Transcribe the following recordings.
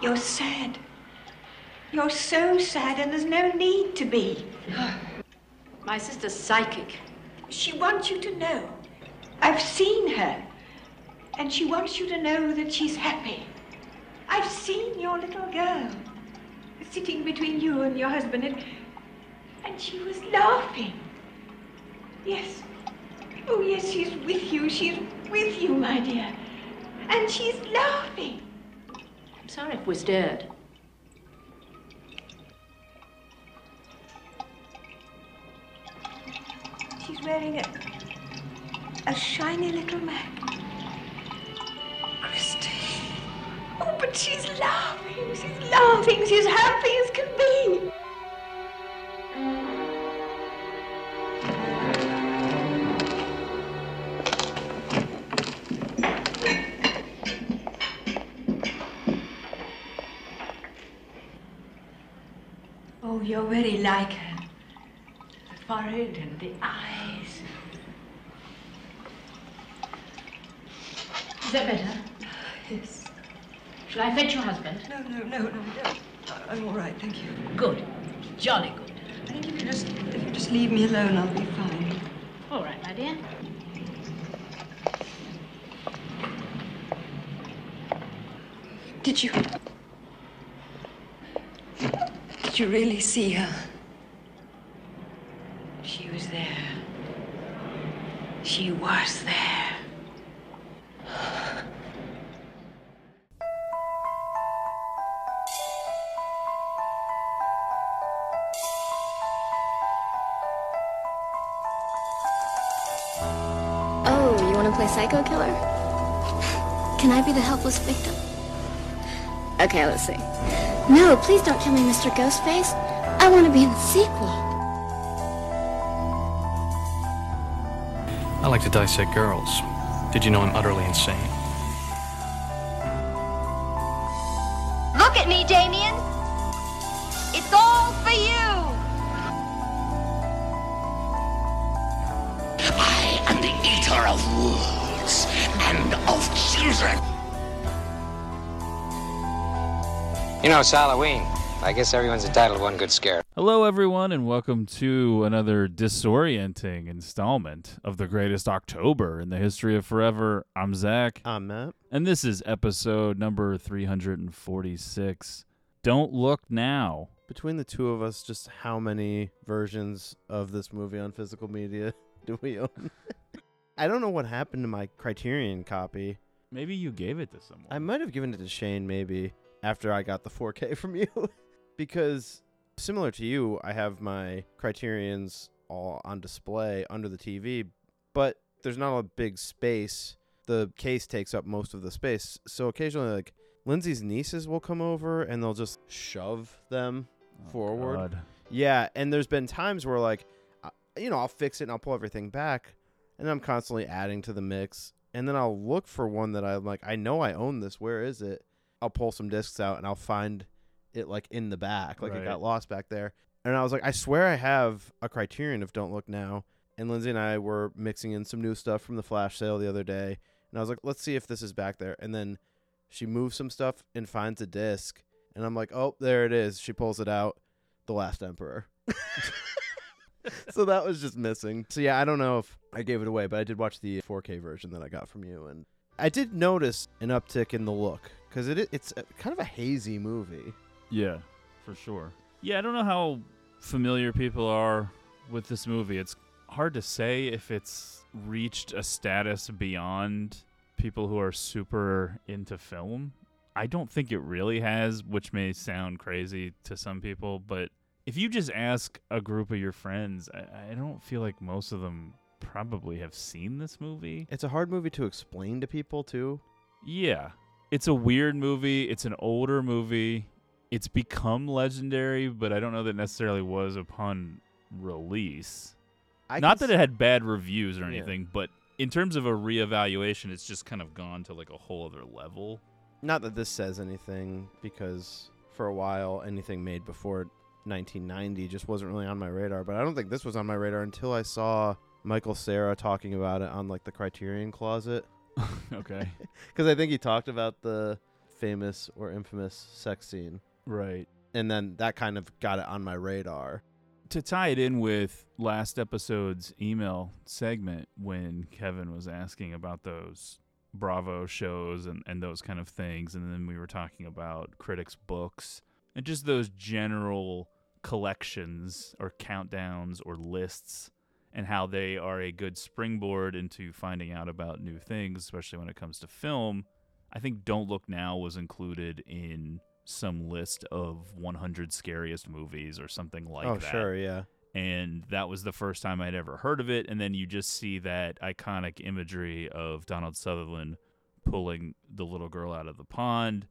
You're sad. You're so sad, and there's no need to be. My sister's psychic. She wants you to know. I've seen her. And she wants you to know that she's happy. I've seen your little girl sitting between you and your husband, and, and she was laughing. Yes. Oh, yes, she's with you. She's with you, my dear. And she's laughing. If we're scared. She's wearing a, a shiny little Mac. Christine. Oh, but she's laughing. She's laughing. She's happy as can be. You're very like her. The forehead and the eyes. Is that better? Yes. Shall I fetch your husband? No, no, no, no, don't. I- I'm all right, thank you. Good. Jolly good. I think if you just if you just leave me alone, I'll be fine. All right, my dear. Did you Did you really see her? She was there. She was there. Oh, you want to play psycho killer? Can I be the helpless victim? Okay, let's see. No, please don't kill me, Mr. Ghostface. I want to be in the sequel. I like to dissect girls. Did you know I'm utterly insane? You know, it's Halloween. I guess everyone's entitled to one good scare. Hello, everyone, and welcome to another disorienting installment of the greatest October in the history of forever. I'm Zach, I'm Matt. and this is episode number 346. Don't look now. Between the two of us, just how many versions of this movie on physical media do we own? I don't know what happened to my Criterion copy. Maybe you gave it to someone. I might have given it to Shane maybe after I got the 4K from you. because similar to you, I have my Criterions all on display under the TV, but there's not a big space. The case takes up most of the space. So occasionally, like, Lindsay's nieces will come over and they'll just shove them Oh, forward. God. Yeah, and there's been times where like, you know, I'll fix it and I'll pull everything back, and I'm constantly adding to the mix, and then I'll look for one that I'm like, I know I own this. Where is it? I'll pull some discs out and I'll find it like in the back, like Right. it got lost back there. And I was like, I swear I have a Criterion of Don't Look Now. And Lindsay and I were mixing in some new stuff from the flash sale the other day, and I was like, let's see if this is back there. And then she moves some stuff and finds a disc, and I'm like, oh, there it is. She pulls it out. The Last Emperor. so that was just missing. So yeah, I don't know if I gave it away, but I did watch the 4K version that I got from you, and I did notice an uptick in the look because it it's a, kind of a hazy movie. Yeah, for sure. Yeah, I don't know how familiar people are with this movie. It's hard to say if it's reached a status beyond people who are super into film. I don't think it really has, which may sound crazy to some people, but if you just ask a group of your friends, I, I don't feel like most of them probably have seen this movie. It's a hard movie to explain to people too. Yeah. It's a weird movie. It's an older movie. It's become legendary, but I don't know that necessarily was upon release. I Not that it had bad reviews or Yeah. anything, but in terms of a reevaluation, it's just kind of gone to like a whole other level. Not that this says anything, because for a while anything made before 1990 just wasn't really on my radar. But I don't think this was on my radar until I saw Michael Cera talking about it on like the Criterion Closet, okay. because I think he talked about the famous or infamous sex scene. Right. And then that kind of got it on my radar. To tie it in with last episode's email segment when Kevin was asking about those Bravo shows and, and those kind of things, and then we were talking about critics' books and just those general collections or countdowns or lists and how they are a good springboard into finding out about new things, especially when it comes to film. I think Don't Look Now was included in some list of 100 scariest movies or something like oh, that. sure, yeah. And that was the first time I'd ever heard of it. And then you just see that iconic imagery of Donald Sutherland pulling the little girl out of the pond,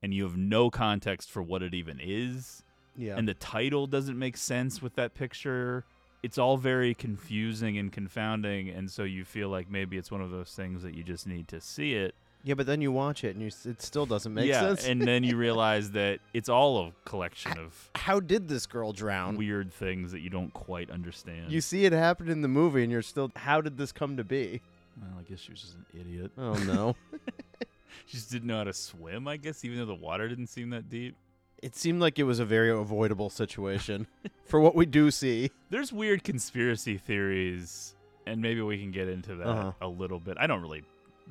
and you have no context for what it even is. Yeah. And the title doesn't make sense with that picture. It's all very confusing and confounding. And so you feel like maybe it's one of those things that you just need to see it. yeah, but then you watch it and you, it still doesn't make yeah, sense. and then you realize that it's all a collection of How did this girl drown? weird things that you don't quite understand. You see it happen in the movie, and you're still. How did this come to be? well, I guess she was just an idiot. Oh no! She just didn't know how to swim, I guess, even though the water didn't seem that deep. It seemed like it was a very avoidable situation for what we do see. There's weird conspiracy theories, and maybe we can get into that Uh-huh. a little bit. I don't really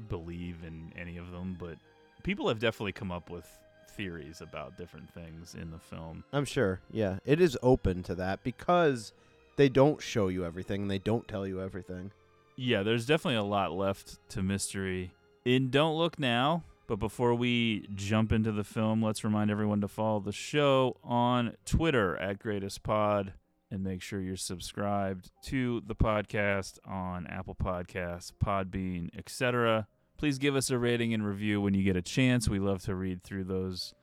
believe in any of them, but people have definitely come up with theories about different things in the film. I'm sure. Yeah, it is open to that because they don't show you everything and they don't tell you everything. Yeah, there's definitely a lot left to mystery in Don't Look Now. But before we jump into the film, let's remind everyone to follow the show on Twitter at Greatest Pod and make sure you're subscribed to the podcast on Apple Podcasts, Podbean, etc. Please give us a rating and review when you get a chance. We love to read through those.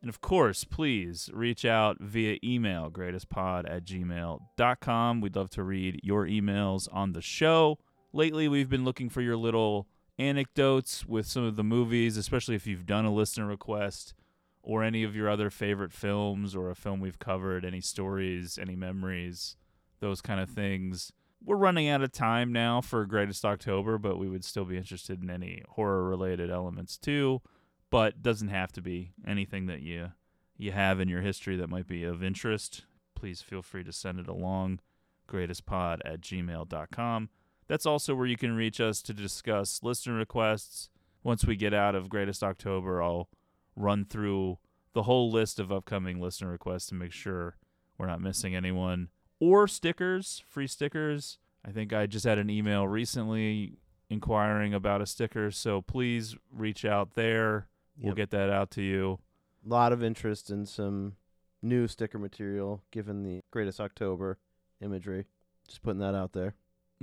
And of course, please reach out via email, greatestpod at gmail.com. We'd love to read your emails on the show. Lately, we've been looking for your little anecdotes with some of the movies, especially if you've done a listener request or any of your other favorite films or a film we've covered, any stories, any memories, those kind of things. We're running out of time now for Greatest October, but we would still be interested in any horror related elements too. But doesn't have to be anything that you you have in your history that might be of interest. Please feel free to send it along. Greatestpod at gmail.com. That's also where you can reach us to discuss listener requests. Once we get out of Greatest October, I'll run through the whole list of upcoming listener requests to make sure we're not missing anyone. Or stickers, free stickers. I think I just had an email recently inquiring about a sticker, so please reach out there. We'll Yep. get that out to you. A lot of interest in some new sticker material given the Greatest October imagery. Just putting that out there.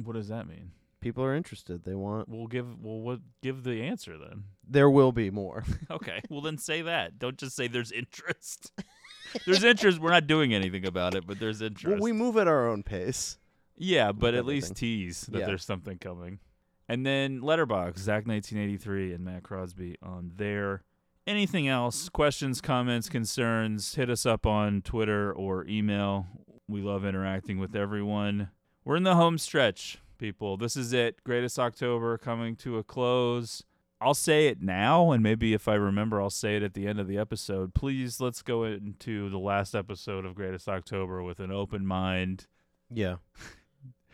What does that mean? People are interested. They want. We'll give well what give the answer then. There will be more. Okay. Well then say that. Don't just say there's interest. there's interest. We're not doing anything about it, but there's interest. well, we move at our own pace. Yeah, but at least tease that Yeah. there's something coming. And then Letterboxd, Zach 1983 and Matt Crosby on there. Anything else? Questions, comments, concerns? Hit us up on Twitter or email. We love interacting with everyone. We're in the home stretch, people. This is it. Greatest October coming to a close. I'll say it now, and maybe if I remember, I'll say it at the end of the episode. Please, let's go into the last episode of Greatest October with an open mind. Yeah.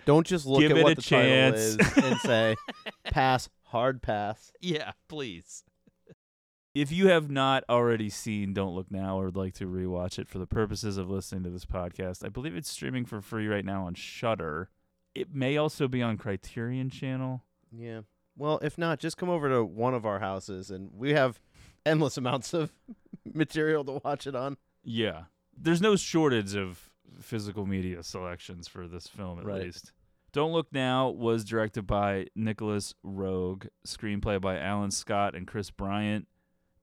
Don't just look Give at it what a the chance. title is and say pass, hard pass. Yeah, please. If you have not already seen Don't Look Now or would like to rewatch it for the purposes of listening to this podcast, I believe it's streaming for free right now on Shudder. It may also be on Criterion Channel. Yeah. Well, if not, just come over to one of our houses and we have endless amounts of material to watch it on. Yeah. There's no shortage of physical media selections for this film, at Right. least. Don't Look Now was directed by Nicolas Roeg, screenplay by Allan Scott and Chris Bryant,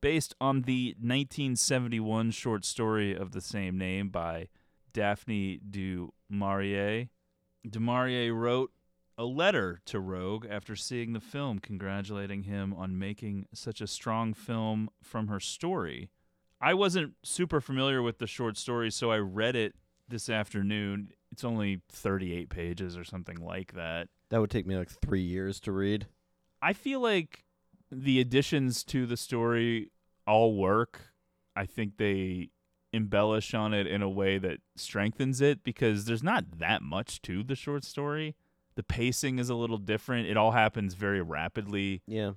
based on the 1971 short story of the same name by Daphne du Maurier. Du Maurier wrote a letter to Roeg after seeing the film, congratulating him on making such a strong film from her story. I wasn't super familiar with the short story, so I read it this afternoon. It's only 38 pages or something like that. That would take me like three years to read. I feel like the additions to the story all work. I think they embellish on it in a way that strengthens it because there's not that much to the short story. The pacing is a little different. It all happens very rapidly. Yeah.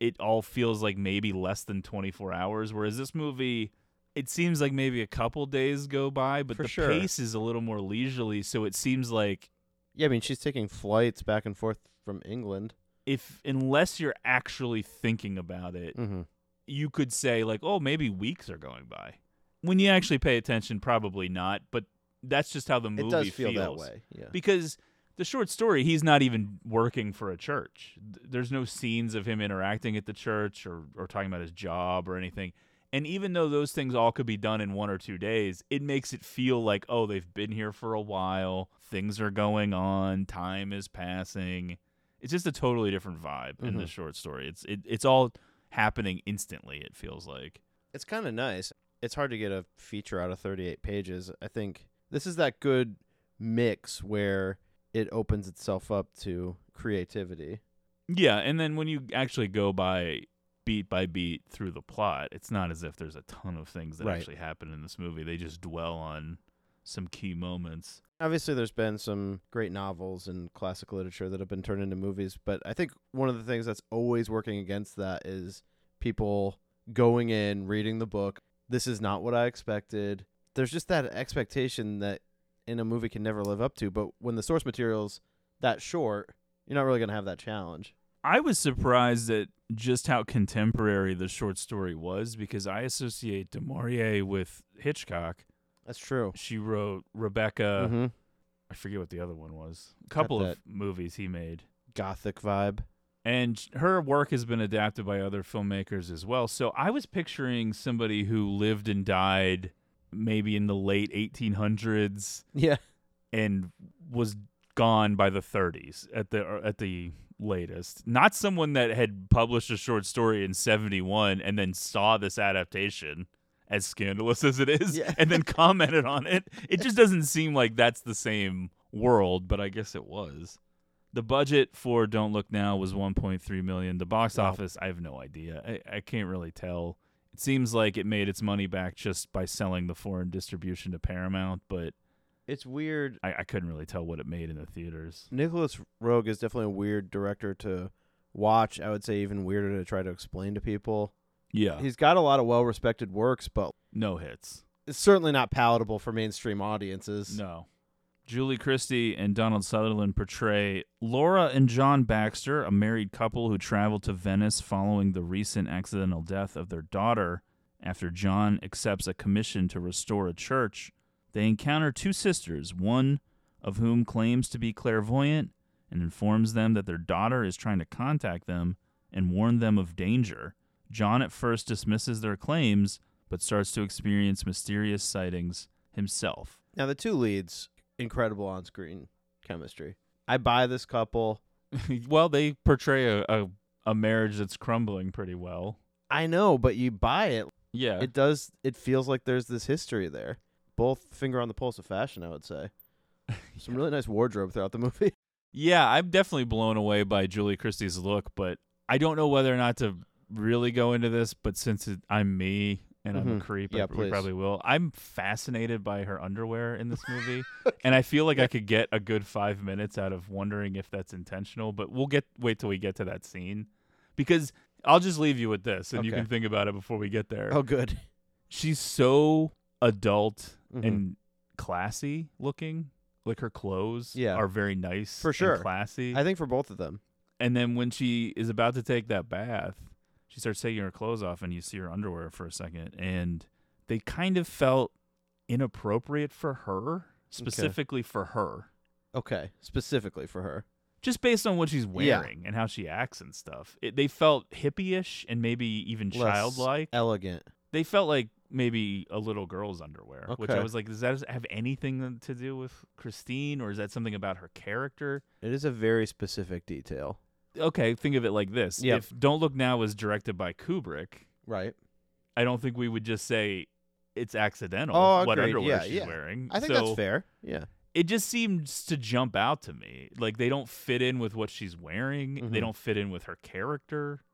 It all feels like maybe less than 24 hours whereas this movie it seems like maybe a couple days go by, but For the sure. pace is a little more leisurely, so it seems like Yeah, I mean, she's taking flights back and forth from England. if unless you're actually thinking about it, Mm-hmm. You could say like, oh, maybe weeks are going by. When you actually pay attention, probably not. But that's just how the movie It does feel that feels. way. Yeah. Because the short story, he's not even working for a church. There's no scenes of him interacting at the church or or talking about his job or anything. And even though those things all could be done in one or two days, it makes it feel like, oh, they've been here for a while. Things are going on. Time is passing. It's just a totally different vibe in the Mhm. short story. It's it, it's all happening instantly. It feels like. It's kind of nice. It's hard to get a feature out of 38 pages. I think this is that good mix where it opens itself up to creativity. Yeah, and then when you actually go by beat by beat through the plot, it's not as if there's a ton of things that Right. actually happen in this movie. They just dwell on some key moments. Obviously, there's been some great novels and classic literature that have been turned into movies, but I think one of the things that's always working against that is people going in, reading the book. This is not what I expected. There's just that expectation that in a movie can never live up to, but when the source material's that short, you're not really going to have that challenge. I was surprised at just how contemporary the short story was because I associate Du Maurier with Hitchcock. That's true. She wrote Rebecca. hmm I forget what the other one was. A Got couple of that- movies he made. Gothic vibe. And her work has been adapted by other filmmakers as well. So I was picturing somebody who lived and died maybe in the late 1800s Yeah. and was gone by the 30s at the at the latest. Not someone that had published a short story in 71 and then saw this adaptation as scandalous as it is Yeah. and then commented on it. It just doesn't seem like that's the same world, but I guess it was. The budget for Don't Look Now was 1.3 million. The box Wow. office, I have no idea. I, I can't really tell. It seems like it made its money back just by selling the foreign distribution to Paramount, but It's weird. I, I couldn't really tell what it made in the theaters. Nicolas Roeg is definitely a weird director to watch. I would say even weirder to try to explain to people. Yeah, He's got a lot of well respected works, but no hits. it's certainly not palatable for mainstream audiences. No. Julie Christie and Donald Sutherland portray Laura and John Baxter, a married couple who travel to Venice following the recent accidental death of their daughter. After John accepts a commission to restore a church, they encounter two sisters, one of whom claims to be clairvoyant and informs them that their daughter is trying to contact them and warn them of danger. John at first dismisses their claims, but starts to experience mysterious sightings himself. Now the two leads, incredible on screen chemistry. I buy this couple. well, they portray a, a a marriage that's crumbling pretty well. I know, but you buy it. Yeah. It does. It feels like there's this history there. Both finger on the pulse of fashion, I would say. Some really nice wardrobe throughout the movie. yeah, I'm definitely blown away by Julie Christie's look, but I don't know whether or not to really go into this, but since it, I'm me and I'm a Mhm. creep, Yeah, I, we probably will. I'm fascinated by her underwear in this movie, and I feel like I could get a good 5 minutes out of wondering if that's intentional, but we'll get wait till we get to that scene because I'll just leave you with this and you can think about it before we get there. Oh, good. she's so adult Mhm. and classy looking. Like her clothes Yeah. are very nice For and sure. classy. I think for both of them. and then when she is about to take that bath, she starts taking her clothes off and you see her underwear for a second and they kind of felt inappropriate for her, specifically for her. Okay, specifically for her. Just based on what she's Yeah. wearing and how she acts and stuff. It, they felt hippie-ish and maybe even Less childlike. elegant. they felt like maybe a little girl's underwear, which I was like, does that have anything to do with Christine, or is that something about her character? It is a very specific detail. Okay, think of it like this: Yep. if Don't Look Now was directed by Kubrick, Right. I don't think we would just say it's accidental Oh, what agreed. underwear Yeah, she's yeah. wearing. I think So that's fair. Yeah. It just seems to jump out to me, like they don't fit in with what she's wearing. They Mhm. don't fit in with her character.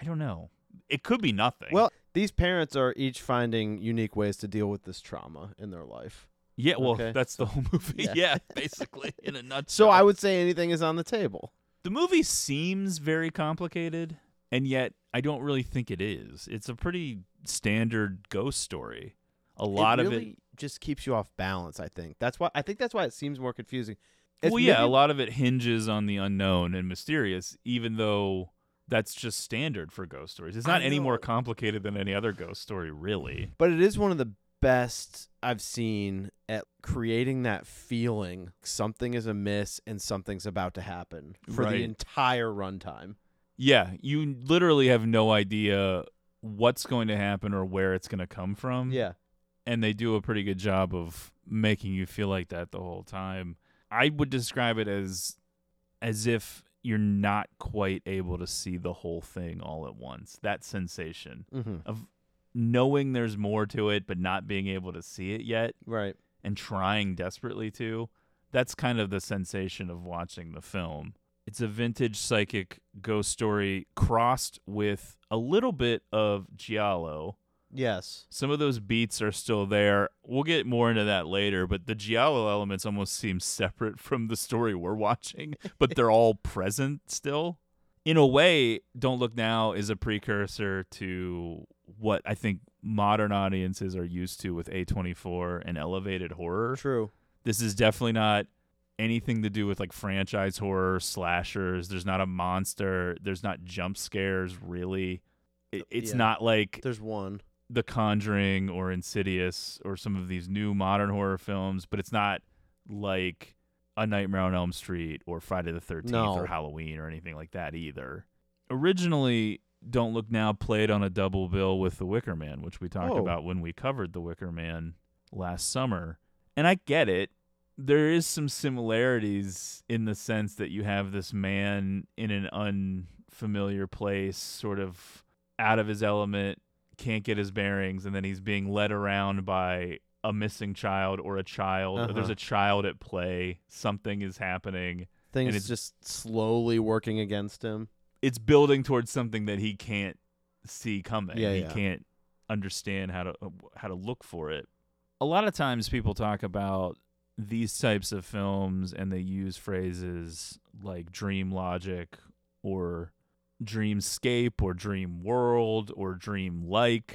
I don't know. It could be nothing. Well, these parents are each finding unique ways to deal with this trauma in their life. Yeah, well, Okay, that's the whole movie. yeah. Yeah, basically, in a nutshell. So I would say anything is on the table. The movie seems very complicated, and yet I don't really think it is. It's a pretty standard ghost story. A lot it of it. just keeps you off balance. I think that's why. I think that's why it seems more confusing. It's well, yeah, a lot of it hinges on the unknown and mysterious, even though that's just standard for ghost stories. It's not any more complicated than any other ghost story, really. But it is one of the best I've seen at creating that feeling something is amiss and something's about to happen for Right. the entire runtime. Yeah, you literally have no idea what's going to happen or where it's going to come from. Yeah. and they do a pretty good job of making you feel like that the whole time. I would describe it as as if you're not quite able to see the whole thing all at once. That sensation Mm-hmm. of knowing there's more to it but not being able to see it yet Right. and trying desperately to. That's kind of the sensation of watching the film. It's a vintage psychic ghost story crossed with a little bit of giallo. Yes. Some of those beats are still there. We'll get more into that later, but the giallo elements almost seem separate from the story we're watching, but they're all present still. In a way, Don't Look Now is a precursor to what I think modern audiences are used to with A24 and elevated horror. True. This is definitely not anything to do with like franchise horror slashers. There's not a monster. There's not jump scares really. It, uh, it's Yeah. not like There's one. The Conjuring or Insidious or some of these new modern horror films, but it's not like A Nightmare on Elm Street or Friday the 13th No. or Halloween or anything like that either. Originally, Don't Look Now played on a double bill with The Wicker Man, which we talked Oh. about when we covered The Wicker Man last summer. And I get it. There is some similarities in the sense that you have this man in an unfamiliar place, sort of out of his element, can't get his bearings, and then he's being led around by a missing child or a child. Or there's Uh-huh. a child at play. Something is happening. Things and it's just slowly working against him. It's building towards something that he can't see coming. Yeah, he yeah. can't understand how to uh, how to look for it. A lot of times people talk about these types of films and they use phrases like dream logic or dreamscape or dream world or dream like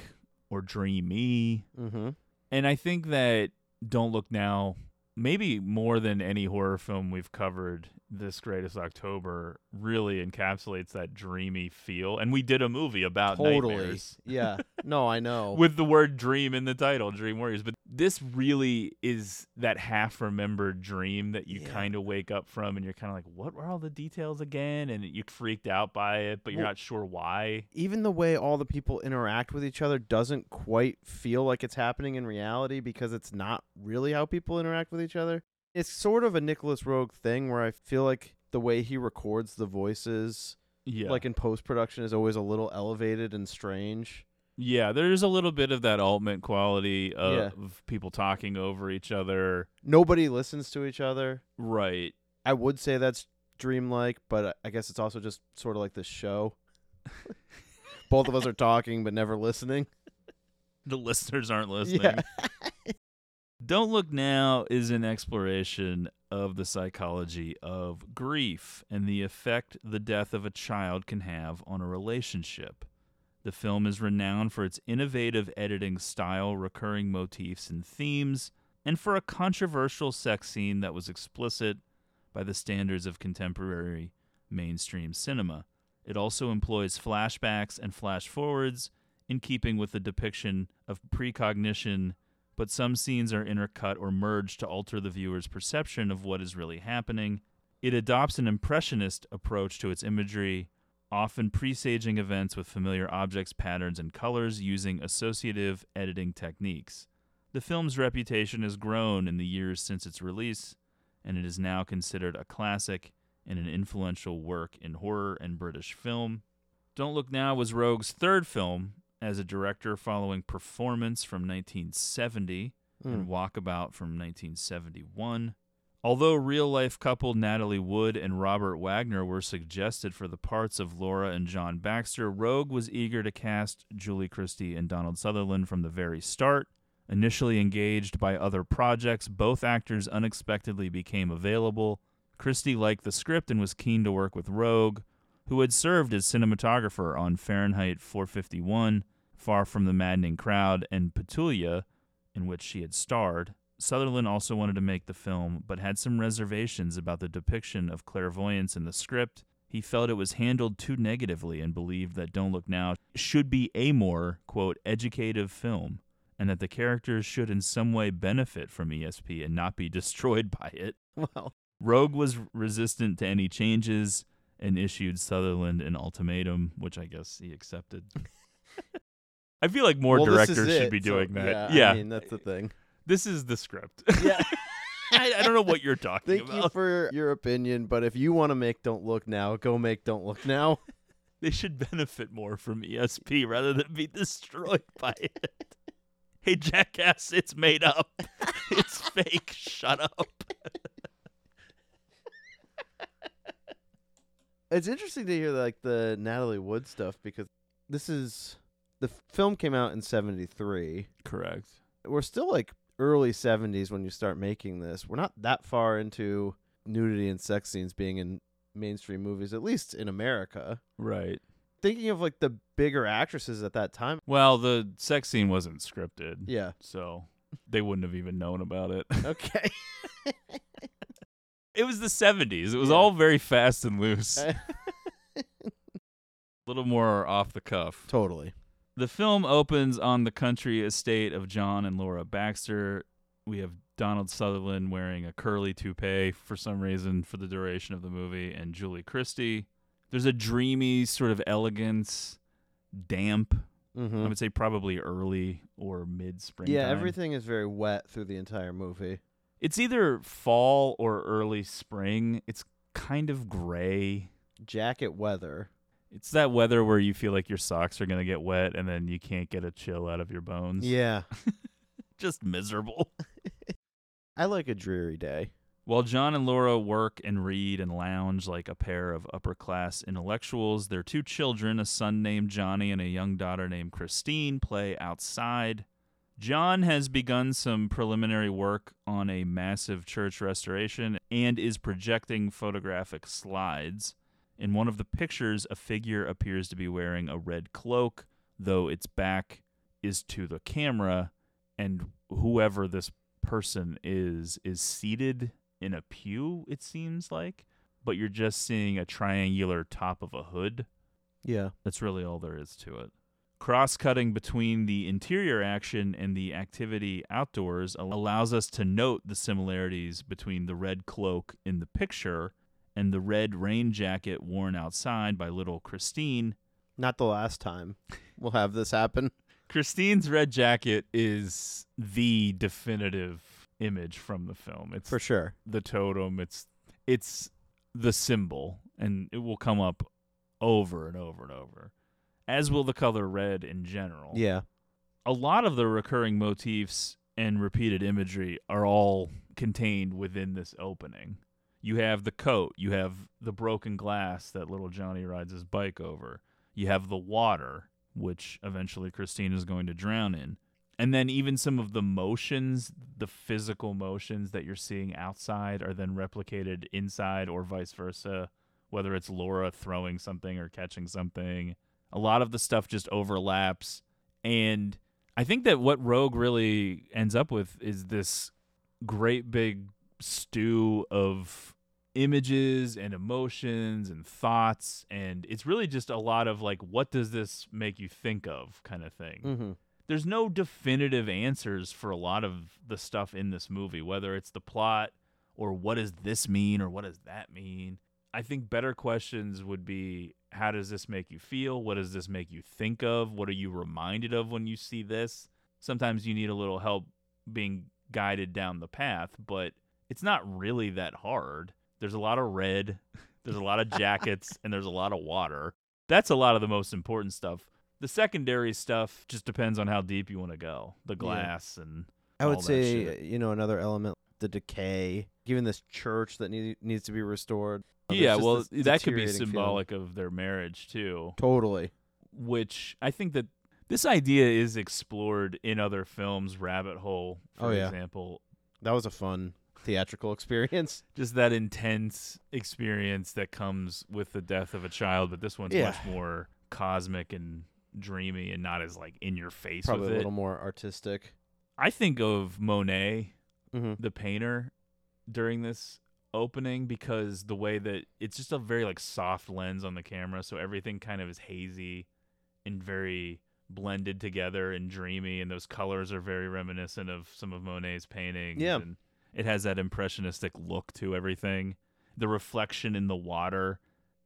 or dreamy. Mm-hmm. And I think that Don't Look Now, maybe more than any horror film we've covered this greatest October, really encapsulates that dreamy feel. And we did a movie about Totally. nightmares Yeah. No, I know. with the word dream in the title, Dream Warriors. But this really is that half remembered dream that you Yeah. kind of wake up from and you're kind of like, what were all the details again? And you freaked out by it, but you're Well- not sure why. even the way all the people interact with each other doesn't quite feel like it's happening in reality because it's not really how people interact with each other. It's sort of a Nicolas Roeg thing where I feel like the way he records the voices, Yeah. like in post production, is always a little elevated and strange. Yeah, there's a little bit of that Altman quality of, Yeah. of people talking over each other. Nobody listens to each other. Right. I would say that's dreamlike, but I guess it's also just sort of like this show. Both of us are talking but never listening. The listeners aren't listening. Yeah. Don't Look Now is an exploration of the psychology of grief and the effect the death of a child can have on a relationship. The film is renowned for its innovative editing style, recurring motifs and themes, and for a controversial sex scene that was explicit by the standards of contemporary mainstream cinema. It also employs flashbacks and flash forwards in keeping with the depiction of precognition, but some scenes are intercut or merged to alter the viewer's perception of what is really happening. It adopts an impressionist approach to its imagery, often presaging events with familiar objects, patterns, and colors using associative editing techniques. The film's reputation has grown in the years since its release, and it is now considered a classic and an influential work in horror and British film. Don't Look Now was Roeg's third film as a director following Performance from 1970 and Hmm. Walkabout from 1971. Although real life couple Natalie Wood and Robert Wagner were suggested for the parts of Laura and John Baxter, Roeg was eager to cast Julie Christie and Donald Sutherland from the very start. Initially engaged by other projects, both actors unexpectedly became available. Christie liked the script and was keen to work with Roeg, who had served as cinematographer on Fahrenheit 451, Far from the Maddening Crowd, and Petulia, in which she had starred. Sutherland also wanted to make the film, but had some reservations about the depiction of clairvoyance in the script. He felt it was handled too negatively and believed that Don't Look Now should be a more, quote, educative film, and that the characters should in some way benefit from ESP and not be destroyed by it. Well, Roeg was resistant to any changes and issued Sutherland an ultimatum, which I guess he accepted. I feel like more well, directors should be so, doing that. Yeah, I mean that's the thing. This is the script. Yeah. I, I don't know what you're talking Thank about. Thank you for your opinion, but if you want to make Don't Look Now, go make Don't Look Now. they should benefit more from ESP rather than be destroyed by it. Hey, jackass, it's made up. it's fake. Shut up. It's interesting to hear like the Natalie Wood stuff because this is the film came out in 73. Correct. We're still like early 70s when you start making this. We're not that far into nudity and sex scenes being in mainstream movies at least in America. Right. Thinking of like the bigger actresses at that time. Well, the sex scene wasn't scripted. Yeah. So they wouldn't have even known about it. Okay. it was the 70s. It was Yeah. all very fast and loose. A little more off the cuff. totally. The film opens on the country estate of John and Laura Baxter. We have Donald Sutherland wearing a curly toupee for some reason for the duration of the movie, and Julie Christie. There's a dreamy sort of elegance, damp. Mhm. I would say probably early or mid spring. Yeah, everything is very wet through the entire movie. It's either fall or early spring. It's kind of gray. Jacket weather. It's that weather where you feel like your socks are going to get wet and then you can't get a chill out of your bones. Yeah. Just miserable. I like a dreary day. While John and Laura work and read and lounge like a pair of upper class intellectuals, their two children, a son named Johnny and a young daughter named Christine, play outside. John has begun some preliminary work on a massive church restoration and is projecting photographic slides. In one of the pictures, a figure appears to be wearing a red cloak, though its back is to the camera, and whoever this person is is seated in a pew it seems like but you're just seeing a triangular top of a hood Yeah. that's really all there is to it cross-cutting between the interior action and the activity outdoors allows us to note the similarities between the red cloak in the picture and the red rain jacket worn outside by little Christine Not the last time we'll have this happen. Christine's red jacket is the definitive image from the film. It's For sure. the totem. It's it's the symbol, and it will come up over and over and over, as will the color red in general. Yeah. a lot of the recurring motifs and repeated imagery are all contained within this opening. You have the coat, you have the broken glass that little Johnny rides his bike over. You have the water, which eventually Christine is going to drown in. And then even some of the motions, the physical motions that you're seeing outside are then replicated inside or vice versa, whether it's Laura throwing something or catching something. A lot of the stuff just overlaps and I think that what Roeg really ends up with is this great big stew of images and emotions and thoughts and it's really just a lot of like what does this make you think of kind of thing. Mm-hmm. There's no definitive answers for a lot of the stuff in this movie whether it's the plot or what does this mean or what does that mean. I think better questions would be how does this make you feel? What does this make you think of? What are you reminded of when you see this? Sometimes you need a little help being guided down the path, but it's not really that hard. There's a lot of red, there's a lot of jackets, and there's a lot of water. That's a lot of the most important stuff. The secondary stuff just depends on how deep you want to go. The glass and I would say, shit. Uh, you know, another element the decay, given this church that need, needs to be restored. Uh, there's yeah, well, that could be deteriorating feeling. symbolic of their marriage too. Totally. Which I think that this idea is explored in other films. Rabbit Hole, oh, for Oh, yeah. example, That was a fun theatrical experience. just that intense experience that comes with the death of a child. But this one's Yeah. much more cosmic and dreamy, and not as like in your face Probably a it. little more artistic. I think of Monet, Mhm. the painter, during this opening because the way that it's just a very like soft lens on the camera, so everything kind of is hazy and very blended together and dreamy, and those colors are very reminiscent of some of Monet's paintings. Yeah. and it has that impressionistic look to everything. The reflection in the water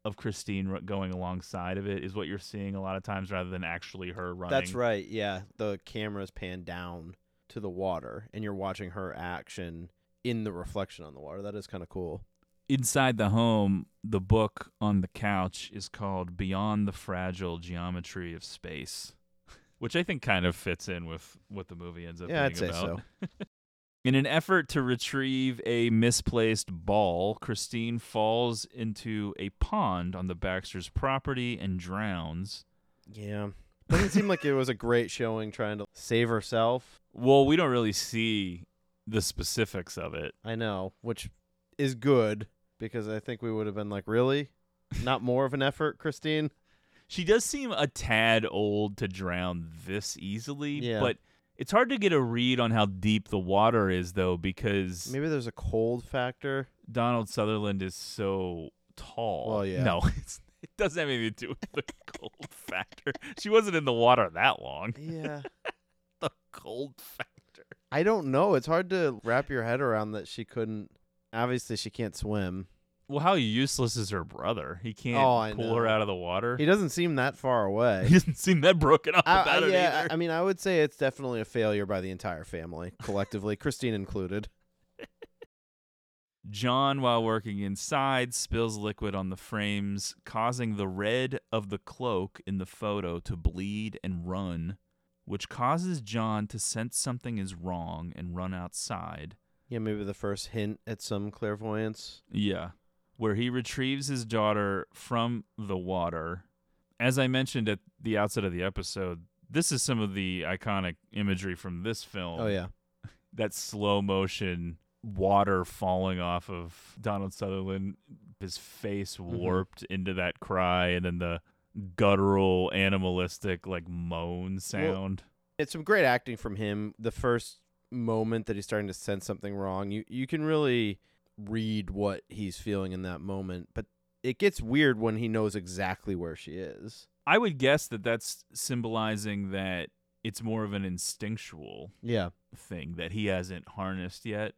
of Christine going alongside of it is what you're seeing a lot of times, rather than actually her running. That's right. Yeah, the camera's panned down to the water, and you're watching her action in the reflection on the water. That is kind of cool. inside the home, the book on the couch is called Beyond the Fragile Geometry of Space, which I think kind of fits in with what the movie ends up Yeah, I'd being say about. so. In an effort to retrieve a misplaced ball, Christine falls into a pond on the Baxter's property and drowns. Yeah, doesn't seem like it was a great showing trying to save herself. Well, we don't really see the specifics of it. I know, which is good because I think we would have been like, really, not more of an effort, Christine. She does seem a tad old to drown this easily, Yeah. but it's hard to get a read on how deep the water is, though, because Maybe there's a cold factor. Donald Sutherland is so tall. Well, yeah. No, it's, it doesn't have anything to do with the cold factor. She wasn't in the water that long. Yeah. The cold factor. I don't know. It's hard to wrap your head around that she couldn't. Obviously, she can't swim. Well, how useless is her brother? He can't Oh, I pull her out of the water. He doesn't seem that far away. He doesn't seem that broken up I- about I- it yeah, either. I mean, I would say it's definitely a failure by the entire family, collectively, Christine included. John, while working inside, spills liquid on the frames, causing the red of the cloak in the photo to bleed and run, which causes John to sense something is wrong and run outside. Yeah, maybe the first hint at some clairvoyance. Yeah. Where he retrieves his daughter from the water. As I mentioned at the outset of the episode, this is some of the iconic imagery from this film. Oh yeah, that slow motion water falling off of Donald Sutherland, his face Mm-hmm. warped into that cry, and then the guttural, animalistic, like moan sound. it's some great acting from him. The first moment that he's starting to sense something wrong, you you can really read what he's feeling in that moment. But it gets weird when he knows exactly where she is. I would guess that that's symbolizing that it's more of an instinctual Yeah, thing that he hasn't harnessed yet.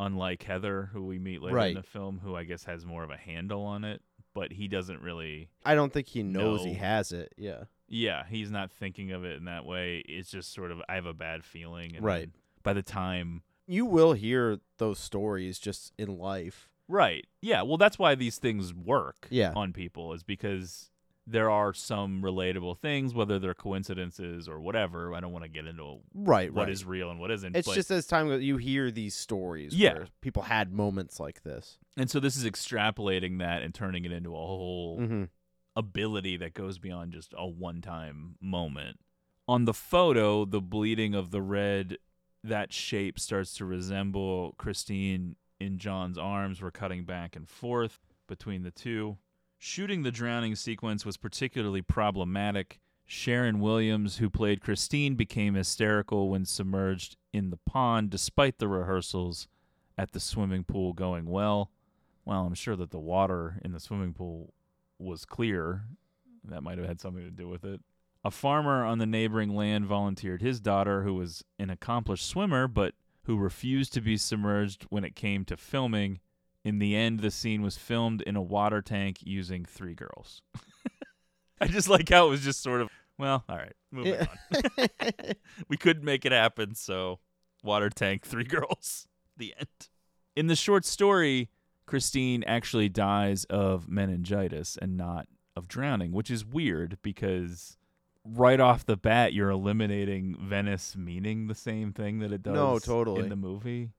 Unlike Heather, who we meet later Right. in the film, who I guess has more of a handle on it, but he doesn't really I don't think he knows he has it. Yeah, Yeah, he's not thinking of it in that way. It's just sort of I have a bad feeling. And Right. By the time, you will hear those stories just in life. right? Yeah. Well, that's why these things work. Yeah. On people is because there are some relatable things, whether they're coincidences or whatever. I don't want to get into Right, what right. is real and what isn't. It's but- just as time goes, you hear these stories. Yeah. where people had moments like this. and so this is extrapolating that and turning it into a whole Mhm. ability that goes beyond just a one-time moment. On the photo, the bleeding of the red, that shape starts to resemble Christine in John's arms. We're cutting back and forth between the two. Shooting the drowning sequence was particularly problematic. Sharon Williams, who played Christine, became hysterical when submerged in the pond, despite the rehearsals at the swimming pool going well. Well, I'm sure that the water in the swimming pool was clear. That might have had something to do with it. A farmer on the neighboring land volunteered his daughter, who was an accomplished swimmer, but who refused to be submerged when it came to filming. In the end, the scene was filmed in a water tank using three girls. I just like how it was just sort of, well, all right, moving Yeah. on. we couldn't make it happen, so water tank, three girls. The end. In the short story, Christine actually dies of meningitis and not of drowning, which is weird because right off the bat you're eliminating Venice meaning the same thing that it does No, totally. in the movie.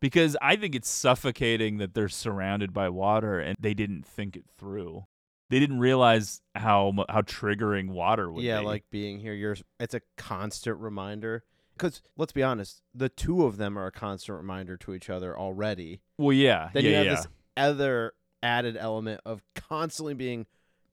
because I think it's suffocating that they're surrounded by water and they didn't think it through. They didn't realize how how triggering water would yeah, be. like being here, you're. It's a constant reminder. Because let's be honest, the two of them are a constant reminder to each other already. well, yeah, Then yeah, you have yeah. this other added element of constantly being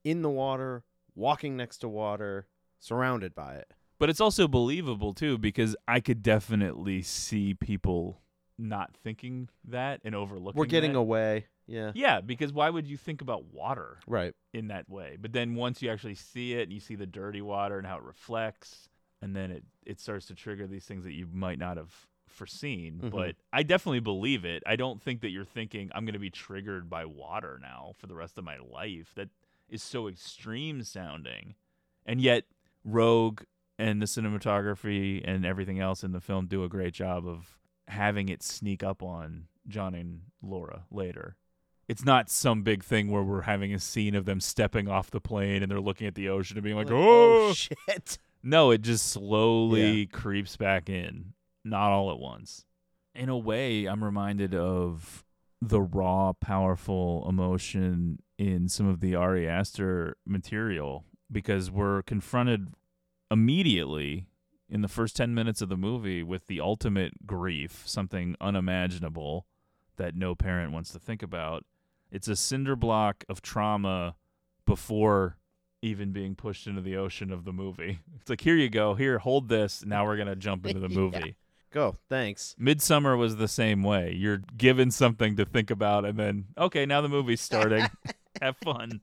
in the water, walking next to water, surrounded by it. But it's also believable too because I could definitely see people not thinking that and overlooking. We're getting that. away. Yeah. Yeah, because why would you think about water Right. in that way? But then once you actually see it and you see the dirty water and how it reflects, and then it it starts to trigger these things that you might not have foreseen. Mhm. But I definitely believe it. I don't think that you're thinking I'm going to be triggered by water now for the rest of my life. That is so extreme sounding. And yet Roeg and the cinematography and everything else in the film do a great job of having it sneak up on John and Laura later. It's not some big thing where we're having a scene of them stepping off the plane and they're looking at the ocean and being like, oh, "Oh, shit. no, it just slowly creeps back in, not all at once. In a way, I'm reminded of the raw, powerful emotion in some of the Ari Aster material because we're confronted immediately in the first 10 minutes of the movie with the ultimate grief, something unimaginable that no parent wants to think about. It's a cinder block of trauma before even being pushed into the ocean of the movie. It's like, here you go. Here, hold this. Now we're going to jump into the Yeah. movie. Go. Thanks. Midsummer was the same way. You're given something to think about, and then, okay, now the movie's starting. Have fun.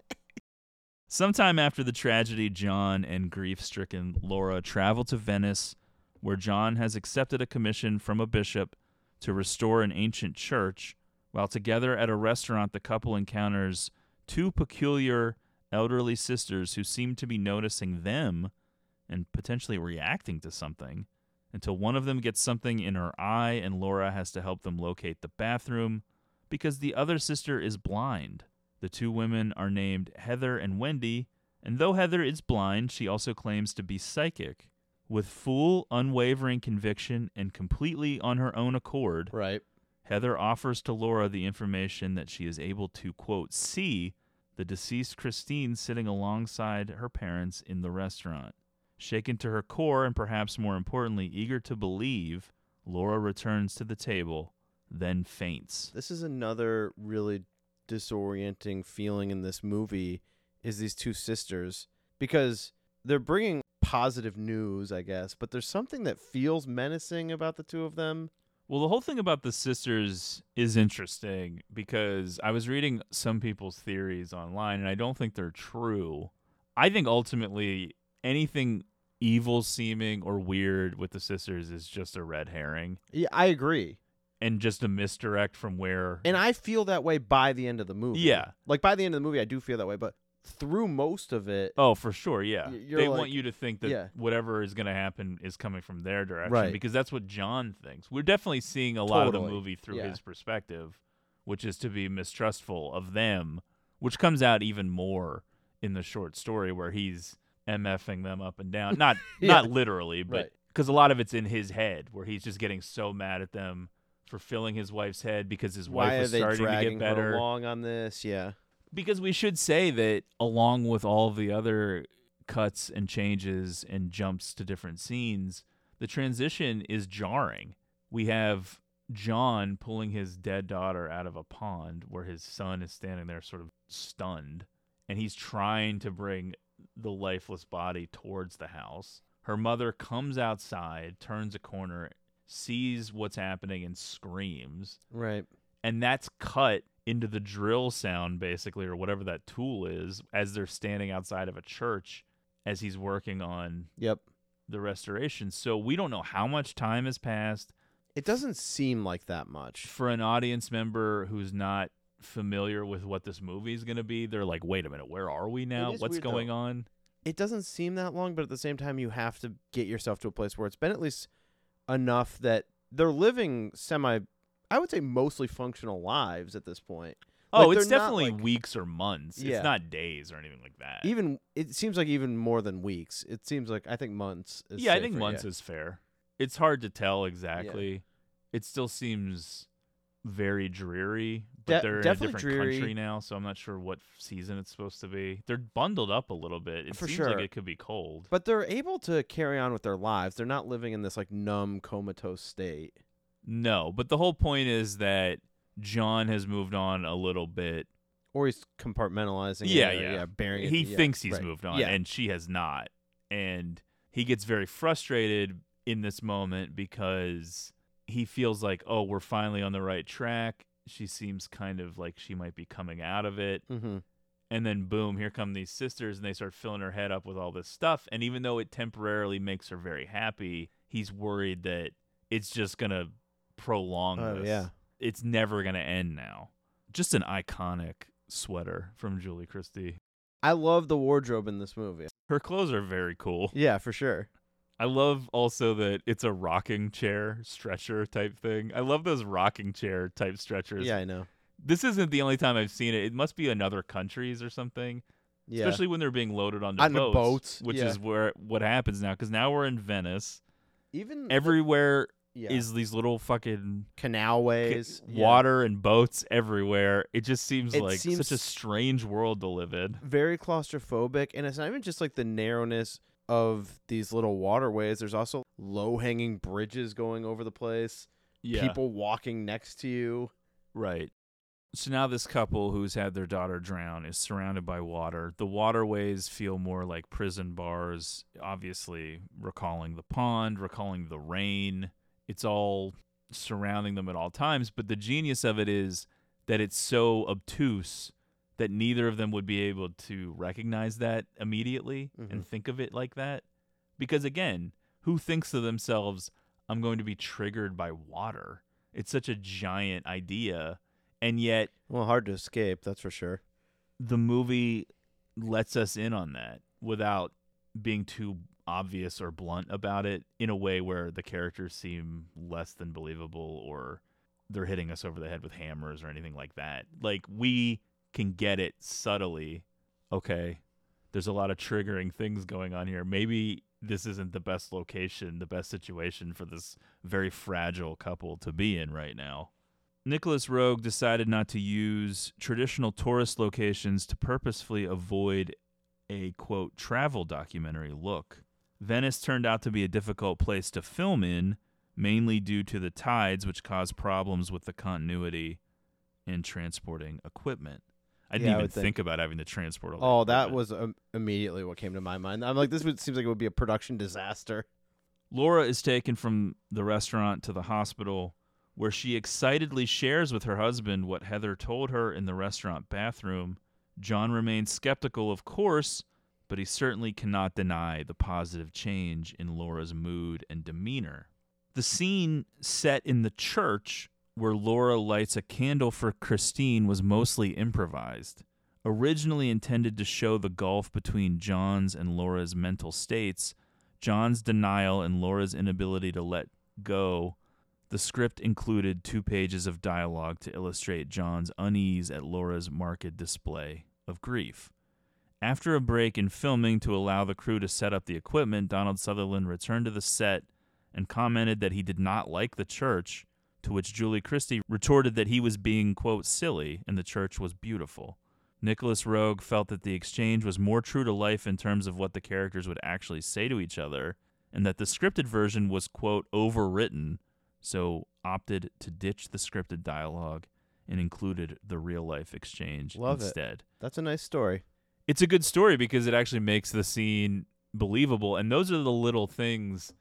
Sometime after the tragedy, John and grief stricken Laura travel to Venice, where John has accepted a commission from a bishop to restore an ancient church. While together at a restaurant, the couple encounters two peculiar elderly sisters who seem to be noticing them and potentially reacting to something until one of them gets something in her eye and Laura has to help them locate the bathroom because the other sister is blind. The two women are named Heather and Wendy, and though Heather is blind, she also claims to be psychic. With full, unwavering conviction and completely on her own accord, Right. Heather offers to Laura the information that she is able to, quote, see the deceased Christine sitting alongside her parents in the restaurant. Shaken to her core, and perhaps more importantly, eager to believe, Laura returns to the table, then faints. This is another really disorienting feeling in this movie is these two sisters because they're bringing positive news, I guess, but there's something that feels menacing about the two of them. Well, the whole thing about the sisters is interesting because I was reading some people's theories online, and I don't think they're true. I think ultimately anything evil seeming or weird with the sisters is just a red herring Yeah, I agree. And just a misdirect from where. And I feel that way by the end of the movie. Yeah. Like by the end of the movie I do feel that way, but through most of it Oh, for sure, yeah. Y- you're They like- want you to think that yeah. whatever is going to happen is coming from their direction Right. because that's what John thinks. We're definitely seeing a lot of the Totally, movie through yeah. his perspective, which is to be mistrustful of them, which comes out even more in the short story where he's mfing them up and down. Not Yeah. not literally, but Right. because a lot of it's in his head where he's just getting so mad at them for filling his wife's head because his why wife was starting to get better along on this? Yeah. because we should say that along with all the other cuts and changes and jumps to different scenes the transition is jarring we have john pulling his dead daughter out of a pond where his son is standing there sort of stunned and he's trying to bring the lifeless body towards the house her mother comes outside turns a corner sees what's happening and screams Right. and that's cut into the drill sound basically or whatever that tool is as they're standing outside of a church as he's working on Yep. the restoration so we don't know how much time has passed It doesn't seem like that much. for an audience member who's not familiar with what this movie is going to be they're like wait a minute where are we now is what's weird, going though. on It doesn't seem that long, but at the same time you have to get yourself to a place where it's been at least enough that they're living semi I would say mostly functional lives at this point. oh Like, it's definitely like- weeks or months Yeah. it's not days or anything like that Even it seems like even more than weeks. It seems like I think months. Is yeah i think months yeah. is fair it's hard to tell exactly it still seems very dreary, but De- they're in a different country now, so I'm not sure what season it's supposed to be. They're bundled up a little bit. It For seems sure. like it could be cold. But they're able to carry on with their lives. They're not living in this like numb, comatose state. No, but the whole point is that John has moved on a little bit. Or he's compartmentalizing. Yeah, it, or, yeah. yeah, bearing. it He yeah, thinks he's right. moved on, Yeah. and she has not. And he gets very frustrated in this moment because he feels like, oh, we're finally on the right track. She seems kind of like she might be coming out of it. Mm-hmm. And then, boom, here come these sisters, and they start filling her head up with all this stuff. And even though it temporarily makes her very happy, he's worried that it's just going to prolong Oh, this. yeah. It's never going to end now. Just an iconic sweater from Julie Christie. I love the wardrobe in this movie. Her clothes are very cool. Yeah, for sure. I love also that it's a rocking chair stretcher type thing. I love those rocking chair type stretchers. Yeah, I know. This isn't the only time I've seen it. It must be in other countries or something. Yeah. Especially when they're being loaded onto Onto boats, boats, which yeah. is where what happens now. Because now we're in Venice. Even the- Everywhere yeah. is these little fucking canal ways, yeah. water and boats everywhere. It just seems It like such a strange world to live in. very claustrophobic, and it's not even just like the narrowness of these little waterways. There's also low hanging bridges going over the place. Yeah. People walking next to you. Right. So now this couple who's had their daughter drown is surrounded by water. The waterways feel more like prison bars, obviously recalling the pond, recalling the rain. It's all surrounding them at all times, but the genius of it is that it's so obtuse that neither of them would be able to recognize that immediately Mhm. and think of it like that. Because again, who thinks to themselves, I'm going to be triggered by water? It's such a giant idea. And yet, Well, hard to escape, that's for sure. the movie lets us in on that without being too obvious or blunt about it in a way where the characters seem less than believable or they're hitting us over the head with hammers or anything like that. Like we can get it subtly. Okay, there's a lot of triggering things going on here. Maybe this isn't the best location, the best situation for this very fragile couple to be in right now. Nicolas Roeg decided not to use traditional tourist locations to purposefully avoid a quote travel documentary look. Venice turned out to be a difficult place to film in, mainly due to the tides, which caused problems with the continuity in transporting equipment. I didn't Yeah, even would think. think. about having to transport all Oh, that was um, immediately what came to my mind. I'm like, this would seems like it would be a production disaster. Laura is taken from the restaurant to the hospital, where she excitedly shares with her husband what Heather told her in the restaurant bathroom. John remains skeptical, of course, but he certainly cannot deny the positive change in Laura's mood and demeanor. The scene set in the church where Laura lights a candle for Christine was mostly improvised. Originally intended to show the gulf between John's and Laura's mental states, John's denial and Laura's inability to let go, the script included two pages of dialogue to illustrate John's unease at Laura's marked display of grief. After a break in filming to allow the crew to set up the equipment, Donald Sutherland returned to the set and commented that he did not like the church, to which Julie Christie retorted that he was being, quote, silly and the church was beautiful. Nicolas Roeg felt that the exchange was more true to life in terms of what the characters would actually say to each other, and that the scripted version was, quote, overwritten, so opted to ditch the scripted dialogue and included the real life exchange Love it. That's a nice story. It's a good story because it actually makes the scene believable, and those are the little things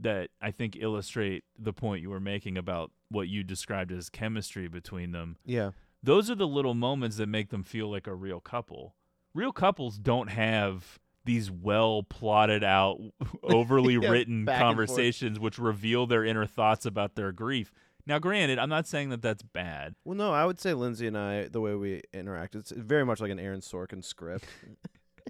that I think illustrate the point you were making about what you described as chemistry between them Yeah. those are the little moments that make them feel like a real couple. Real couples don't have these well plotted out, overly Yeah, written back and forth. conversations which reveal their inner thoughts about their grief. Now, granted, I'm not saying that that's bad. Well, no, I would say Lindsay and I, the way we interact, it's very much like an Aaron Sorkin script.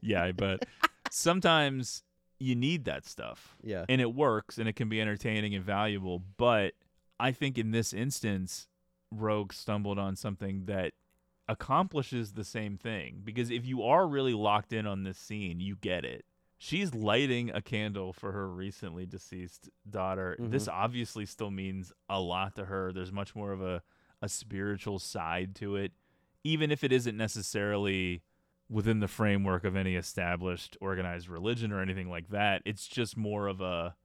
Yeah, but sometimes you need that stuff. Yeah. And it works and it can be entertaining and valuable. But I think in this instance, Roeg stumbled on something that accomplishes the same thing. Because if you are really locked in on this scene, you get it. She's lighting a candle for her recently deceased daughter. This mm-hmm. obviously still means a lot to her. There's much more of a, a spiritual side to it, even if it isn't necessarily within the framework of any established organized religion or anything like that. It's just more of a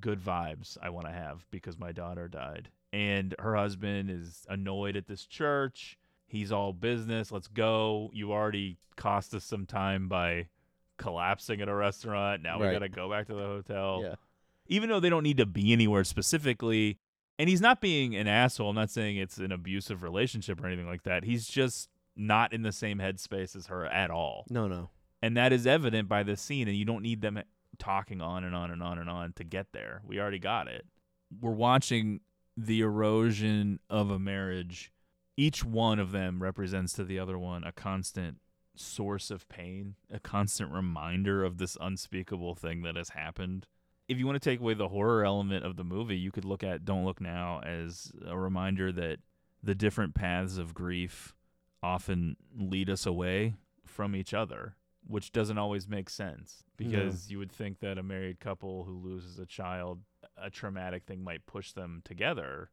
good vibes I want to have because my daughter died. And her husband is annoyed at this church. He's all business. Let's go. You already cost us some time by collapsing at a restaurant. Now we Right. got to go back to the hotel. Yeah. Even though they don't need to be anywhere specifically. And he's not being an asshole. I'm not saying it's an abusive relationship or anything like that. He's just not in the same headspace as her at all. No, no. And that is evident by this scene, and you don't need them talking on and on and on and on to get there. We already got it. We're watching the erosion of a marriage. Each one of them represents to the other one a constant source of pain, a constant reminder of this unspeakable thing that has happened. If you want to take away the horror element of the movie, you could look at Don't Look Now as a reminder that the different paths of grief often lead us away from each other, which doesn't always make sense because you would think that a married couple who loses a child, a traumatic thing might push them together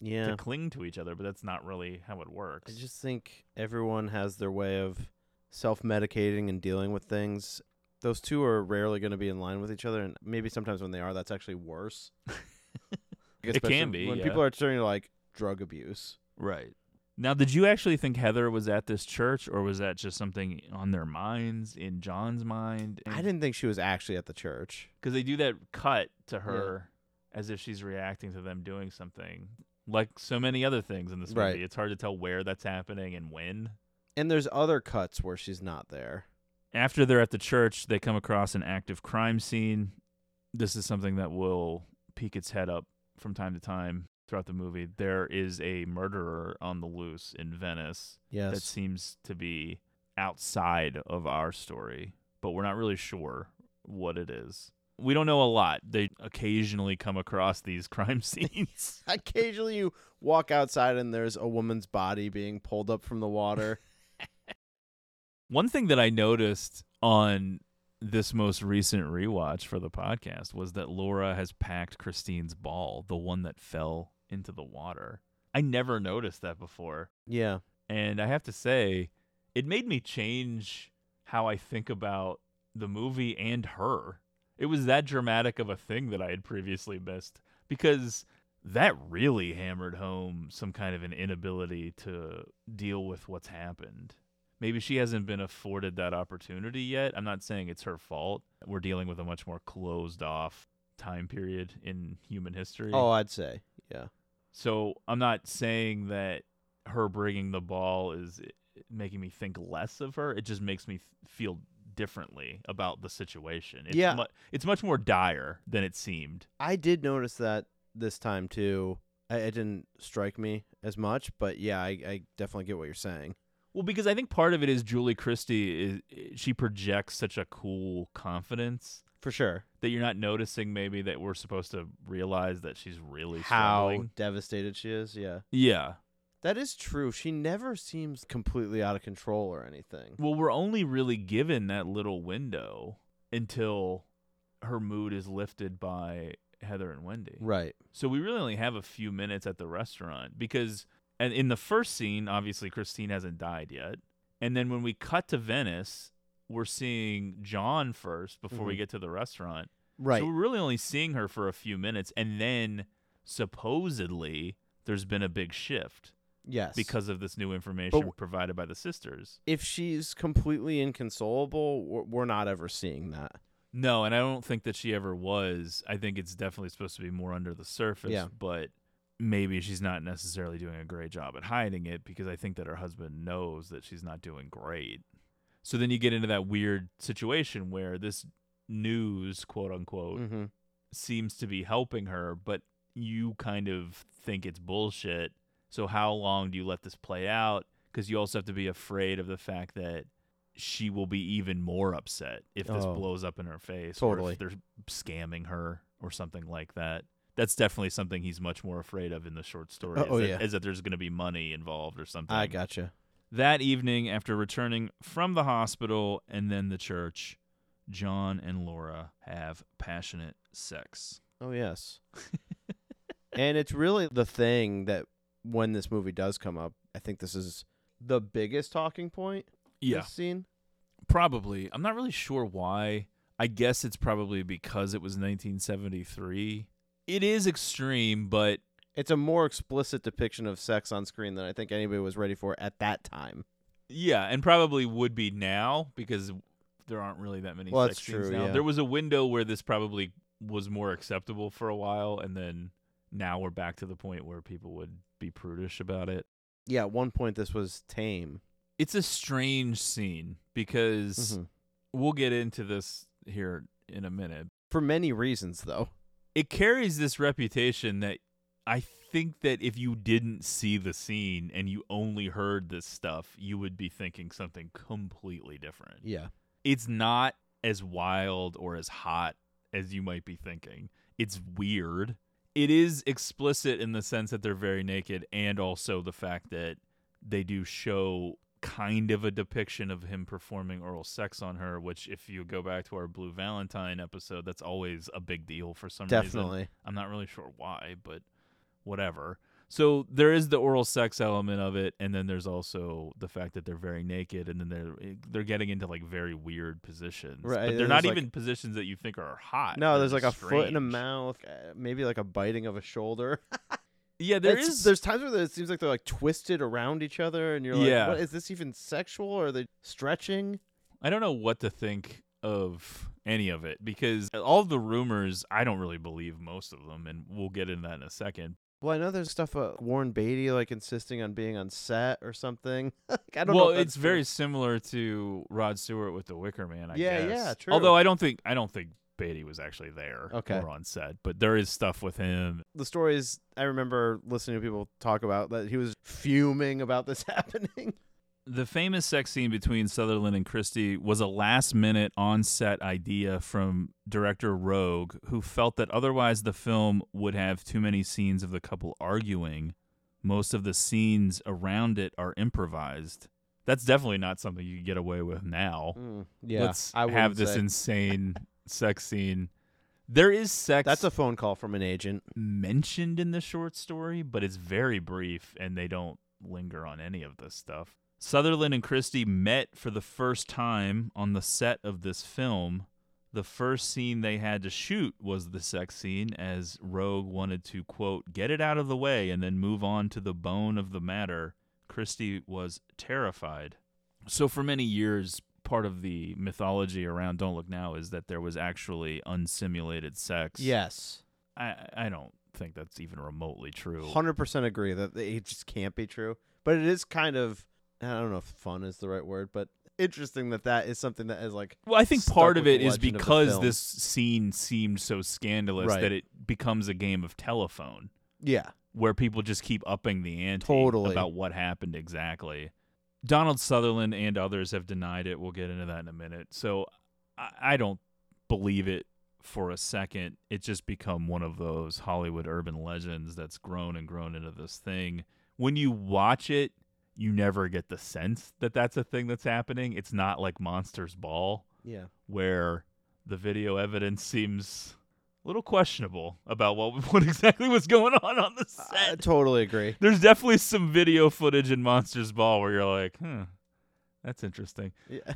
Yeah. to cling to each other, but that's not really how it works. I just think everyone has their way of self-medicating and dealing with things. Those two are rarely going to be in line with each other, and maybe sometimes when they are, that's actually worse. It can be, when yeah. people are turning to like drug abuse. Right. Now, did you actually think Heather was at this church, or was that just something on their minds, in John's mind? I didn't think she was actually at the church. because they do that cut to her as if she's reacting to them doing something, like so many other things in this movie. Right. It's hard to tell where that's happening and when. And there's other cuts where she's not there. After they're at the church, they come across an active crime scene. This is something that will peek its head up from time to time throughout the movie. There is a murderer on the loose in Venice Yes. that seems to be outside of our story, but we're not really sure what it is. We don't know a lot. They occasionally come across these crime scenes. Occasionally, you walk outside and there's a woman's body being pulled up from the water. One thing that I noticed on this most recent rewatch for the podcast was that Laura has packed Christine's ball, the one that fell into the water. I never noticed that before. yeah. And I have to say, it made me change how I think about the movie and her. It was that dramatic of a thing that I had previously missed because that really hammered home some kind of an inability to deal with what's happened. Maybe she hasn't been afforded that opportunity yet. I'm not saying it's her fault. We're dealing with a much more closed off time period in human history. Oh, I'd say. Yeah. So I'm not saying that her bringing the ball is eh, making me think less of her. It just makes me feel differently about the situation. It's Yeah. mu- it's much more dire than it seemed. I did notice that this time too. I, it didn't strike me as much, but yeah, I, I definitely get what you're saying. Well, because I think part of it is Julie Christie is eh, she projects such a cool confidence For sure. that you're not noticing maybe that we're supposed to realize that she's really How struggling. devastated she is. Yeah. Yeah. That is true. She never seems completely out of control or anything. Well, we're only really given that little window until her mood is lifted by Heather and Wendy. Right. So we really only have a few minutes at the restaurant because and in the first scene, obviously Christine hasn't died yet. And then when we cut to Venice, we're seeing John first before we Mhm. get to the restaurant. Right. So we're really only seeing her for a few minutes and then supposedly there's been a big shift yes. because of this new information w- provided by the sisters. if she's completely inconsolable, we're, we're not ever seeing that. No, and I don't think that she ever was. I think it's definitely supposed to be more under the surface, Yeah. but maybe she's not necessarily doing a great job at hiding it because I think that her husband knows that she's not doing great. So then you get into that weird situation where this news, quote unquote, Mm-hmm. seems to be helping her, but you kind of think it's bullshit. So how long do you let this play out? Because you also have to be afraid of the fact that she will be even more upset if this Oh. blows up in her face, Totally. or if they're scamming her or something like that. That's definitely something he's much more afraid of in the short story. Oh, is, oh, that, yeah. is that there's going to be money involved or something. I gotcha. That evening, after returning from the hospital and then the church, John and Laura have passionate sex. Oh yes. and it's really the thing that when this movie does come up, I think this is the biggest talking point. Yeah. This scene. Probably. I'm not really sure why. I guess it's probably because it was 1973. It is extreme, but It's a more explicit depiction of sex on screen than I think anybody was ready for at that time. yeah, and probably would be now because there aren't really that many Well, sex that's scenes true, now. yeah. There was a window where this probably was more acceptable for a while, and then now we're back to the point where people would be prudish about it. Yeah, at one point this was tame. It's a strange scene because Mhm. we'll get into this here in a minute. For many reasons though. It carries this reputation that I think that if you didn't see the scene and you only heard this stuff, you would be thinking something completely different. Yeah. It's not as wild or as hot as you might be thinking. It's weird. It is explicit in the sense that they're very naked and also the fact that they do show kind of a depiction of him performing oral sex on her, which if you go back to our Blue Valentine episode, that's always a big deal for some reason. Definitely. I'm not really sure why, but whatever. So there is the oral sex element of it, and then there's also the fact that they're very naked, and then they're they're getting into like very weird positions. Right, but they're not like- even positions that you think are hot. No, there's like a foot and a mouth, uh, maybe like a biting of a shoulder. Yeah, there It's- is. There's times where it seems like they're like twisted around each other, and you're like, Yeah. what, is this even sexual? Or are they stretching? I don't know what to think of any of it because all the rumors, I don't really believe most of them, and we'll get into that in a second. Well, I know there's stuff about Warren Beatty like insisting on being on set or something. like, I don't well, know. it's that's very similar to Rod Stewart with The Wicker Man. I Yeah, guess. yeah, true. Although I don't think I don't think Beatty was actually there Okay. or on set, but there is stuff with him. the stories I remember listening to people talk about that he was fuming about this happening. The famous sex scene between Sutherland and Christie was a last minute on set idea from director Roeg, who felt that otherwise the film would have too many scenes of the couple arguing. Most of the scenes around it are improvised. That's definitely not something you can get away with now. Mm, yeah, Let's I have this say. insane sex scene. There is sex That's a phone call from an agent. mentioned in the short story, but it's very brief and they don't linger on any of this stuff. Sutherland and Christie met for the first time on the set of this film. The first scene they had to shoot was the sex scene, as Roeg wanted to, quote, get it out of the way and then move on to the bone of the matter. Christie was terrified. So, for many years, part of the mythology around Don't Look Now is that there was actually unsimulated sex. Yes, I I don't think that's even remotely true. hundred percent agree that it just can't be true. But it is kind of I don't know if fun is the right word, but interesting that that is something that is like. Well, I think part of it is legend of the because this scene seemed so scandalous Right. that it becomes a game of telephone Yeah, where people just keep upping the ante Totally. about what happened exactly. Donald Sutherland and others have denied it. We'll get into that in a minute. So I, I don't believe it for a second. It's just become one of those Hollywood urban legends that's grown and grown into this thing. When you watch it, you never get the sense that that's a thing that's happening. It's not like Monsters Ball yeah. where the video evidence seems a little questionable about what what exactly was going on on the set. I totally agree. There's definitely some video footage in Monsters Ball where you're like, "Hmm, that's interesting." Yeah.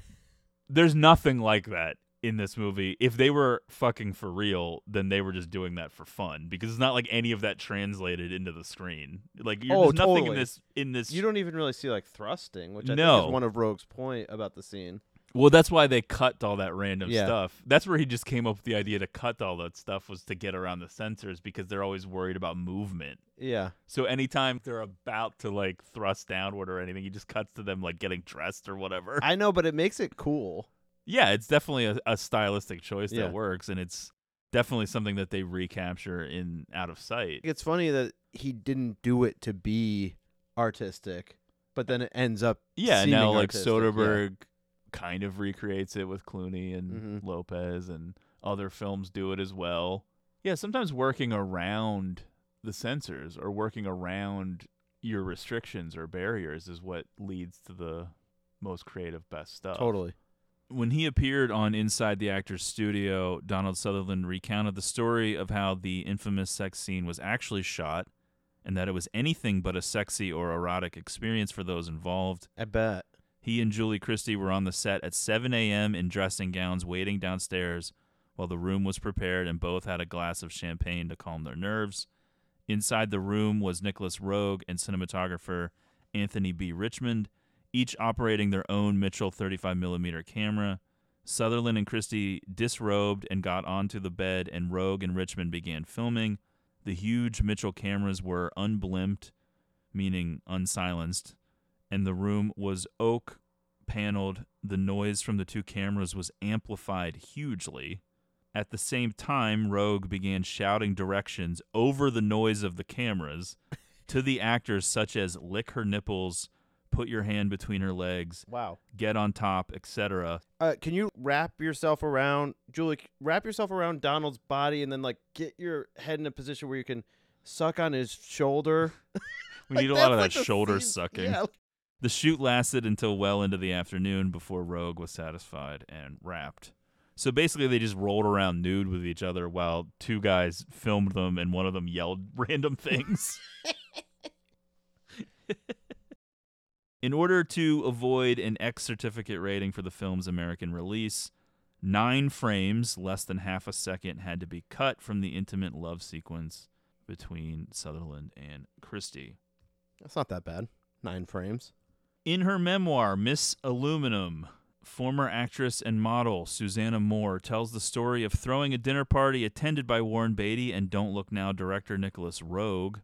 There's nothing like that in this movie. If they were fucking for real, then they were just doing that for fun because it's not like any of that translated into the screen. Like you're, Oh, there's nothing in this in this You don't even really see like thrusting, which I No. think is one of Roeg's point about the scene. Well, that's why they cut all that random Yeah. stuff. That's where he just came up with the idea to cut all that stuff was to get around the censors because they're always worried about movement. Yeah, So anytime they're about to like thrust downward or anything, he just cuts to them like getting dressed or whatever. I know, but it makes it cool. yeah, it's definitely a, a stylistic choice Yeah. that works, and it's definitely something that they recapture in Out of Sight. It's funny that he didn't do it to be artistic, but then it ends up. Yeah, now like artistic, yeah. Soderbergh kind of recreates it with Clooney and Mhm. Lopez, and other films do it as well. Yeah, sometimes working around the censors or working around your restrictions or barriers is what leads to the most creative, best stuff. Totally. When he appeared on Inside the Actor's Studio, Donald Sutherland recounted the story of how the infamous sex scene was actually shot and that it was anything but a sexy or erotic experience for those involved. I bet. He and Julie Christie were on the set at 7 a.m. in dressing gowns waiting downstairs while the room was prepared and both had a glass of champagne to calm their nerves. Inside the room was Nicolas Roeg and cinematographer Anthony B. Richmond, each operating their own Mitchell 35mm camera. Sutherland and Christie disrobed and got onto the bed, and Roeg and Richmond began filming. The huge Mitchell cameras were unblimped, meaning unsilenced, and the room was oak paneled. The noise from the two cameras was amplified hugely. At the same time, Roeg began shouting directions over the noise of the cameras to the actors, such as lick her nipples, put your hand between her legs, Wow. get on top, etc. Uh, can you wrap yourself around Julie? Wrap yourself around Donald's body and then like get your head in a position where you can suck on his shoulder. We Like, need a lot of like that shoulder sucking. Yeah. The shoot lasted until well into the afternoon before Roeg was satisfied and wrapped. So basically, they just rolled around nude with each other while two guys filmed them and one of them yelled random things. In order to avoid an X certificate rating for the film's American release, nine frames, less than half a second, had to be cut from the intimate love sequence between Sutherland and Christie. That's not that bad. Nine frames. In her memoir, Miss Aluminum, former actress and model Susanna Moore tells the story of throwing a dinner party attended by Warren Beatty and Don't Look Now director Nicolas Roeg.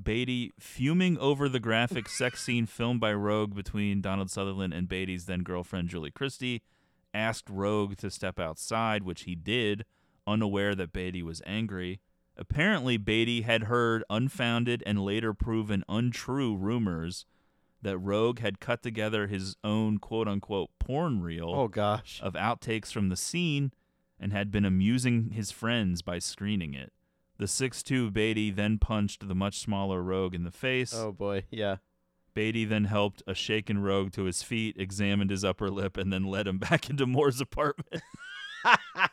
Beatty, fuming over the graphic sex scene filmed by Roeg between Donald Sutherland and Beatty's then girlfriend Julie Christie, asked Roeg to step outside, which he did, unaware that Beatty was angry. Apparently, Beatty had heard unfounded and later proven untrue rumors that Roeg had cut together his own quote unquote porn reel Oh gosh. of outtakes from the scene and had been amusing his friends by screening it. The 6'2 Beatty then punched the much smaller Roeg in the face. Oh boy. Yeah. Beatty then helped a shaken Roeg to his feet, examined his upper lip, and then led him back into Moore's apartment.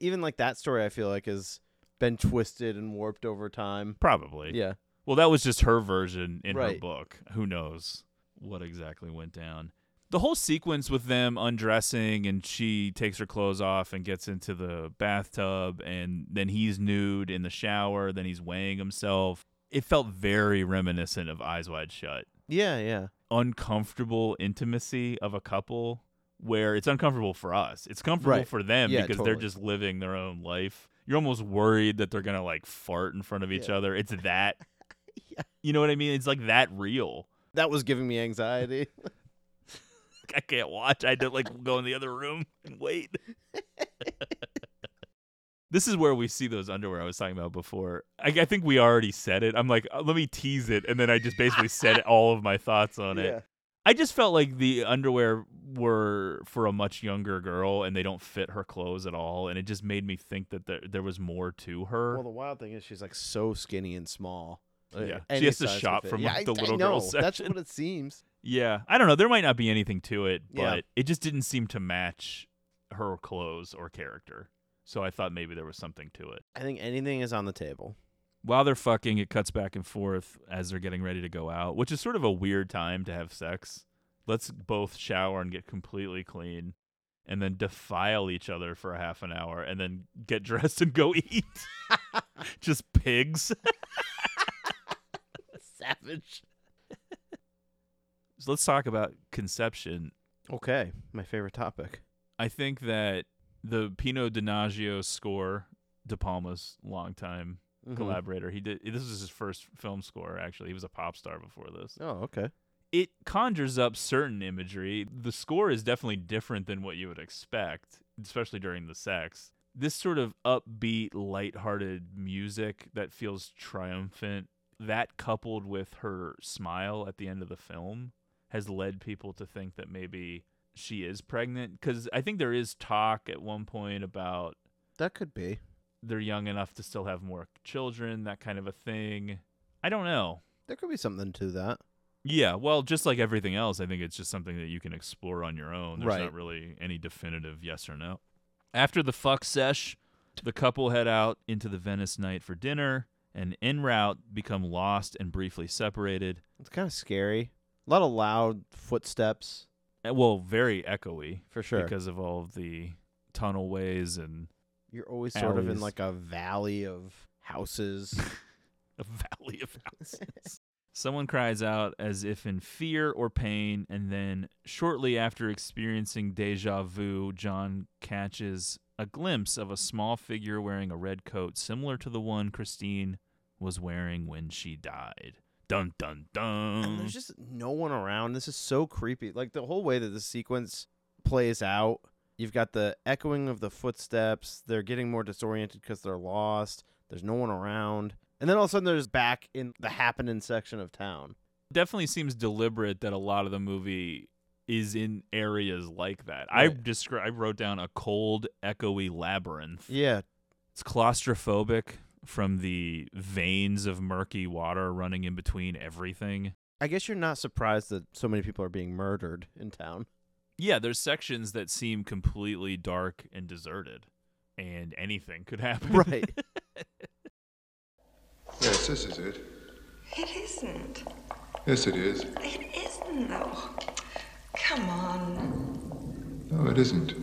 Even like that story, I feel like has been twisted and warped over time. Probably. Yeah. Well, that was just her version in her book. Who knows what exactly went down? The whole sequence with them undressing and she takes her clothes off and gets into the bathtub and then he's nude in the shower, then he's weighing himself. It felt very reminiscent of Eyes Wide Shut. Yeah. Yeah. Uncomfortable intimacy of a couple where it's uncomfortable for us. It's comfortable Right. for them Yeah, because they're just living their own life. You're almost worried that they're going to like fart in front of each Yeah. other. It's that Yeah. you know what I mean? It's like that real. That was giving me anxiety. I can't watch. I had to like go in the other room and wait. this is where we see those underwear I was talking about before. I, I think we already said it. I'm like, uh, let me tease it, and then I just basically said all of my thoughts on yeah. it. I just felt like the underwear were for a much younger girl, and they don't fit her clothes at all, and it just made me think that there there was more to her. Well, the wild thing is she's like so skinny and small. Uh, Yeah. She any has to shop from, yeah, like, the I little know. girl That's what it seems. Yeah, I don't know. There might not be anything to it, but Yeah. it just didn't seem to match her clothes or character. So I thought maybe there was something to it. I think anything is on the table. While they're fucking, it cuts back and forth as they're getting ready to go out, which is sort of a weird time to have sex. Let's both shower and get completely clean and then defile each other for a half an hour and then get dressed and go eat. just pigs. Savage. So let's talk about conception. Okay, my favorite topic. I think that the Pino Donaggio score, De Palma's longtime Mhm. collaborator, he did. This is his first film score. Actually, he was a pop star before this. Oh, okay. It conjures up certain imagery. The score is definitely different than what you would expect, especially during the sex. This sort of upbeat, lighthearted music that feels triumphant, that coupled with her smile at the end of the film, has led people to think that maybe she is pregnant. Because I think there is talk at one point about That could be. they're young enough to still have more children, that kind of a thing. I don't know. There could be something to that. Yeah, well, just like everything else, I think it's just something that you can explore on your own. There's Right. not really any definitive yes or no. After the fuck sesh, the couple head out into the Venice night for dinner, and en route become lost and briefly separated. It's kind of scary. A lot of loud footsteps. Uh, Well, very echoey For sure. because of all of the tunnel ways and You're always sort of in like a valley of houses. a valley of houses. Someone cries out as if in fear or pain, and then shortly after experiencing deja vu, John catches a glimpse of a small figure wearing a red coat similar to the one Christine was wearing when she died. Dun dun and dun. there's just no one around. This is so creepy. Like the whole way that the sequence plays out, you've got the echoing of the footsteps. They're getting more disoriented because they're lost. There's no one around. And then all of a sudden, there's back in the happening section of town. Definitely seems deliberate that a lot of the movie is in areas like that. I Right. descri- I wrote down a cold, echoey labyrinth. Yeah, It's claustrophobic from the veins of murky water running in between everything. I guess you're not surprised that so many people are being murdered in town. Yeah, there's sections that seem completely dark and deserted, and anything could happen. Right. Yes, this is it. It isn't. Yes, it is. It isn't, though. Come on. No, it isn't.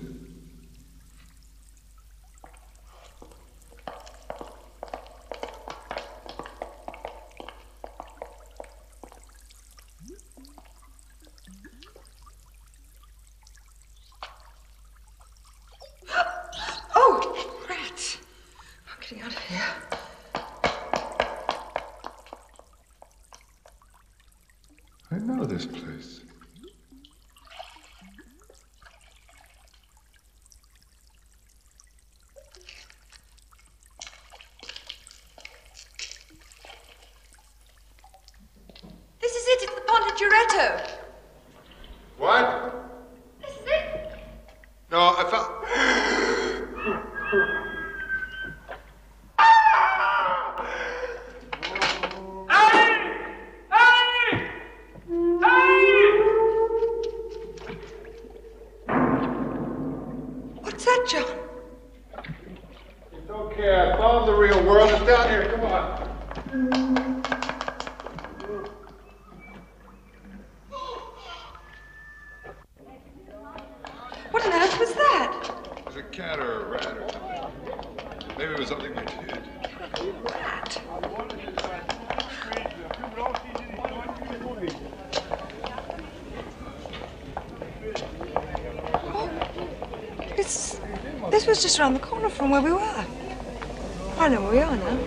Oh, rats. I'm getting out of here. I know this place. This is it. It's the Ponte Giretto. What? This is it. No, I found. What's that, John? It's okay, I found the real world. It's down here. Come on. What on earth was that? It was a cat or a rat or something. Maybe it was something they did. Rat. This, this was just around the corner from where we were. I know where we are now.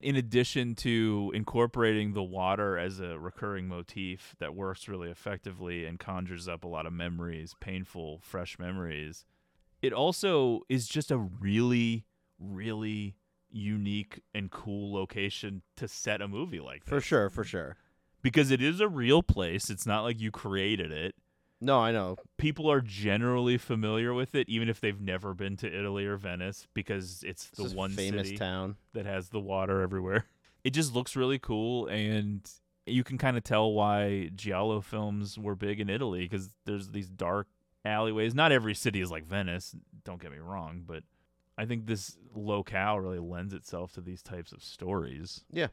In addition to incorporating the water as a recurring motif that works really effectively and conjures up a lot of memories, painful, fresh memories, it also is just a really, really unique and cool location to set a movie like this. For sure, for sure. Because it is a real place. It's not like you created it. No, I know. People are generally familiar with it, even if they've never been to Italy or Venice, because it's the one famous city town. that has the water everywhere. It just looks really cool, and you can kind of tell why giallo films were big in Italy because there's these dark alleyways. Not every city is like Venice. Don't get me wrong, but I think this locale really lends itself to these types of stories. Yeah.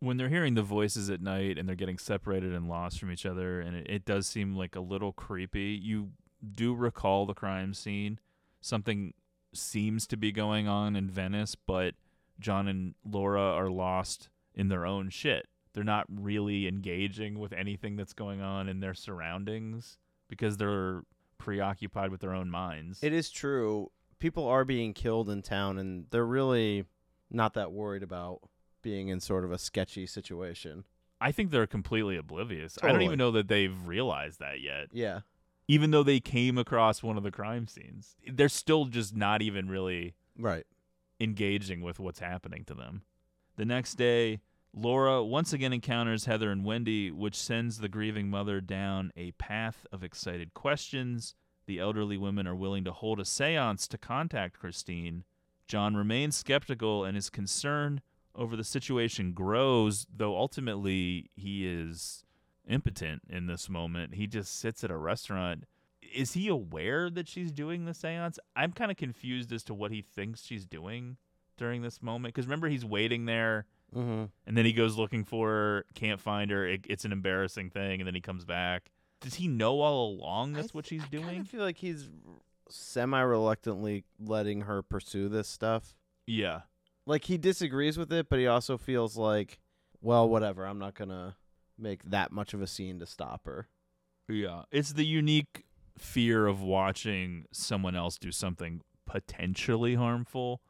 When they're hearing the voices at night and they're getting separated and lost from each other, and it, it does seem like a little creepy, you do recall the crime scene. Something seems to be going on in Venice, but John and Laura are lost in their own shit. They're not really engaging with anything that's going on in their surroundings because they're preoccupied with their own minds. It is true. People are being killed in town, and they're really not that worried about being in sort of a sketchy situation. I think they're completely oblivious. I don't even know that they've realized that yet. Yeah. Even though they came across one of the crime scenes, they're still just not even really Right. engaging with what's happening to them. The next day, Laura once again encounters Heather and Wendy, which sends the grieving mother down a path of excited questions. The elderly women are willing to hold a seance to contact Christine. John remains skeptical, and is concern over the situation grows, though ultimately he is impotent in this moment. He just sits at a restaurant. is he aware that she's doing the seance? I'm kind of confused as to what he thinks she's doing during this moment. Because remember, he's waiting there Mm-hmm. and then he goes looking for her, can't find her. It, it's an embarrassing thing, and then he comes back. Does he know all along that's what she's I doing? I feel like he's semi reluctantly letting her pursue this stuff. Yeah. Like he disagrees with it, but he also feels like, well, whatever. I'm not gonna make that much of a scene to stop her. Yeah. It's the unique fear of watching someone else do something potentially harmful,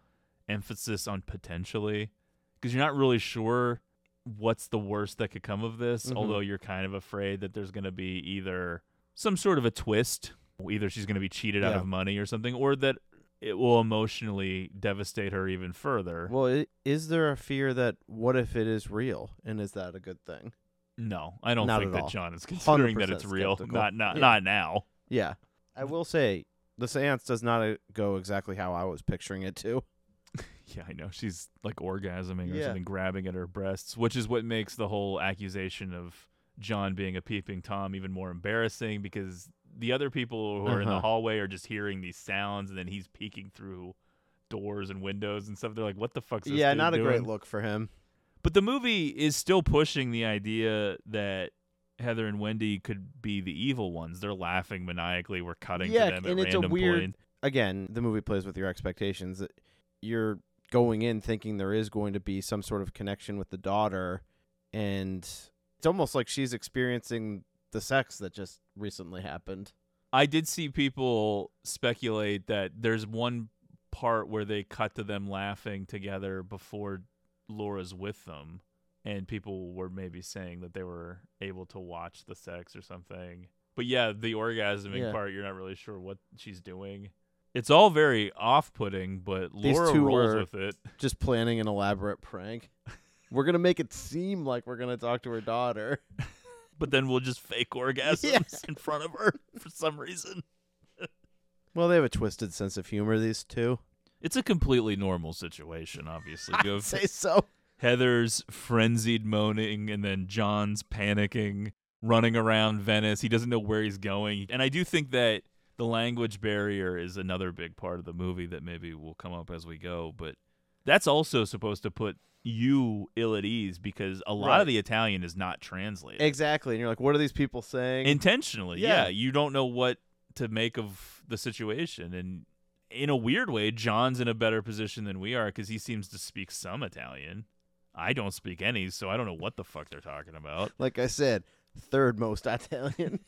emphasis on potentially, because you're not really sure what's the worst that could come of this, Mhm. although you're kind of afraid that there's going to be either some sort of a twist, either she's going to be cheated out of money or something, or that it will emotionally devastate her even further. Well, is there a fear that what if it is real, and is that a good thing? No, I don't Not think that all. John is considering that it's real. skeptical. Not not Yeah. not now. Yeah, I will say the seance does not uh, go exactly how I was picturing it to. Yeah, I know. She's like orgasming or Yeah. something, grabbing at her breasts, which is what makes the whole accusation of John being a peeping Tom even more embarrassing because the other people who are in the Uh-huh. hallway are just hearing these sounds and then he's peeking through doors and windows and stuff. They're like, what the fuck's this yeah, not a great look for him. But the movie is still pushing the idea that Heather and Wendy could be the evil ones. They're laughing maniacally. We're cutting yeah, to them and at it's a weird. point. Again, the movie plays with your expectations. That You're going in thinking there is going to be some sort of connection with the daughter, and it's almost like she's experiencing the sex that just recently happened. I did see people speculate that there's one part where they cut to them laughing together before Laura's with them, and people were maybe saying that they were able to watch the sex or something. But yeah, the orgasming Yeah. part, you're not really sure what she's doing. It's all very off-putting, but These Laura rolls with it. just planning an elaborate prank. We're gonna make it seem like we're gonna talk to her daughter. But then we'll just fake orgasms in front of her for some reason. Well, they have a twisted sense of humor. These two. It's a completely normal situation, obviously. You I'd say so. Heather's frenzied moaning, and then John's panicking, running around Venice. He doesn't know where he's going. And I do think that the language barrier is another big part of the movie that maybe will come up as we go. But that's also supposed to put you ill at ease because a lot Right. of the Italian is not translated. Exactly. And you're like, what are these people saying? Intentionally, Yeah. yeah. You don't know what to make of the situation. And in a weird way, John's in a better position than we are because he seems to speak some Italian. I don't speak any, so I don't know what the fuck they're talking about. like I said, third most Italian.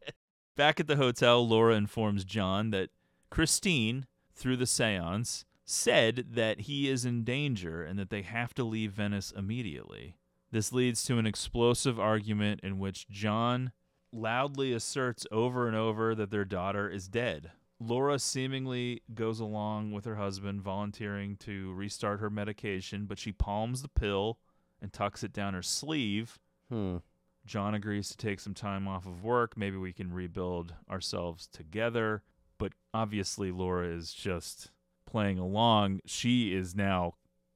Back at the hotel, Laura informs John that Christine, through the seance, said that he is in danger and that they have to leave Venice immediately. This leads to an explosive argument in which John loudly asserts over and over that their daughter is dead. Laura seemingly goes along with her husband, volunteering to restart her medication, but she palms the pill and tucks it down her sleeve. hmm. John agrees to take some time off of work. Maybe we can rebuild ourselves together. But obviously, Laura is just playing along. She is now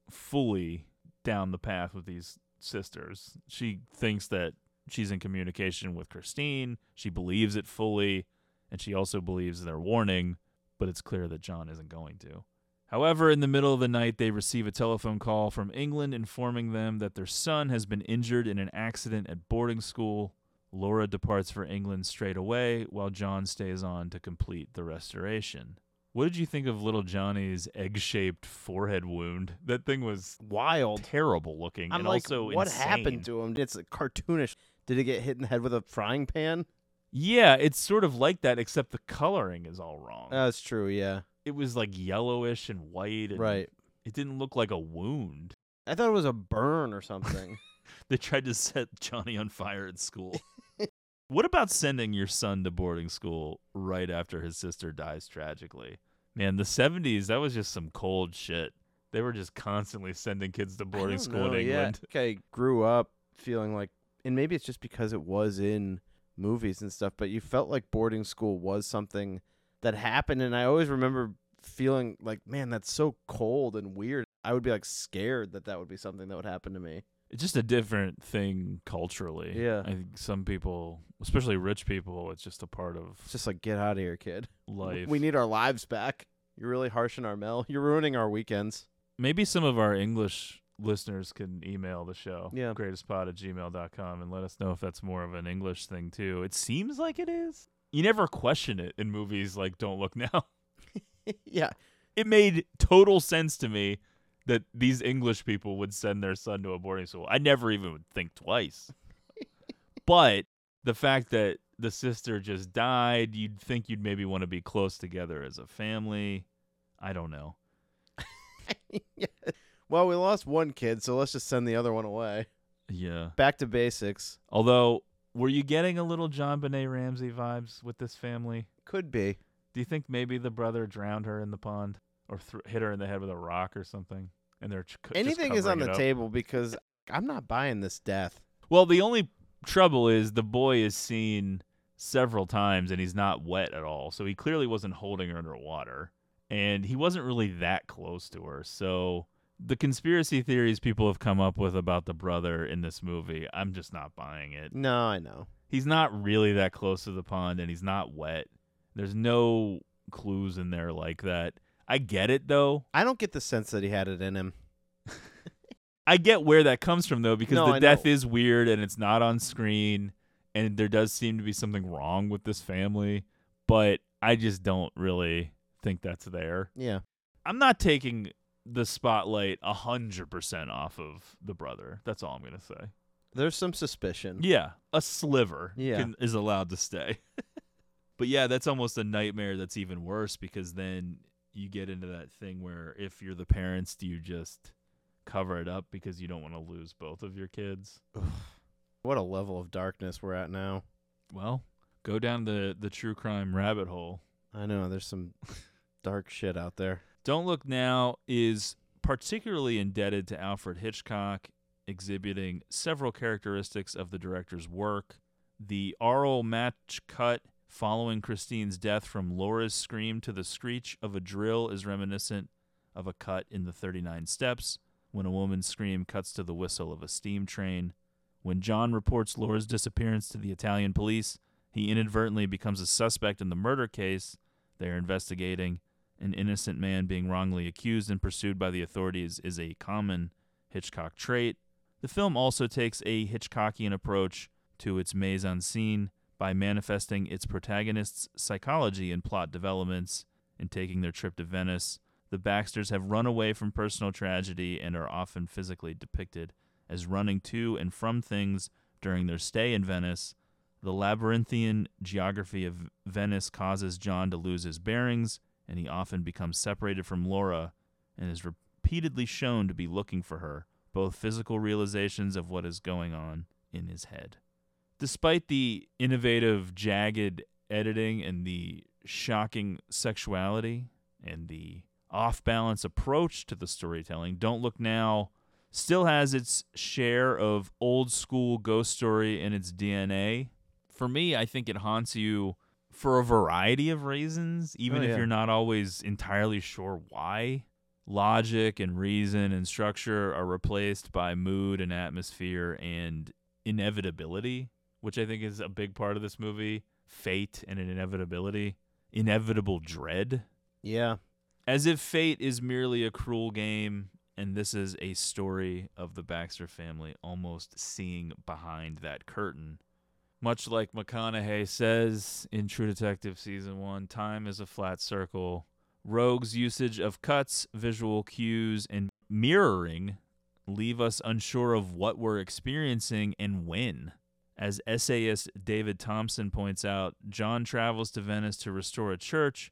fully down the path with these sisters. She thinks that she's in communication with Christine. She believes it fully. And she also believes their warning, but it's clear that John isn't going to. However, in the middle of the night, they receive a telephone call from England informing them that their son has been injured in an accident at boarding school. Laura departs for England straight away, while John stays on to complete the restoration. What did you think of little Johnny's egg shaped forehead wound? That thing was wild, terrible looking, I'm and like, also what insane. happened to him? It's cartoonish. Did he get hit in the head with a frying pan? Yeah, it's sort of like that, except the coloring is all wrong. That's true. Yeah. it was like yellowish and white. And Right. It didn't look like a wound. I thought it was a burn or something. They tried to set Johnny on fire at school. what about sending your son to boarding school right after his sister dies tragically? Man, the 70s, that was just some cold shit. They were just constantly sending kids to boarding school know, in yeah. England. I think I grew up feeling like, and maybe it's just because it was in movies and stuff, but you felt like boarding school was something that happened. And I always remember feeling like, man, that's so cold and weird. I would be like scared that that would be something that would happen to me. It's just a different thing culturally. Yeah. I think some people, especially rich people, it's just a part of It's just like get out of here, kid. life. We need our lives back. You're really harshing our Mel. You're ruining our weekends. Maybe some of our English listeners can email the show. Yeah. Greatestpod at gmail.com and let us know if that's more of an English thing too. It seems like it is. You never question it in movies like Don't Look Now. yeah. It made total sense to me that these English people would send their son to a boarding school. I never even would think twice. but the fact that the sister just died, you'd think you'd maybe want to be close together as a family. I don't know. Well, we lost one kid, so let's just send the other one away. Yeah. Back to basics. Although, were you getting a little JonBenét Ramsey vibes with this family? Could be. Do you think maybe the brother drowned her in the pond or th- hit her in the head with a rock or something? And they're co- Anything is on the table because I'm not buying this death. Well, the only trouble is the boy is seen several times and he's not wet at all. So he clearly wasn't holding her underwater. And he wasn't really that close to her. So the conspiracy theories people have come up with about the brother in this movie, I'm just not buying it. No, I know. He's not really that close to the pond and he's not wet. There's no clues in there like that. I get it though. I don't get the sense that he had it in him. I get where that comes from though because No, the I death know. is weird and it's not on screen and there does seem to be something wrong with this family, but I just don't really think that's there. Yeah. I'm not taking the spotlight a hundred percent off of the brother. That's all I'm gonna say. There's some suspicion. Yeah, a sliver Yeah. can, is allowed to stay. but yeah, that's almost a nightmare. That's even worse because then you get into that thing where if you're the parents, do you just cover it up because you don't want to lose both of your kids? What a level of darkness we're at now. Well, go down the the true crime rabbit hole. I know there's some dark shit out there. Don't Look Now is particularly indebted to Alfred Hitchcock, exhibiting several characteristics of the director's work. The aural match cut following Christine's death from Laura's scream to the screech of a drill is reminiscent of a cut in the 39 Steps when a woman's scream cuts to the whistle of a steam train. When John reports Laura's disappearance to the Italian police, he inadvertently becomes a suspect in the murder case they are investigating. An innocent man being wrongly accused and pursued by the authorities is a common Hitchcock trait. The film also takes a Hitchcockian approach to its mise en scene by manifesting its protagonist's psychology and plot developments. In taking their trip to Venice, the Baxters have run away from personal tragedy and are often physically depicted as running to and from things during their stay in Venice. The labyrinthian geography of Venice causes John to lose his bearings, and he often becomes separated from Laura and is repeatedly shown to be looking for her, both physical realizations of what is going on in his head. Despite the innovative, jagged editing and the shocking sexuality and the off balance approach to the storytelling, Don't Look Now still has its share of old school ghost story in its DNA. For me, I think it haunts you for a variety of reasons, even Oh, if you're not always entirely sure why. Logic and reason and structure are replaced by mood and atmosphere and inevitability, which I think is a big part of this movie. Fate and an inevitability, inevitable dread. Yeah. As if fate is merely a cruel game, and this is a story of the Baxter family almost seeing behind that curtain. Much like McConaughey says in True Detective Season 1, time is a flat circle. Roeg's usage of cuts, visual cues, and mirroring leave us unsure of what we're experiencing and when. As essayist David Thompson points out, John travels to Venice to restore a church,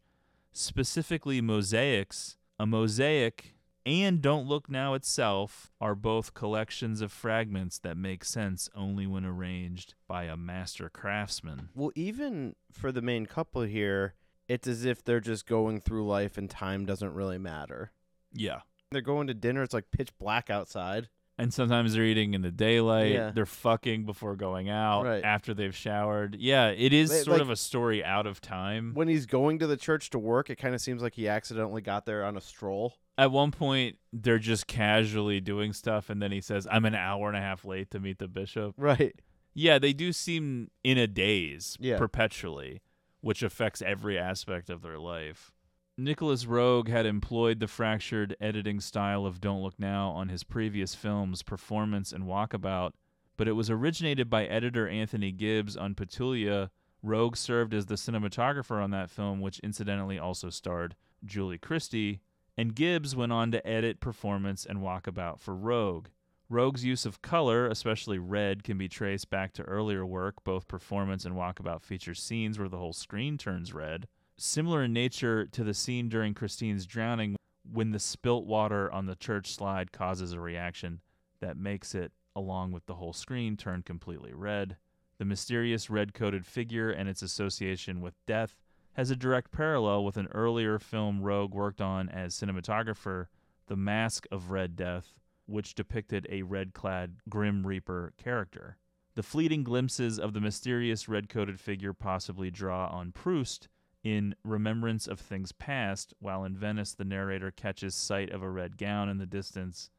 specifically mosaics. A mosaic and Don't Look Now itself are both collections of fragments that make sense only when arranged by a master craftsman. Well, even for the main couple here, it's as if they're just going through life and time doesn't really matter. Yeah. They're going to dinner, it's like pitch black outside. And sometimes they're eating in the daylight. Yeah. They're fucking before going out Right. after they've showered. Yeah, it is They- sort of a story out of time. When he's going to the church to work, it kind of seems like he accidentally got there on a stroll. At one point, they're just casually doing stuff, and then he says, "I'm an hour and a half late to meet the bishop." Right. Yeah, they do seem in a daze Yeah. perpetually, which affects every aspect of their life. Nicolas Roeg had employed the fractured editing style of Don't Look Now on his previous films, Performance and Walkabout, but it was originated by editor Anthony Gibbs on Petulia. Roeg served as the cinematographer on that film, which incidentally also starred Julie Christie, and Gibbs went on to edit Performance and Walkabout for Roeg. Roeg's use of color, especially red, can be traced back to earlier work. Both Performance and Walkabout feature scenes where the whole screen turns red. Similar in nature to the scene during Christine's drowning when the spilt water on the church slide causes a reaction that makes it, along with the whole screen, turn completely red. The mysterious red coated figure and its association with death has a direct parallel with an earlier film Roeg worked on as cinematographer, The Masque of Red Death, which depicted a red clad Grim Reaper character. The fleeting glimpses of the mysterious red coated figure possibly draw on Proust in Remembrance of Things Past, while in Venice the narrator catches sight of a red gown in the distance,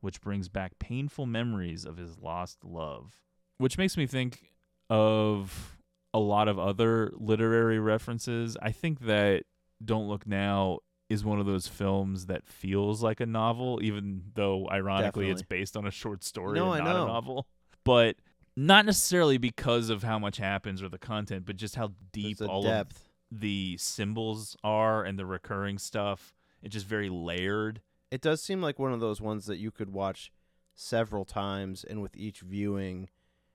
which brings back painful memories of his lost love. Which makes me think of a lot of other literary references. I think that Don't Look Now is one of those films that feels like a novel, even though ironically it's based on a short story No, and I not know. a novel. But not necessarily because of how much happens or the content, but just how deep There's all depth. of the symbols are and the recurring stuff. It's just very layered. It does seem like one of those ones that you could watch several times, and with each viewing,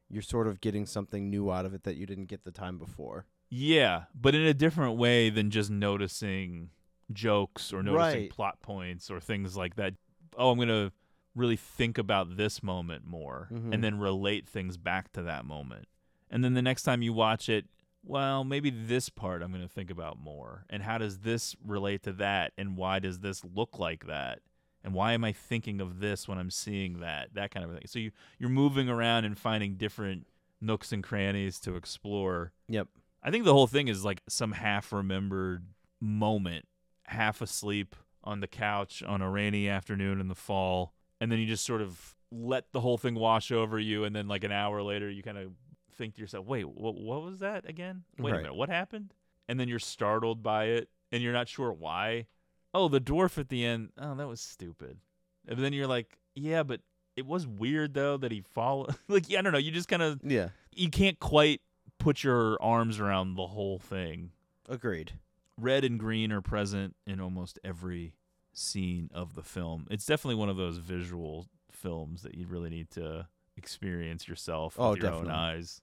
you're sort of getting something new out of it that you didn't get the time before. Yeah, but in a different way than just noticing jokes or noticing Right. plot points or things like that. Oh, I'm going to really think about this moment more Mhm. and then relate things back to that moment. And then the next time you watch it, well, maybe this part I'm going to think about more. And how does this relate to that? And why does this look like that? And why am I thinking of this when I'm seeing that? That kind of thing. So you, you're moving around and finding different nooks and crannies to explore. Yep. I think the whole thing is like some half remembered moment, half asleep on the couch on a rainy afternoon in the fall, and then you just sort of let the whole thing wash over you, and then like an hour later, you kind of think to yourself, "Wait, what? What was that again? Wait Right. a minute, what happened?" And then you're startled by it, and you're not sure why. Oh, the dwarf at the end. Oh, that was stupid. And then you're like, "Yeah, but." It was weird though that he followed. like, yeah, I don't know. You just kind of Yeah. you can't quite put your arms around the whole thing. Agreed. Red and green are present in almost every scene of the film. It's definitely one of those visual films that you really need to experience yourself Oh, with your definitely. own eyes.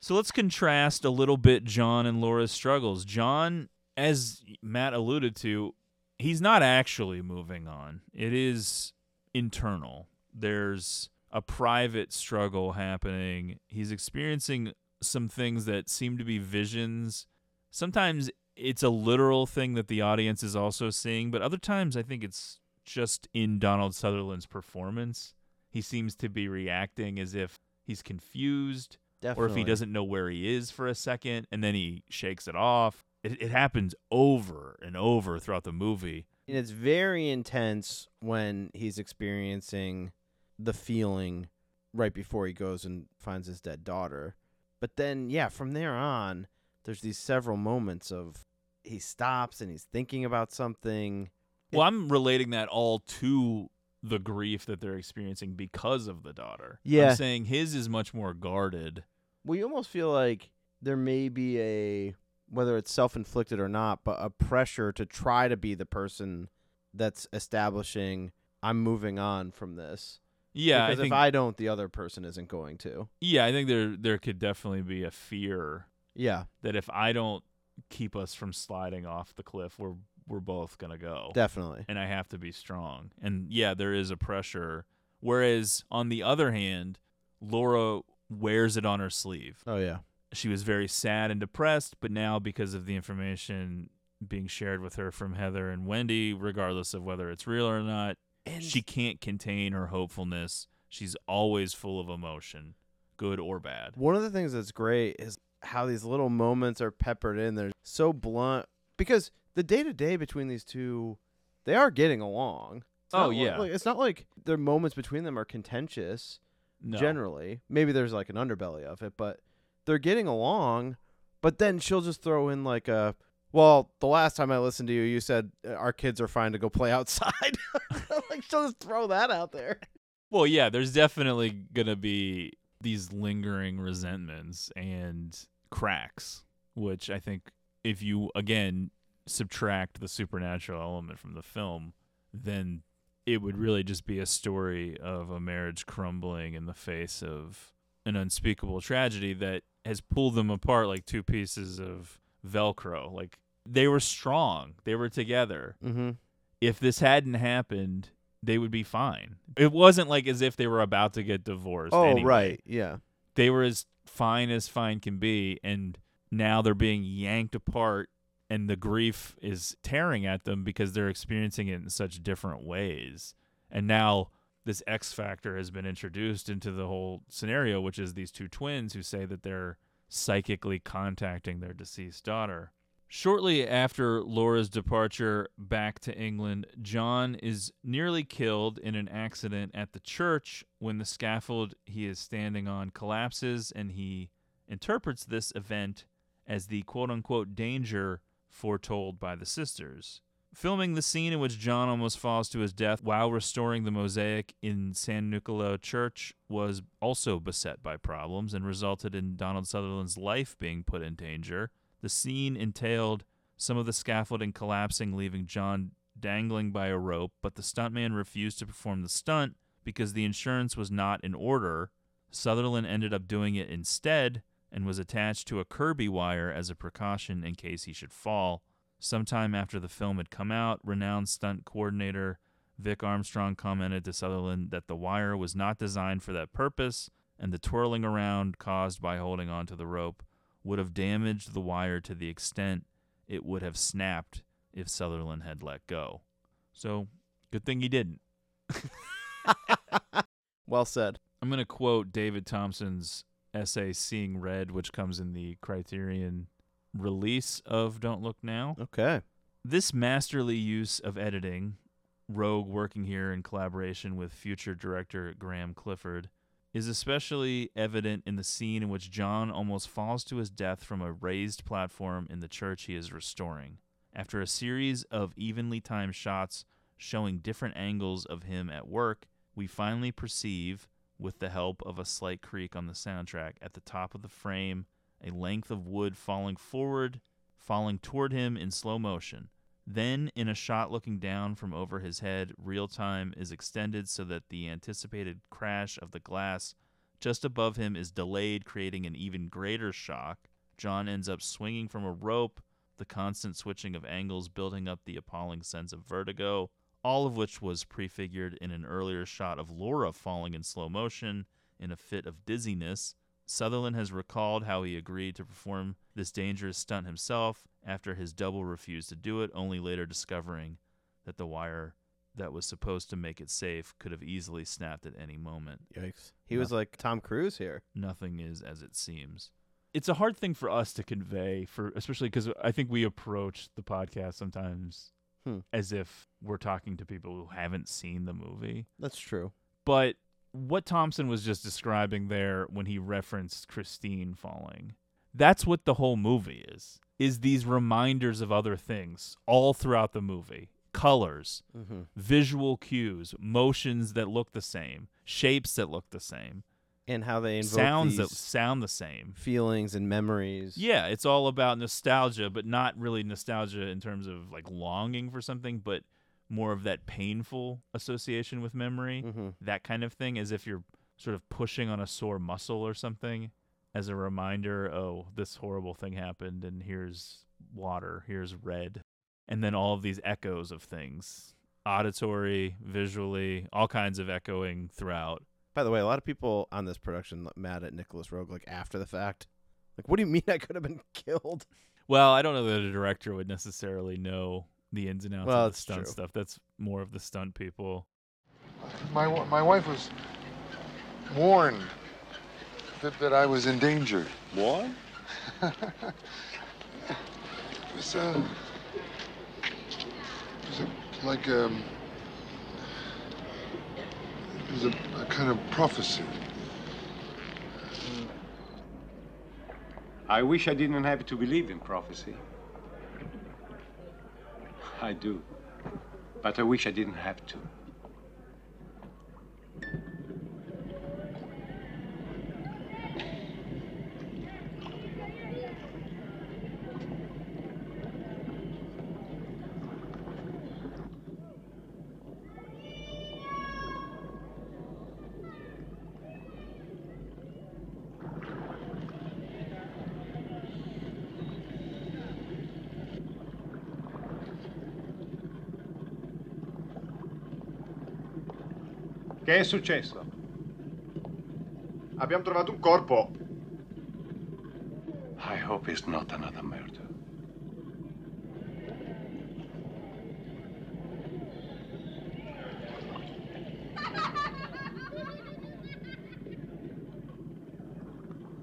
So let's contrast a little bit John and Laura's struggles. John, as Matt alluded to, he's not actually moving on. It is internal. There's a private struggle happening. He's experiencing some things that seem to be visions. Sometimes it's a literal thing that the audience is also seeing, but other times I think it's just in Donald Sutherland's performance. He seems to be reacting as if he's confused or if he doesn't know where he is for a second and then he shakes it off. It, it happens over and over throughout the movie. And it's very intense when he's experiencing the feeling right before he goes and finds his dead daughter. But then, yeah, from there on, there's these several moments of he stops and he's thinking about something. Well, I'm relating that all to the grief that they're experiencing because of the daughter. Yeah. I'm saying his is much more guarded. Well, you almost feel like there may be a, whether it's self inflicted or not, but a pressure to try to be the person that's establishing, I'm moving on from this. Yeah, I because think if I don't, the other person isn't going to. Yeah, I think there there could definitely be a fear Yeah, that if I don't keep us from sliding off the cliff, we're we're both gonna go. definitely. and I have to be strong. And yeah, there is a pressure. Whereas on the other hand, Laura wears it on her sleeve. Oh, yeah. She was very sad and depressed, but now because of the information being shared with her from Heather and Wendy, regardless of whether it's real or not, she can't contain her hopefulness. She's always full of emotion, good or bad. One of the things that's great is how these little moments are peppered in. They're so blunt because the day to day between these two they are getting along. It's Oh, yeah. like- it's not like their moments between them are contentious. No. Generally, maybe there's like an underbelly of it, but they're getting along. But then she'll just throw in like a. Well, the last time I listened to you, you said uh, our kids are fine to go play outside. like she'll just throw that out there. Well, yeah, there's definitely gonna be these lingering resentments and cracks, which I think if you again subtract the supernatural element from the film, then it would really just be a story of a marriage crumbling in the face of an unspeakable tragedy that has pulled them apart like two pieces of velcro. Like they were strong, they were together. Mm-hmm. If this hadn't happened, they would be fine. It wasn't like as if they were about to get divorced. Oh, anyway. right. Yeah. They were as fine as fine can be, and now they're being yanked apart, and the grief is tearing at them because they're experiencing it in such different ways. And now this X factor has been introduced into the whole scenario, which is these two twins who say that they're psychically contacting their deceased daughter. Shortly after Laura's departure back to England, John is nearly killed in an accident at the church when the scaffold he is standing on collapses, and he interprets this event as the quote unquote danger foretold by the sisters. Filming the scene in which John almost falls to his death while restoring the mosaic in San Nicolo Church was also beset by problems and resulted in Donald Sutherland's life being put in danger. The scene entailed some of the scaffolding collapsing, leaving John dangling by a rope, but the stuntman refused to perform the stunt because the insurance was not in order. Sutherland ended up doing it instead and was attached to a Kirby wire as a precaution in case he should fall. Sometime after the film had come out, renowned stunt coordinator Vic Armstrong commented to Sutherland that the wire was not designed for that purpose, and the twirling around caused by holding onto the rope would have damaged the wire to the extent it would have snapped if Sutherland had let go. So, good thing he didn't. Well said. I'm going to quote David Thompson's essay Seeing Red, which comes in the Criterion release of Don't Look Now. Okay. This masterly use of editing, Roeg working here in collaboration with future director Graeme Clifford, is especially evident in the scene in which John almost falls to his death from a raised platform in the church he is restoring. After a series of evenly timed shots showing different angles of him at work, we finally perceive, with the help of a slight creak on the soundtrack, at the top of the frame, a length of wood falling forward, falling toward him in slow motion. Then, in a shot looking down from over his head, real time is extended so that the anticipated crash of the glass just above him is delayed, creating an even greater shock. John ends up swinging from a rope, the constant switching of angles building up the appalling sense of vertigo, all of which was prefigured in an earlier shot of Laura falling in slow motion in a fit of dizziness. Sutherland has recalled how he agreed to perform this dangerous stunt himself after his double refused to do it, only later discovering that the wire that was supposed to make it safe could have easily snapped at any moment. Yikes. He was like Tom Cruise here. Nothing is as it seems. It's a hard thing for us to convey, for especially because I think we approach the podcast sometimes Hmm. as if we're talking to people who haven't seen the movie. That's true. But what Thompson was just describing there when he referenced Christine falling, that's what the whole movie is. Is these reminders of other things all throughout the movie. Colors, Mhm. visual cues, motions that look the same, shapes that look the same, And how they invoke sounds that sound the same. feelings and memories. Yeah, it's all about nostalgia, but not really nostalgia in terms of like longing for something, but more of that painful association with memory, Mhm. that kind of thing, as if you're sort of pushing on a sore muscle or something as a reminder, oh, this horrible thing happened, and here's water, here's red. And then all of these echoes of things auditory, visually, all kinds of echoing throughout. By the way, a lot of people on this production look mad at Nicolas Roeg like after the fact. Like, what do you mean I could have been killed? Well, I don't know that a director would necessarily know the ins and outs Well, of the stunt true. stuff. That's more of the stunt people. My, my wife was warned that, that I was in danger. What? it was, uh, it was a like um, it was a, a kind of prophecy. I wish I didn't have to believe in prophecy. I do. But I wish I didn't have to. Che è successo? Abbiamo trovato un corpo. I hope it's not another murder.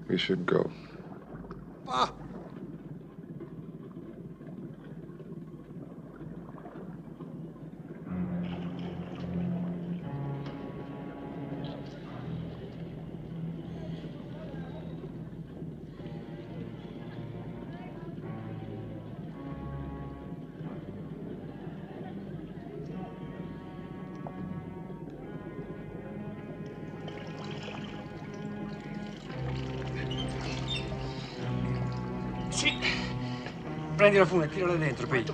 We should go. Prendi la fune e tirala dentro, poi.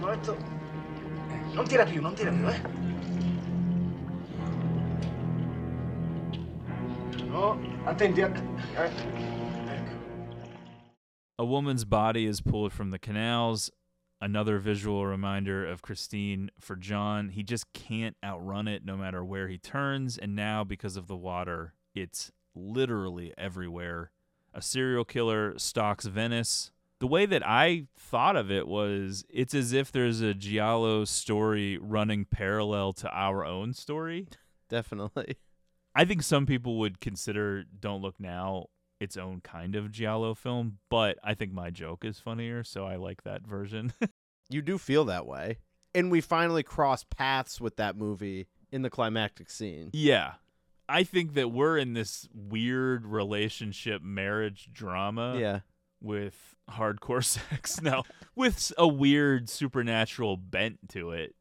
Non tira più, non tira più, eh. No, attenti a... Eh. A woman's body is pulled from the canals. Another visual reminder of Christine for John. He just can't outrun it no matter where he turns. And now, because of the water, it's literally everywhere. A serial killer stalks Venice. The way that I thought of it was it's as if there's a Giallo story running parallel to our own story. Definitely. I think some people would consider Don't Look Now its own kind of Giallo film, but I think my joke is funnier, so I like that version. You do feel that way. And we finally cross paths with that movie in the climactic scene. yeah. I think that we're in this weird relationship marriage drama Yeah. With hardcore sex now with a weird supernatural bent to it,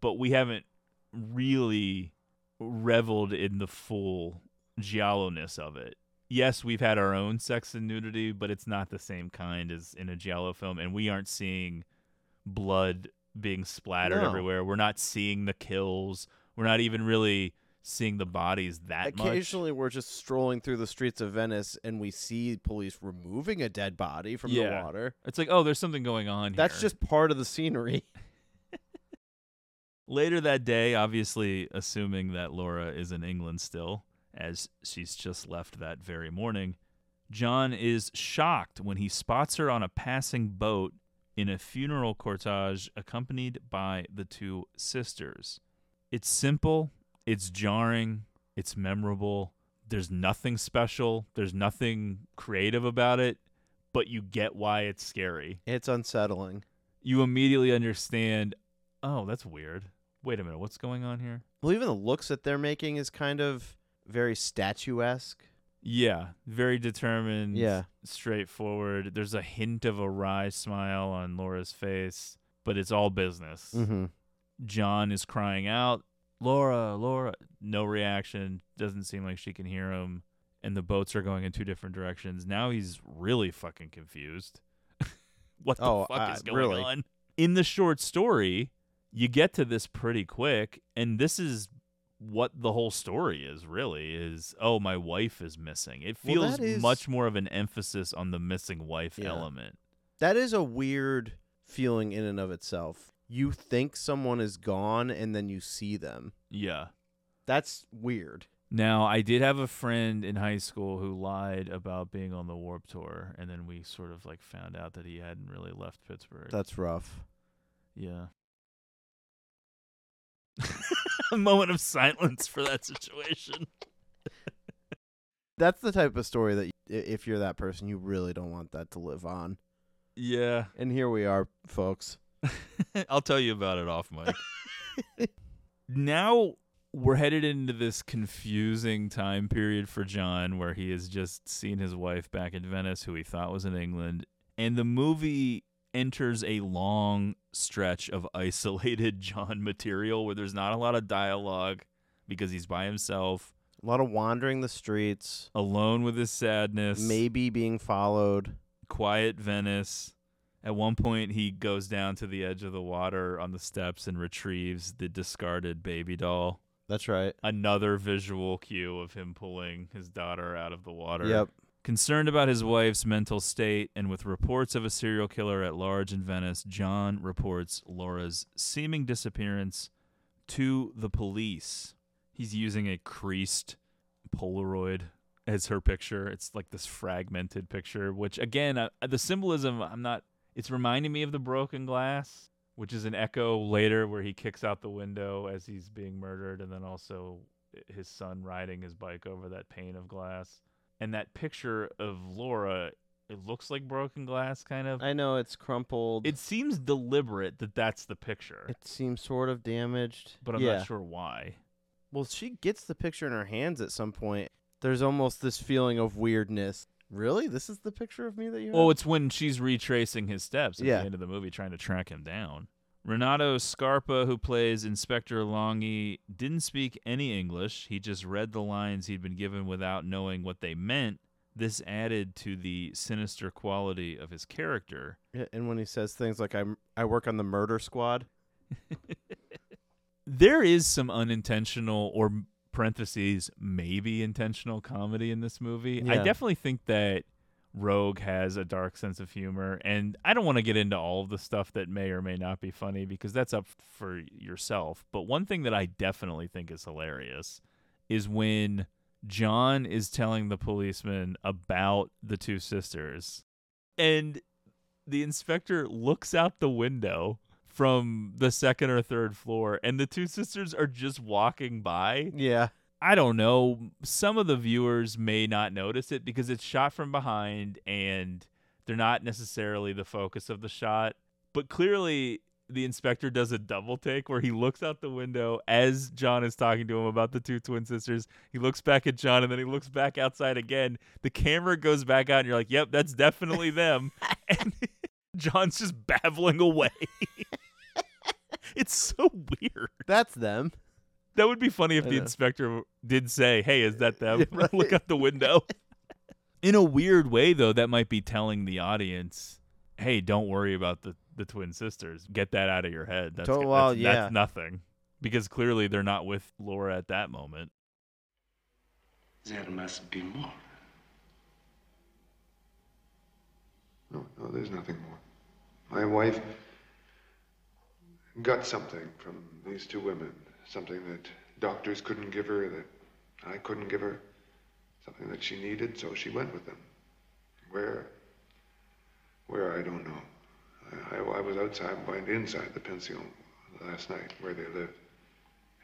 but we haven't really reveled in the full giallo-ness of it. Yes, we've had our own sex and nudity, but it's not the same kind as in a giallo film and we aren't seeing blood being splattered No. everywhere. We're not seeing the kills. We're not even really seeing the bodies that much. Occasionally, we're just strolling through the streets of Venice and we see police removing a dead body from Yeah. the water. It's like, oh, there's something going on That's here. just part of the scenery. Later that day, obviously assuming that Laura is in England still, as she's just left that very morning, John is shocked when he spots her on a passing boat in a funeral cortege accompanied by the two sisters. It's simple, it's jarring, it's memorable. There's nothing special, there's nothing creative about it, but you get why it's scary. It's unsettling. You immediately understand, oh, that's weird. Wait a minute, what's going on here? Well, even the looks that they're making is kind of very statuesque. Yeah, very determined. Yeah. straightforward. There's a hint of a wry smile on Laura's face, but it's all business. Mm-hmm. John is crying out, Laura, Laura. No reaction. Doesn't seem like she can hear him. And the boats are going in two different directions. Now he's really fucking confused. what the Oh, fuck uh, is going really? on? In the short story, you get to this pretty quick, and this is what the whole story is really is oh my wife is missing it Well, feels much more of an emphasis on the missing wife Yeah. element That is a weird feeling in and of itself. You think someone is gone and then you see them. yeah That's weird. Now, I did have a friend in high school who lied about being on the Warp Tour, and then we sort of like found out that he hadn't really left Pittsburgh. That's rough. yeah. a moment of silence for that situation. That's the type of story that if you're that person, you really don't want that to live on. Yeah. And here we are, folks. I'll tell you about it off mic. now we're headed into this confusing time period for John where he has just seen his wife back in Venice, who he thought was in England. And the movie enters a long stretch of isolated John material where there's not a lot of dialogue because he's by himself, A lot of wandering the streets, alone with his sadness, maybe being followed. quiet Venice. At one point, he goes down to the edge of the water on the steps and retrieves the discarded baby doll. That's right. Another visual cue of him pulling his daughter out of the water. Yep. Concerned about his wife's mental state and with reports of a serial killer at large in Venice, John reports Laura's seeming disappearance to the police. He's using a creased Polaroid as her picture. It's like this fragmented picture, which again, uh, the symbolism, I'm not, it's reminding me of the broken glass, which is an echo later where he kicks out the window as he's being murdered, and then also eh, his son riding his bike over that pane of glass. And that picture of Laura, it looks like broken glass, kind of. I know it's crumpled. It seems deliberate that that's the picture, It seems sort of damaged. but I'm yeah. not sure why. Well, she gets the picture in her hands at some point. There's almost this feeling of weirdness. Really? This is the picture of me that you have? Well, it's when she's retracing his steps at Yeah. the end of the movie, trying to track him down. Renato Scarpa, who plays Inspector Longhi, didn't speak any English. He just read the lines he'd been given without knowing what they meant. This added to the sinister quality of his character. Yeah, and when he says things like "I'm I work on the murder squad," There is some unintentional or parentheses maybe intentional comedy in this movie. I definitely think that Roeg has a dark sense of humor and I don't want to get into all of the stuff that may or may not be funny because that's up for yourself. But one thing that I definitely think is hilarious is when John is telling the policeman about the two sisters and the inspector looks out the window from the second or third floor and the two sisters are just walking by. yeah, I don't know. Some of the viewers may not notice it because it's shot from behind and they're not necessarily the focus of the shot. But clearly, the inspector does a double take where he looks out the window as John is talking to him about the two twin sisters. He looks back at John and then he looks back outside again. The camera goes back out and you're like, yep, that's definitely them. and John's just babbling away. it's so weird. that's them. That would be funny if I the know. inspector did say, "Hey, is that them?" Yeah, right. Look out the window. In a weird way, though, that might be telling the audience, "Hey, don't worry about the the twin sisters. Get that out of your head. That's, To- that's, well, yeah. that's nothing." Because clearly they're not with Laura at that moment. There must be more. No, no, there's nothing more. My wife got something from these two women. Something that doctors couldn't give her, that I couldn't give her. Something that she needed, so she went with them. Where? Where, I don't know. I, I, was outside, went inside the pension last night, where they lived.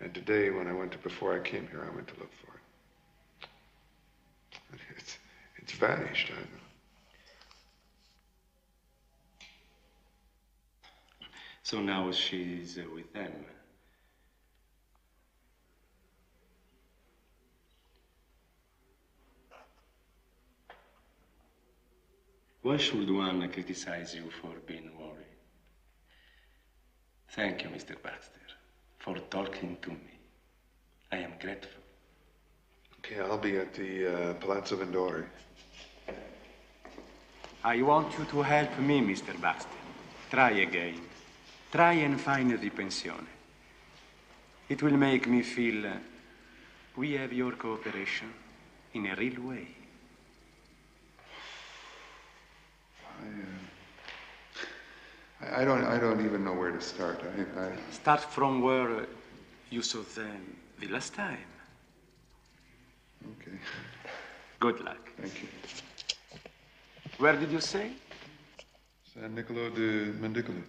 And today, when I went to, before I came here, I went to look for it. It's, it's vanished. I, So now she's uh, with them. Why should one criticize you for being worried? Thank you, Mr. Baxter, for talking to me. I am grateful. Okay, I'll be at the uh, Palazzo Vendori. I want you to help me, Mr. Baxter. Try again. Try and find the pensione. It will make me feel uh, we have your cooperation in a real way. I, I don't. I don't even know where to start. I. I Start from where uh, you saw them the last time. okay. Good luck. Thank you. Where did you say? San Niccolo de Mendicoli.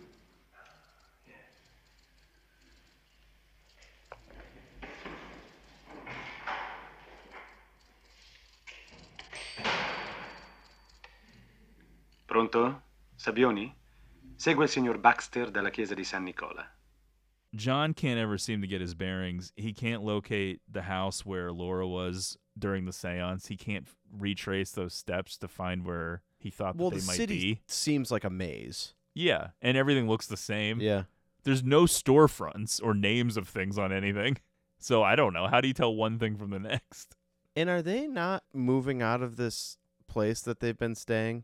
Pronto? Sabioni? Segue il signor Baxter dalla chiesa di San Nicola. John can't ever seem to get his bearings. He can't locate the house where Laura was during the séance. He can't retrace those steps to find where he thought well, that the they might city be. seems like a maze. Yeah, and everything looks the same. Yeah. There's no storefronts or names of things on anything. So I don't know. How do you tell one thing from the next? And are they not moving out of this place that they've been staying?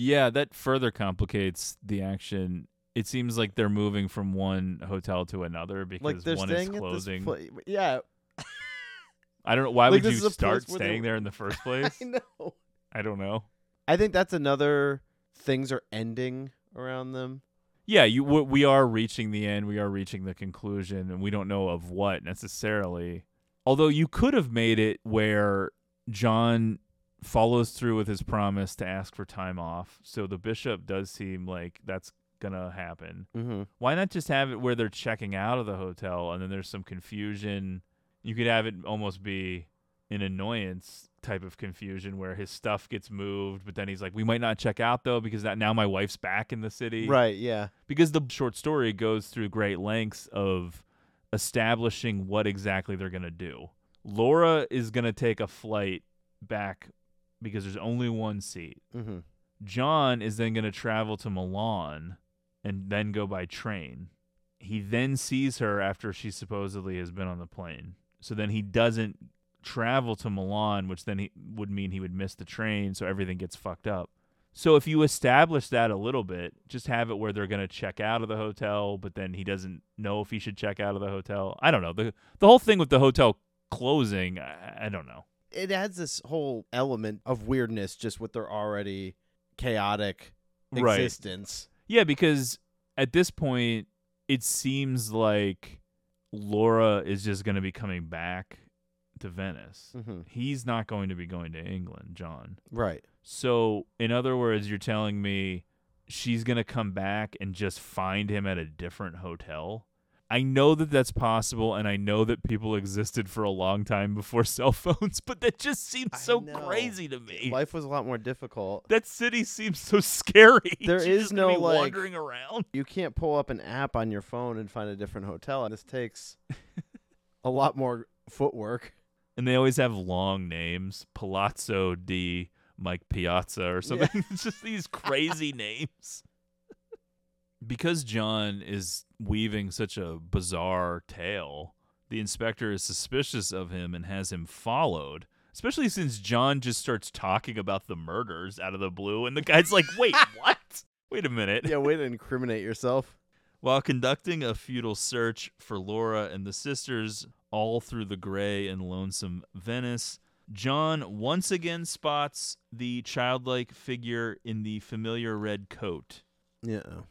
Yeah, that further complicates the action. It seems like they're moving from one hotel to another because Like one staying is closing. Yeah. I don't know. Why Like, would you is a place start where they staying there in the first place? I know. I don't know. I think that's another things are ending around them. Yeah, you w- we are reaching the end. We are reaching the conclusion, and we don't know of what necessarily. Although you could have made it where John follows through with his promise to ask for time off. So the bishop does seem like that's gonna happen. Mhm. Why not just have it where they're checking out of the hotel and then there's some confusion? You could have it almost be an annoyance type of confusion where his stuff gets moved, but then he's like, "We might not check out though because that now my wife's back in the city." Right, yeah. Because the short story goes through great lengths of establishing what exactly they're going to do. Laura is going to take a flight back because there's only one seat. Mhm. John is then going to travel to Milan and then go by train. He then sees her after she supposedly has been on the plane. So then he doesn't travel to Milan, which then he would mean he would miss the train, so everything gets fucked up. So if you establish that a little bit, just have it where they're going to check out of the hotel, but then he doesn't know if he should check out of the hotel. I don't know. The the whole thing with the hotel closing, I, I don't know. It adds this whole element of weirdness just with their already chaotic Right. existence. Yeah, because at this point, it seems like Laura is just going to be coming back to Venice. Mhm. He's not going to be going to England, John. Right. So, in other words, you're telling me she's going to come back and just find him at a different hotel? I know that that's possible, and I know that people existed for a long time before cell phones, but that just seems so crazy to me. Life was a lot more difficult. That city seems so scary. There She's is just no be like wandering around. You can't pull up an app on your phone and find a different hotel, and this takes a lot more footwork. And they always have long names, Palazzo di Mike Piazza or something. it's just these crazy names. Because John is weaving such a bizarre tale, the inspector is suspicious of him and has him followed. Especially since John just starts talking about the murders out of the blue, and the guy's like, "Wait, what? Wait a minute." Yeah, way to incriminate yourself. While conducting a futile search for Laura and the sisters all through the gray and lonesome Venice, John once again spots the childlike figure in the familiar red coat. Yeah.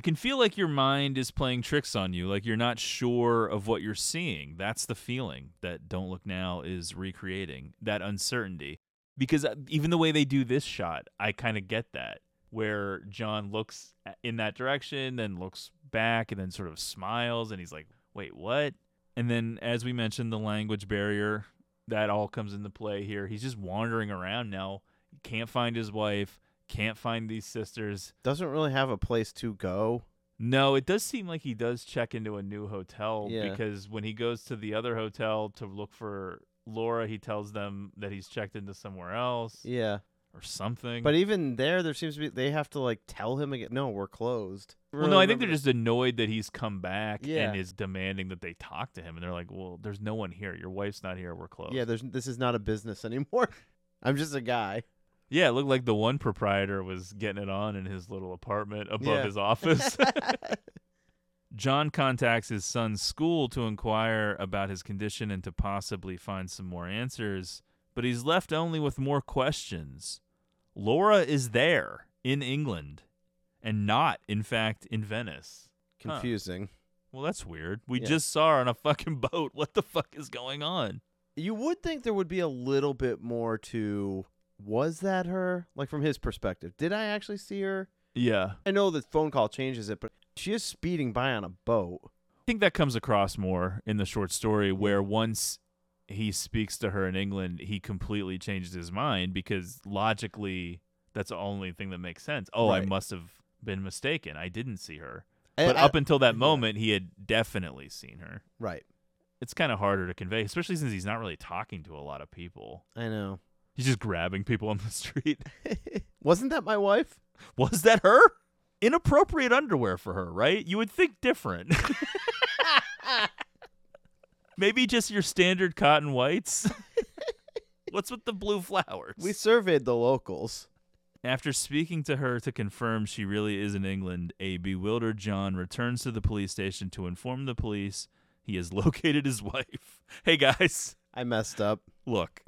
It can feel like your mind is playing tricks on you, like you're not sure of what you're seeing. That's the feeling that Don't Look Now is recreating, that uncertainty. Because uh, even the way they do this shot, I kind of get that, where John looks in that direction, then looks back, and then sort of smiles, and he's like, wait, what? And then, as we mentioned, the language barrier, that all comes into play here. He's just wandering around now, can't find his wife, can't find these sisters. Doesn't really have a place to go. No, it does seem like he does check into a new hotel Yeah. because when he goes to the other hotel to look for Laura, he tells them that he's checked into somewhere else Yeah. or something. But even there, there seems to be they have to like tell him again. No, we're closed. well, no, I think they're just annoyed that he's come back Yeah. and is demanding that they talk to him. And they're like, "Well, there's no one here. Your wife's not here. We're closed." Yeah, there's this is not a business anymore. I'm just a guy. Yeah, it looked like the one proprietor was getting it on in his little apartment above Yeah. his office. John contacts his son's school to inquire about his condition and to possibly find some more answers, but he's left only with more questions. Laura is there in England and not, in fact, in Venice. Huh. Confusing. Well, that's weird. We Yeah. just saw her on a fucking boat. What the fuck is going on? You would think there would be a little bit more to was that her? Like from his perspective. Did I actually see her? Yeah. I know the phone call changes it, but she is speeding by on a boat. I think that comes across more in the short story where once he speaks to her in England, he completely changes his mind because logically that's the only thing that makes sense. Oh, I must have been mistaken. I didn't see her. But I- up until that moment, he had definitely seen her. Right. It's kind of harder to convey, especially since he's not really talking to a lot of people. I know. He's just grabbing people on the street. Wasn't that my wife? Was that her? Inappropriate underwear for her, right? You would think different. Maybe just your standard cotton whites. What's with the blue flowers? We surveyed the locals. After speaking to her to confirm she really is in England, a bewildered John returns to the police station to inform the police he has located his wife. Hey guys, I messed up. look,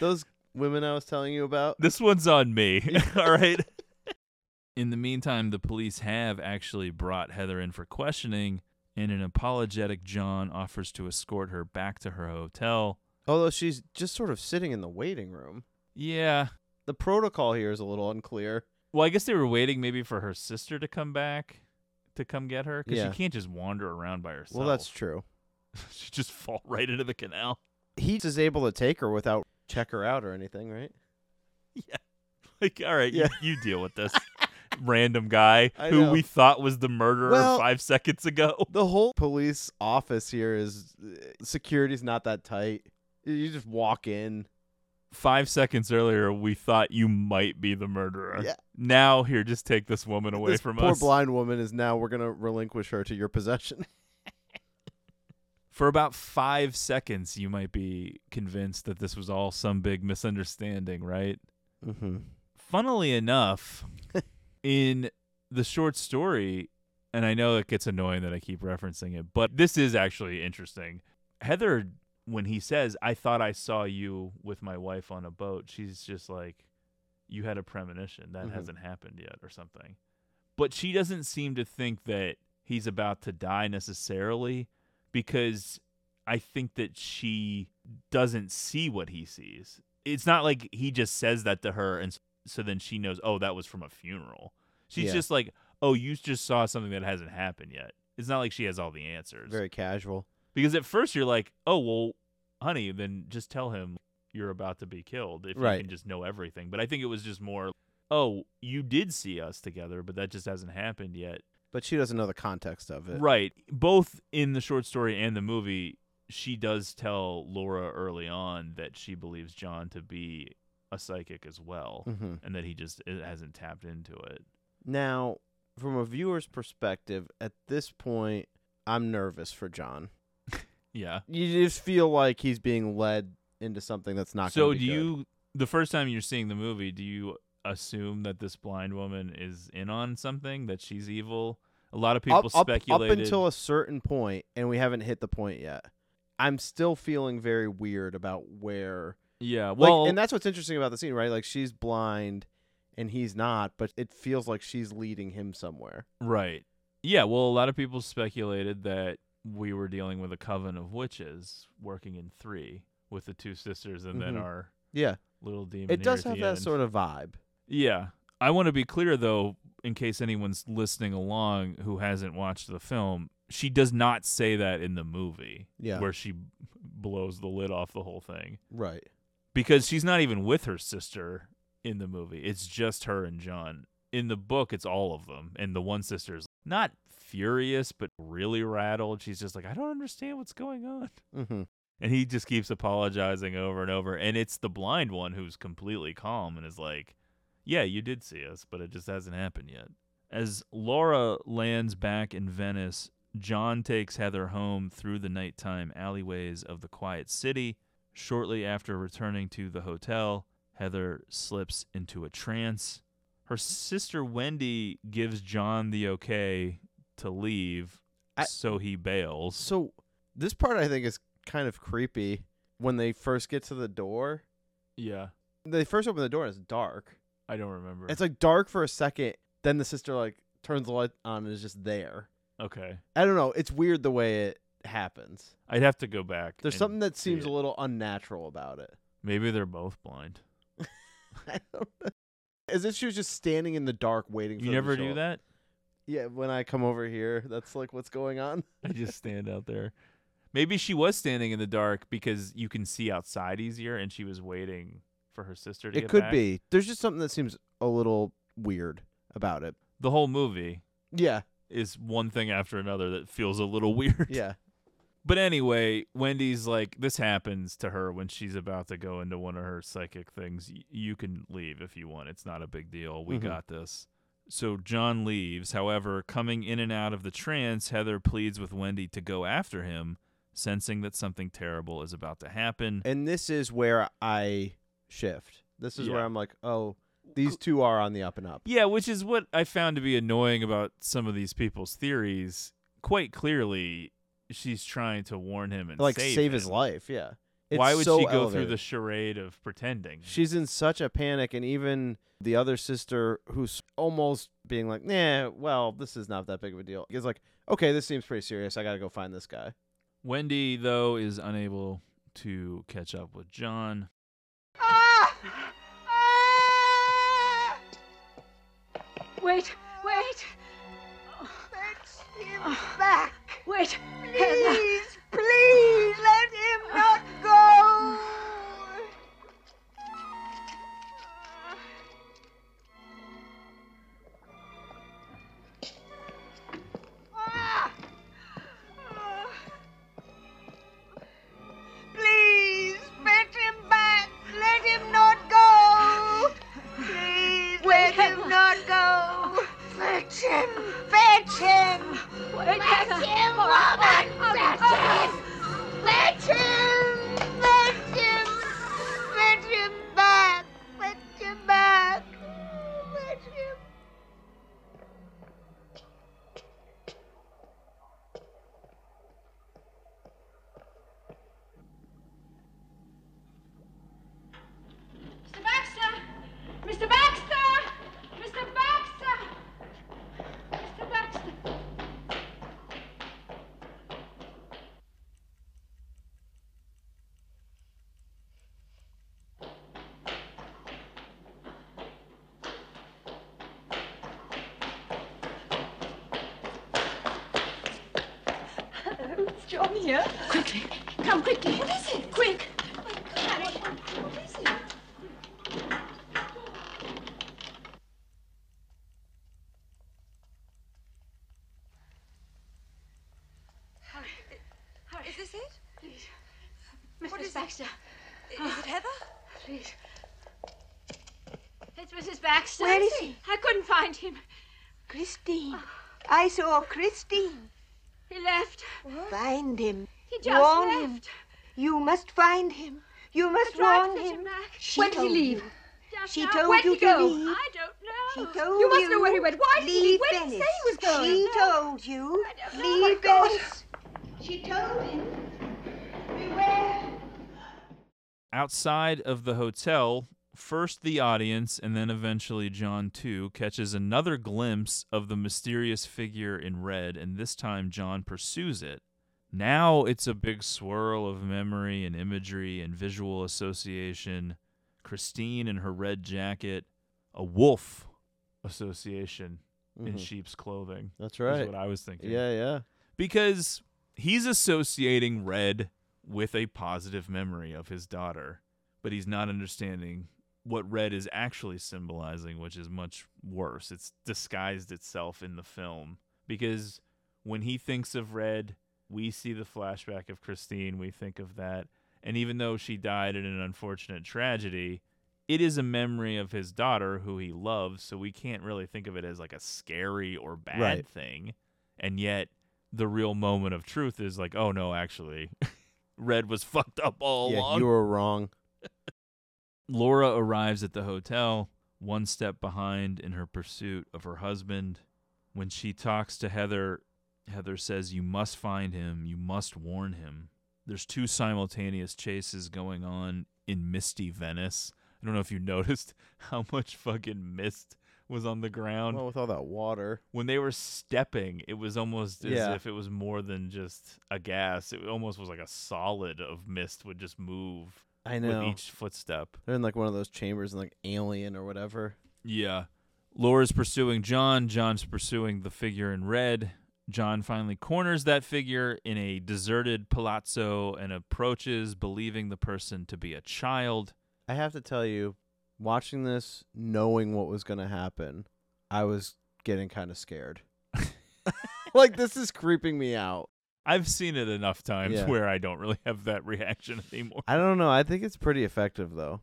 Those women I was telling you about. this one's on me. All right. In the meantime, the police have actually brought Heather in for questioning, and an apologetic John offers to escort her back to her hotel. Although she's just sort of sitting in the waiting room. Yeah. The protocol here is a little unclear. Well, I guess they were waiting maybe for her sister to come back to come get her because Yeah. she can't just wander around by herself. Well, that's true. she just fall right into the canal. He is able to take her without check her out or anything, right? Yeah. Like, all right, Yeah. you, you deal with this. Random guy I who know. we thought was the murderer Well- five seconds ago. The whole police office here is uh, security's not that tight. You just walk in. Five seconds earlier, we thought you might be the murderer. Yeah. Now, here, just take this woman away this from poor us. Poor blind woman is now we're gonna relinquish her to your possession. For about five seconds, you might be convinced that this was all some big misunderstanding, right? mm-hmm. funnily enough, in the short story, and I know it gets annoying that I keep referencing it, but this is actually interesting. Heather, when he says, I thought I saw you with my wife on a boat, she's just like, You had a premonition. That Mhm. hasn't happened yet, or something. But she doesn't seem to think that he's about to die necessarily because I think that she doesn't see what he sees. It's not like he just says that to her and so then she knows, oh, that was from a funeral. She's Yeah. just like, oh, you just saw something that hasn't happened yet. It's not like she has all the answers. Very casual. Because at first you're like, oh, well, honey, then just tell him you're about to be killed if Right. you can just know everything. But I think it was just more, oh, you did see us together, but that just hasn't happened yet. But she doesn't know the context of it. Right. Both in the short story and the movie, she does tell Laura early on that she believes John to be a psychic as well, Mhm. and that he just hasn't tapped into it. Now, from a viewer's perspective, at this point, I'm nervous for John. Yeah. You just feel like he's being led into something that's not. So do good. you? The first time you're seeing the movie, do you assume that this blind woman is in on something? That she's evil? A lot of people up, speculated. up until a certain point, and we haven't hit the point yet. I'm still feeling very weird about where. yeah. Like, Well, and that's what's interesting about the scene, right? Like she's blind, and he's not, but it feels like she's leading him somewhere. Right. Yeah, well, a lot of people speculated that we were dealing with a coven of witches working in three with the two sisters and then Mhm. our Yeah, little demon. it does have that end. sort of vibe. Yeah. I want to be clear though, in case anyone's listening along who hasn't watched the film, she does not say that in the movie. Yeah. Where she blows the lid off the whole thing. Right. Because she's not even with her sister in the movie. It's just her and John. In the book, it's all of them. And the one sister's not furious, but really rattled. She's just like, I don't understand what's going on. Mm-hmm. And he just keeps apologizing over and over. And it's the blind one who's completely calm and is like, Yeah, you did see us, but it just hasn't happened yet. As Laura lands back in Venice, John takes Heather home through the nighttime alleyways of the quiet city. Shortly after returning to the hotel, Heather slips into a trance. Her sister Wendy gives John the okay to leave, I- so he bails. So this part I think is kind of creepy when they first get to the door. Yeah, They first open the door and it's dark. I don't remember. It's like dark for a second, then the sister like turns the light on and is just there. okay. I don't know. It's weird the way it happens. I'd have to go back. There's and something that see seems it. a little unnatural about it. Maybe they're both blind. I don't know. As if she was just standing in the dark waiting for You them to never show do up. that? Yeah, when I come over here, that's like what's going on. I just stand out there. Maybe she was standing in the dark because you can see outside easier, and she was waiting for her sister to It could back. be. There's just something that seems a little weird about it. the whole movie. Yeah. is one thing after another that feels a little weird. Yeah. But anyway, Wendy's like, this happens to her when she's about to go into one of her psychic things. Y- you can leave if you want. It's not a big deal. We Mhm. got this. So John leaves. However, coming in and out of the trance, Heather pleads with Wendy to go after him, sensing that something terrible is about to happen. And this is where I shift. This is where I'm like, oh, these two are on the up and up. Yeah, which is what I found to be annoying about some of these people's theories. Quite clearly, she's trying to warn him and Like save, save his life, yeah. It's Why would so she go through the charade of pretending? She's in such a panic, and even the other sister, who's almost being like, "Nah, well, this is not that big of a deal," is like, "Okay, this seems pretty serious. I gotta go find this guy." Wendy, though, is unable to catch up with John. Ah! Ah! Wait, wait. Fetch him back. Wait. Please, please Baxter. Where is he? I couldn't find him. Christine. Ah. I saw Christine. He left. Find him. He just warn left. him. You must find him. You must I warn him. him back. She When did he told leave? She now. told Where'd you he to leave. I don't know. She told you must know where he went. Why did he leave leave? Where did he say he was going? She No. told you. don't know. Oh, Leave God. Venice. She told him. Beware. Outside of the hotel, first the audience and then eventually John too catches another glimpse of the mysterious figure in red, and this time John pursues it. Now it's a big swirl of memory and imagery and visual association. Christine in her red jacket, a wolf association in Mhm. sheep's clothing. That's right. what I was thinking. Yeah, yeah. Because he's associating red with a positive memory of his daughter, but he's not understanding what red is actually symbolizing, which is much worse. It's disguised itself in the film. Because when he thinks of red, we see the flashback of Christine, we think of that. And even though she died in an unfortunate tragedy, it is a memory of his daughter who he loves, so we can't really think of it as like a scary or bad Right. thing. And yet the real moment of truth is like, oh no, actually, Red was fucked up all yeah, along. you were wrong. Laura arrives at the hotel, one step behind in her pursuit of her husband. When she talks to Heather, Heather says, You must find him. You must warn him. There's two simultaneous chases going on in misty Venice. I don't know if you noticed how much fucking mist was on the ground. Well, with all that water. When they were stepping, it was almost as Yeah. if it was more than just a gas. It almost was like a solid of mist would just move I know. with each footstep. They're in like one of those chambers in like Alien or whatever. Yeah. Laura's pursuing John. John's pursuing the figure in red. John finally corners that figure in a deserted palazzo and approaches, believing the person to be a child. I have to tell you, watching this, knowing what was going to happen, I was getting kind of scared. like this is creeping me out. I've seen it enough times Yeah. where I don't really have that reaction anymore. I don't know. I think it's pretty effective though.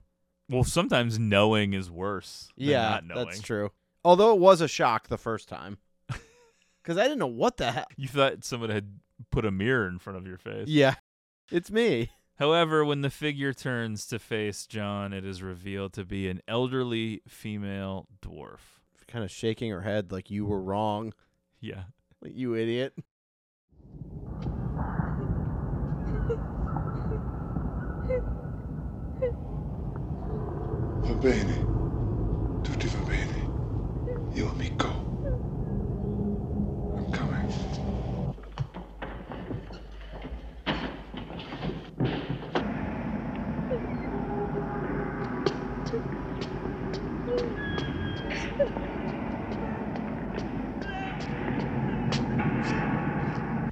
Well, sometimes knowing is worse. than Yeah, not knowing. that's true. Although it was a shock the first time, because I didn't know what the hell. You thought someone had put a mirror in front of your face. Yeah, it's me. However, when the figure turns to face John, it is revealed to be an elderly female dwarf. Kind of shaking her head like you were wrong. Yeah. Like, you idiot. Va bene. Tutti va bene. Io amico. I'm coming.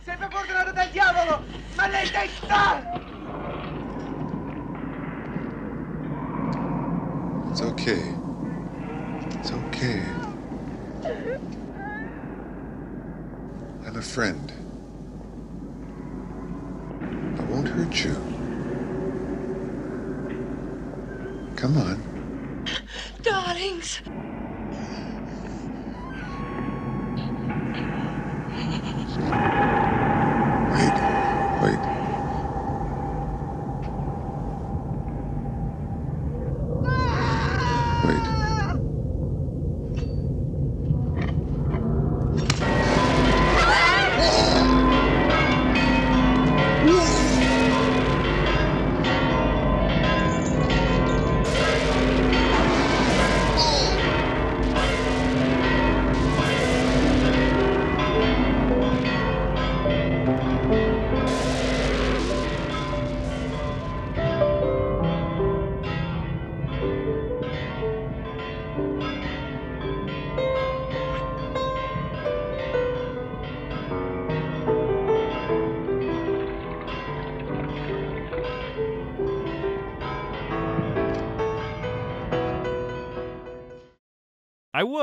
Siete fortunato dal diavolo! Maledetta! It's okay.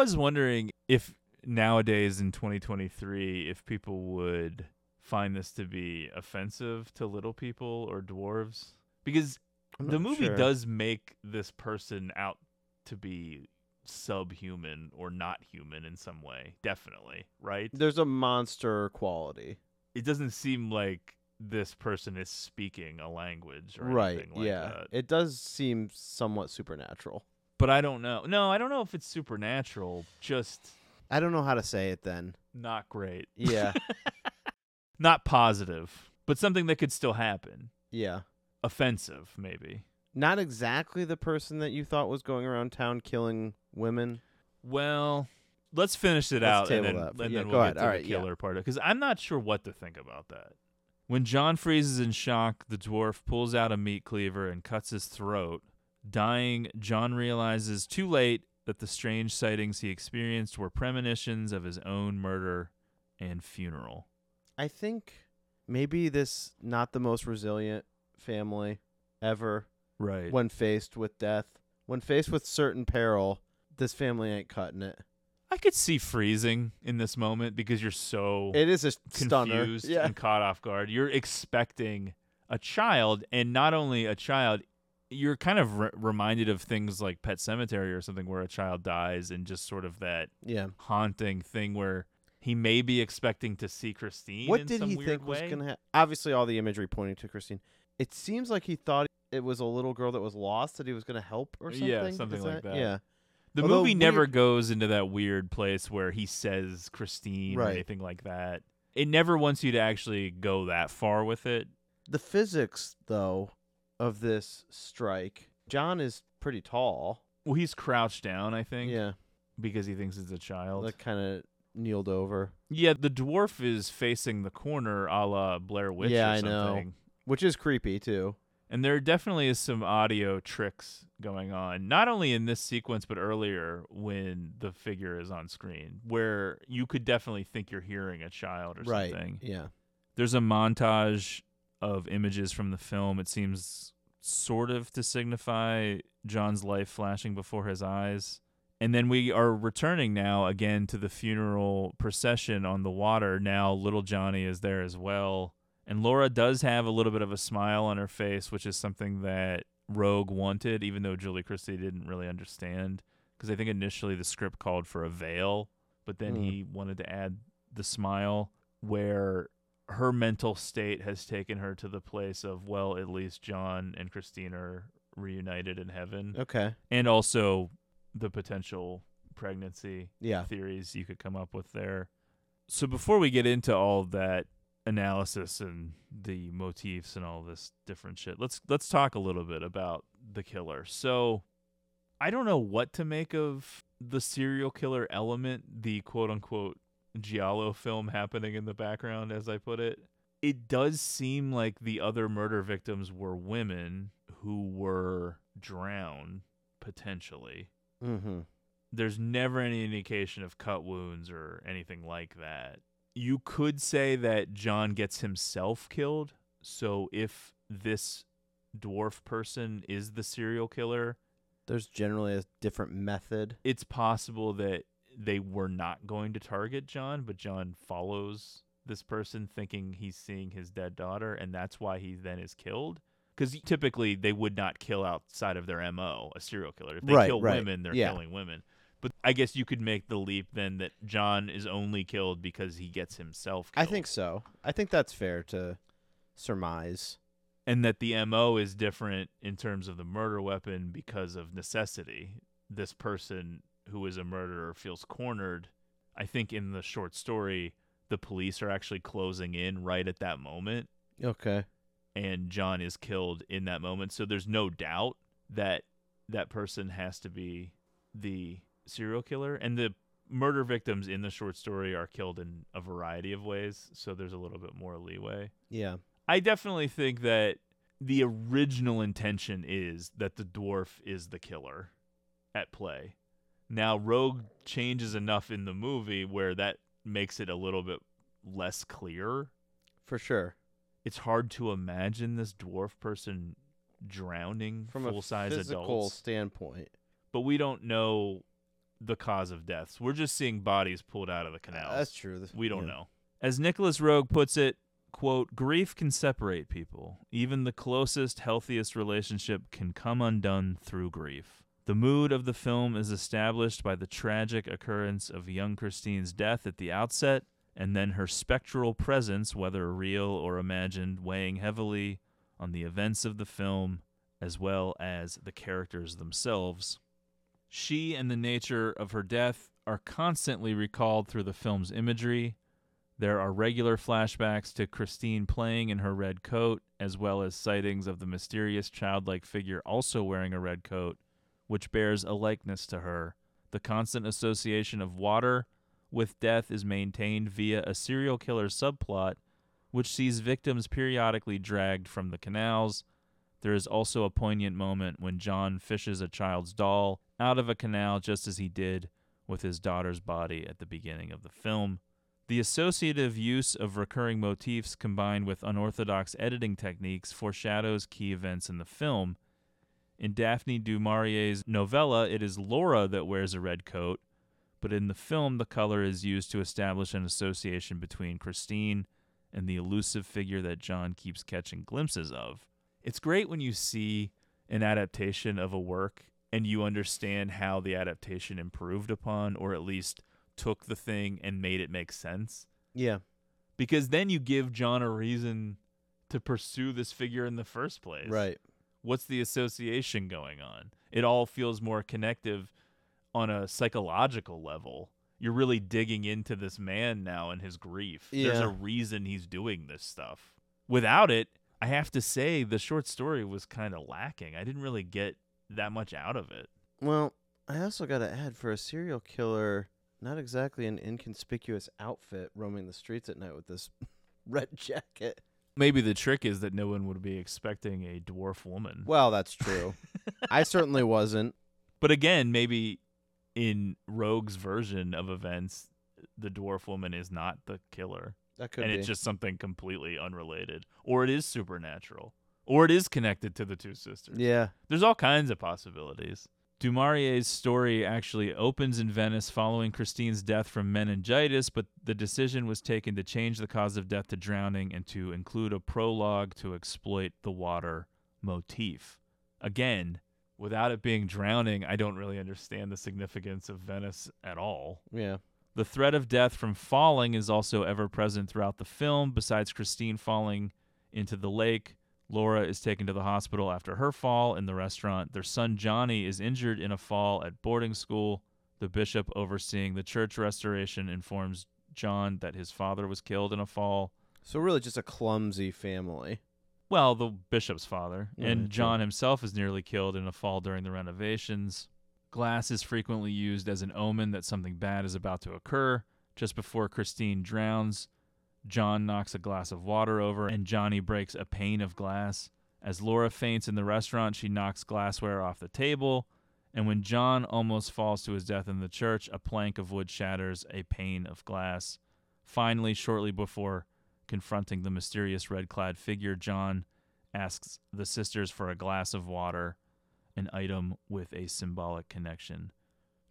Was wondering if nowadays in 2023 if people would find this to be offensive to little people or dwarves because the movie sure. does make this person out to be subhuman or not human in some way definitely right There's a monster quality. it doesn't seem like this person is speaking a language or right. anything like yeah. that It does seem somewhat supernatural. But i don't know no i don't know if it's supernatural just I don't know how to say it then. not great Yeah. not positive, but something that could still happen. yeah. Offensive, maybe. Not exactly the person that you thought was going around town killing women. Well, let's finish it Let's out and table then, that, and yeah, then we'll ahead. get to All the yeah. killer part because I'm not sure what to think about that. When John freezes in shock, the dwarf pulls out a meat cleaver and cuts his throat. Dying, John realizes too late that the strange sightings he experienced were premonitions of his own murder and funeral. I think maybe this not the most resilient family ever Right. when faced with death. When faced with certain peril, this family ain't cutting it. I could see freezing in this moment because you're so It is a confused Yeah. and caught off guard. You're expecting a child, and not only a child, you're kind of re- reminded of things like Pet Sematary or something where a child dies, and just sort of that Yeah. haunting thing where he may be expecting to see Christine. What did he think was going to happen? Obviously, all the imagery pointing to Christine. It seems like he thought it was a little girl that was lost that he was going to help or something. Yeah, Is something like that. Yeah. The Although movie never weird- goes into that weird place where he says Christine or anything like that. It never wants you to actually go that far with it. The physics, though, of this strike. John is pretty tall. Well, he's crouched down, I think. Yeah. Because he thinks it's a child. Like kind of kneeled over. yeah, the dwarf is facing the corner a la Blair Witch yeah, or I know. Which is creepy too. And there definitely is some audio tricks going on, not only in this sequence, but earlier when the figure is on screen, where you could definitely think you're hearing a child or Right. something. Yeah. There's a montage of images from the film. It seems sort of to signify John's life flashing before his eyes. And then we are returning now again to the funeral procession on the water. Now little Johnny is there as well. And Laura does have a little bit of a smile on her face, which is something that Roeg wanted, even though Julie Christie didn't really understand. Because I think initially the script called for a veil, but then Mm. he wanted to add the smile where her mental state has taken her to the place of, well, at least John and Christine are reunited in heaven. Okay. And also the potential pregnancy Yeah. theories you could come up with there. So before we get into all that analysis and the motifs and all this different shit, let's let's talk a little bit about the killer. So I don't know what to make of the serial killer element, the quote unquote giallo film happening in the background as I put it. It does seem like the other murder victims were women who were drowned potentially Mm-hmm. there's never any indication of cut wounds or anything like that. You could say that John gets himself killed. So if this dwarf person is the serial killer, There's generally a different method. it's possible that they were not going to target John, but John follows this person thinking he's seeing his dead daughter, and that's why he then is killed. Because typically they would not kill outside of their MO, a serial killer. If they Right, kill right. women, they're Yeah. killing women. But I guess you could make the leap then that John is only killed because he gets himself killed. I think so. I think that's fair to surmise. and that the MO is different in terms of the murder weapon because of necessity. This person who is a murderer feels cornered. I think in the short story, the police are actually closing in right at that moment, Okay. and John is killed in that moment. So there's no doubt that that person has to be the serial killer. And the murder victims in the short story are killed in a variety of ways. So there's a little bit more leeway. Yeah. I definitely think that the original intention is that the dwarf is the killer at play. Now, Roeg changes enough in the movie where that makes it a little bit less clear. For sure. It's hard to imagine this dwarf person drowning From full a size physical adults. standpoint. But we don't know the cause of deaths. We're just seeing bodies pulled out of the uh, canals. that's true. We don't yeah. know. As Nicolas Roeg puts it, quote, grief can separate people. Even the closest, healthiest relationship can come undone through grief. The mood of the film is established by the tragic occurrence of young Christine's death at the outset, and then her spectral presence, whether real or imagined, weighing heavily on the events of the film as well as the characters themselves. She and the nature of her death are constantly recalled through the film's imagery. There are regular flashbacks to Christine playing in her red coat, as well as sightings of the mysterious childlike figure also wearing a red coat, which bears a likeness to her. The constant association of water with death is maintained via a serial killer subplot, which sees victims periodically dragged from the canals. There is also a poignant moment when John fishes a child's doll out of a canal just as he did with his daughter's body at the beginning of the film. The associative use of recurring motifs combined with unorthodox editing techniques foreshadows key events in the film. In Daphne du Maurier's novella, it is Laura that wears a red coat, but in the film, the color is used to establish an association between Christine and the elusive figure that John keeps catching glimpses of. It's great when you see an adaptation of a work and you understand how the adaptation improved upon or at least took the thing and made it make sense. Yeah. Because then you give John a reason to pursue this figure in the first place. Right. What's the association going on? It all feels more connective on a psychological level. You're really digging into this man now and his grief. There's a reason he's doing this stuff. Without it, I have to say the short story was kind of lacking. I didn't really get that much out of it. Well, I also got to add for a serial killer, not exactly an inconspicuous outfit roaming the streets at night with this red jacket. Maybe the trick is that no one would be expecting a dwarf woman. Well, that's true. I certainly wasn't. But again, maybe in Roeg's version of events, the dwarf woman is not the killer. That could be. and be. it's just something completely unrelated. Or it is supernatural. Or it is connected to the two sisters. Yeah. There's all kinds of possibilities. Du Maurier's story actually opens in Venice following Christine's death from meningitis, but the decision was taken to change the cause of death to drowning and to include a prologue to exploit the water motif. Again, without it being drowning, I don't really understand the significance of Venice at all. Yeah. The threat of death from falling is also ever present throughout the film. Besides Christine falling into the lake, Laura is taken to the hospital after her fall in the restaurant. Their son Johnny is injured in a fall at boarding school. The bishop overseeing the church restoration informs John that his father was killed in a fall. So really, just a clumsy family. Well, the bishop's father. Yeah, and. John himself is nearly killed in a fall during the renovations. Glass is frequently used as an omen that something bad is about to occur. Just before Christine drowns, John knocks a glass of water over and Johnny breaks a pane of glass. As Laura faints in the restaurant, she knocks glassware off the table. And when John almost falls to his death in the church, a plank of wood shatters a pane of glass. Finally, shortly before confronting the mysterious red clad figure, John asks the sisters for a glass of water, an item with a symbolic connection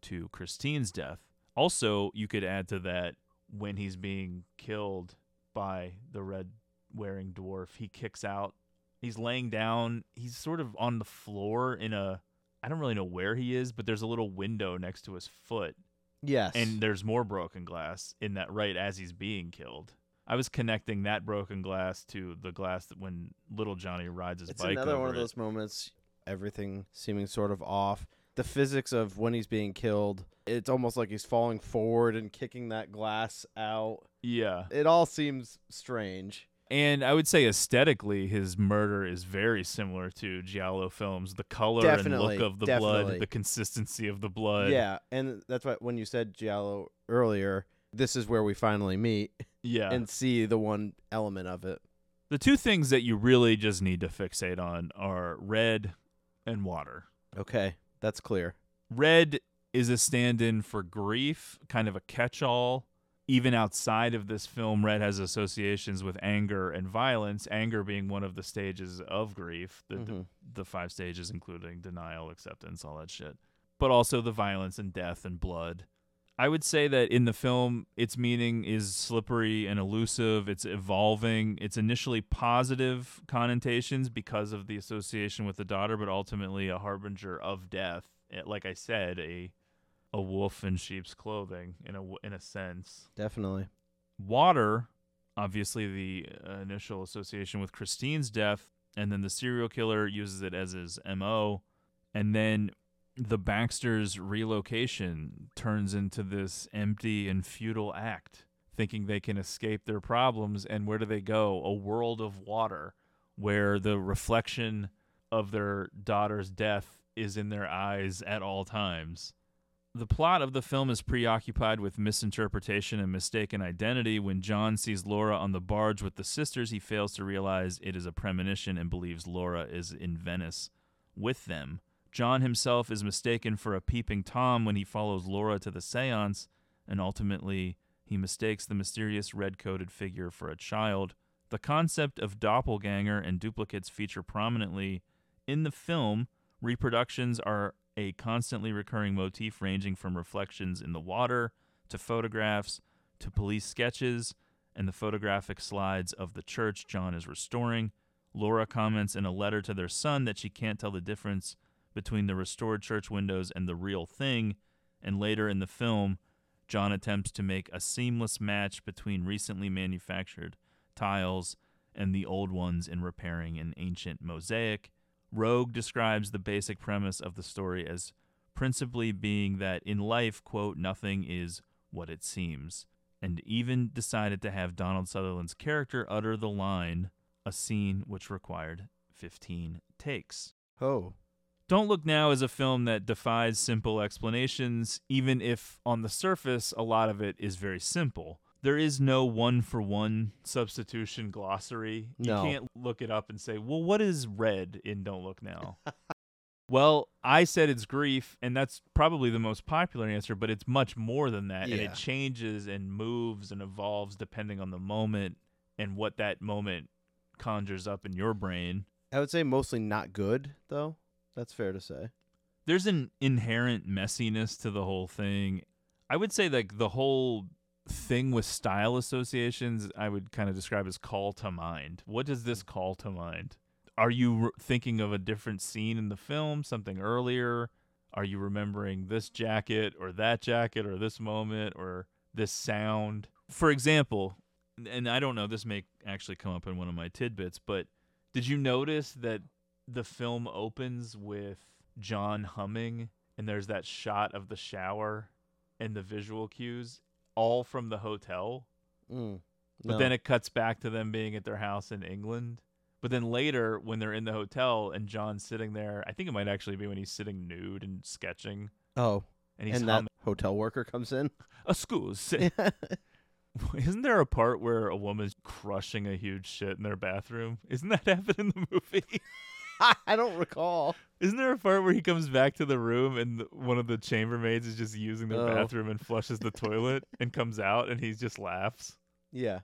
to Christine's death. Also, you could add to that when he's being killed by the red wearing dwarf, he kicks out. He's laying down. He's sort of on the floor in a. I don't really know where he is, but there's a little window next to his foot. Yes. And there's more broken glass in that right as he's being killed. I was connecting that broken glass to the glass that when little Johnny rides his it's bike It's another one of it. those moments everything seeming sort of off the physics of when he's being killed it's almost like he's falling forward and kicking that glass out Yeah. it all seems strange And I would say aesthetically, his murder is very similar to Giallo films. The color Definitely, and look of the definitely. blood, the consistency of the blood. yeah and that's why when you said giallo earlier this is where we finally meet Yeah. and see the one element of it The two things that you really just need to fixate on are red and water. okay that's clear Red is a stand in for grief, kind of a catch all. Even outside of this film, Red has associations with anger and violence, anger being one of the stages of grief, the, the, Mhm. the five stages, including denial, acceptance, all that shit. But also the violence and death and blood. I would say that in the film, its meaning is slippery and elusive. It's evolving. It's initially positive connotations because of the association with the daughter, but ultimately a harbinger of death. Like I said, a a wolf in sheep's clothing in a in a sense. definitely Water, obviously the uh, initial association with Christine's death, and then the serial killer uses it as his MO, and then the Baxter's relocation turns into this empty and futile act, thinking they can escape their problems, and where do they go? A world of water, where the reflection of their daughter's death is in their eyes at all times. The plot of the film is preoccupied with misinterpretation and mistaken identity. When John sees Laura on the barge with the sisters, he fails to realize it is a premonition and believes Laura is in Venice with them. John himself is mistaken for a peeping Tom when he follows Laura to the seance, and ultimately he mistakes the mysterious red coated figure for a child. The concept of doppelganger and duplicates feature prominently in the film. Reproductions are a constantly recurring motif ranging from reflections in the water to photographs to police sketches and the photographic slides of the church John is restoring. Laura comments in a letter to their son that she can't tell the difference between the restored church windows and the real thing, and later in the film, John attempts to make a seamless match between recently manufactured tiles and the old ones in repairing an ancient mosaic. Roeg describes the basic premise of the story as principally being that in life, quote, nothing is what it seems, and even decided to have Donald Sutherland's character utter the line, a scene which required 15 takes. oh Don't Look Now is a film that defies simple explanations, even if on the surface a lot of it is very simple. There is no one for one substitution glossary. No. You can't look it up and say, well, what is red in Don't Look Now? well, I said it's grief, and that's probably the most popular answer, but it's much more than that. And it changes and moves and evolves depending on the moment and what that moment conjures up in your brain. i would say mostly not good though that's fair to say there's an inherent messiness to the whole thing. I would say like the whole thing with style associations I would kind of describe as call to mind. What does this call to mind? Are you re- thinking of a different scene in the film, something earlier? Are you remembering this jacket or that jacket or this moment or this sound? For example, and I don't know, this may actually come up in one of my tidbits, but did you notice that the film opens with John humming and there's that shot of the shower and the visual cues all from the hotel? Mm, But no. then it cuts back to them being at their house in England. But then later, when they're in the hotel and John's sitting there, I think it might actually be when he's sitting nude and sketching. Oh, and he's and that hotel worker comes in. A school. Isn't there a part where a woman's crushing a huge shit in their bathroom? Isn't that happen in the movie? I don't recall. Isn't there a part where he comes back to the room and one of the chambermaids is just using the Oh. bathroom and flushes the toilet and comes out and he just laughs? Yeah.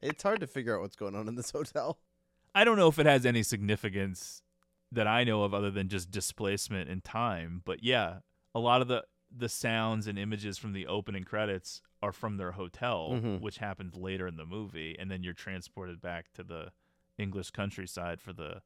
It's hard to figure out what's going on in this hotel. I don't know if it has any significance that I know of other than just displacement in time, but yeah, a lot of the the sounds and images from the opening credits are from their hotel, Mhm. which happens later in the movie, and then you're transported back to the English countryside for the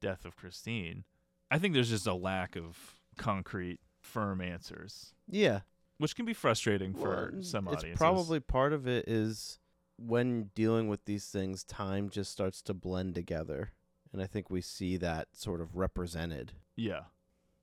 death of Christine. I think there's just a lack of concrete, firm answers. Yeah. Which can be frustrating for Well, some it's audiences. probably part of it is when dealing with these things, time just starts to blend together. And I think we see that sort of represented. Yeah.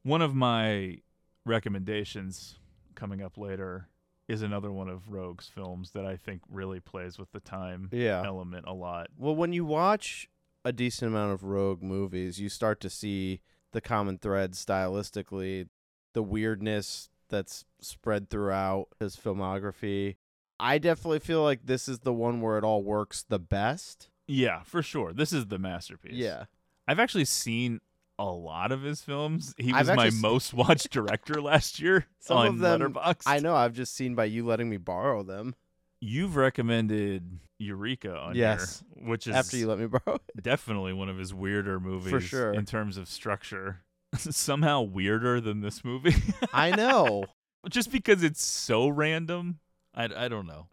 One of my recommendations coming up later is another one of Roeg's films that I think really plays with the time Yeah. element a lot. Well, when you watch a decent amount of Rogue movies, you start to see the common thread stylistically, the weirdness that's spread throughout his filmography. I definitely feel like this is the one where it all works the best. Yeah, for sure. This is the masterpiece. Yeah. I've actually seen a lot of his films. He was my s- most watched director last year Some on of them, Letterboxd. I know. I've just seen by you letting me borrow them. You've recommended Eureka on Yes. here, which is After you let me borrow it. definitely one of his weirder movies for sure. in terms of structure. Somehow weirder than this movie. I know. Just because it's so random, I, I don't know.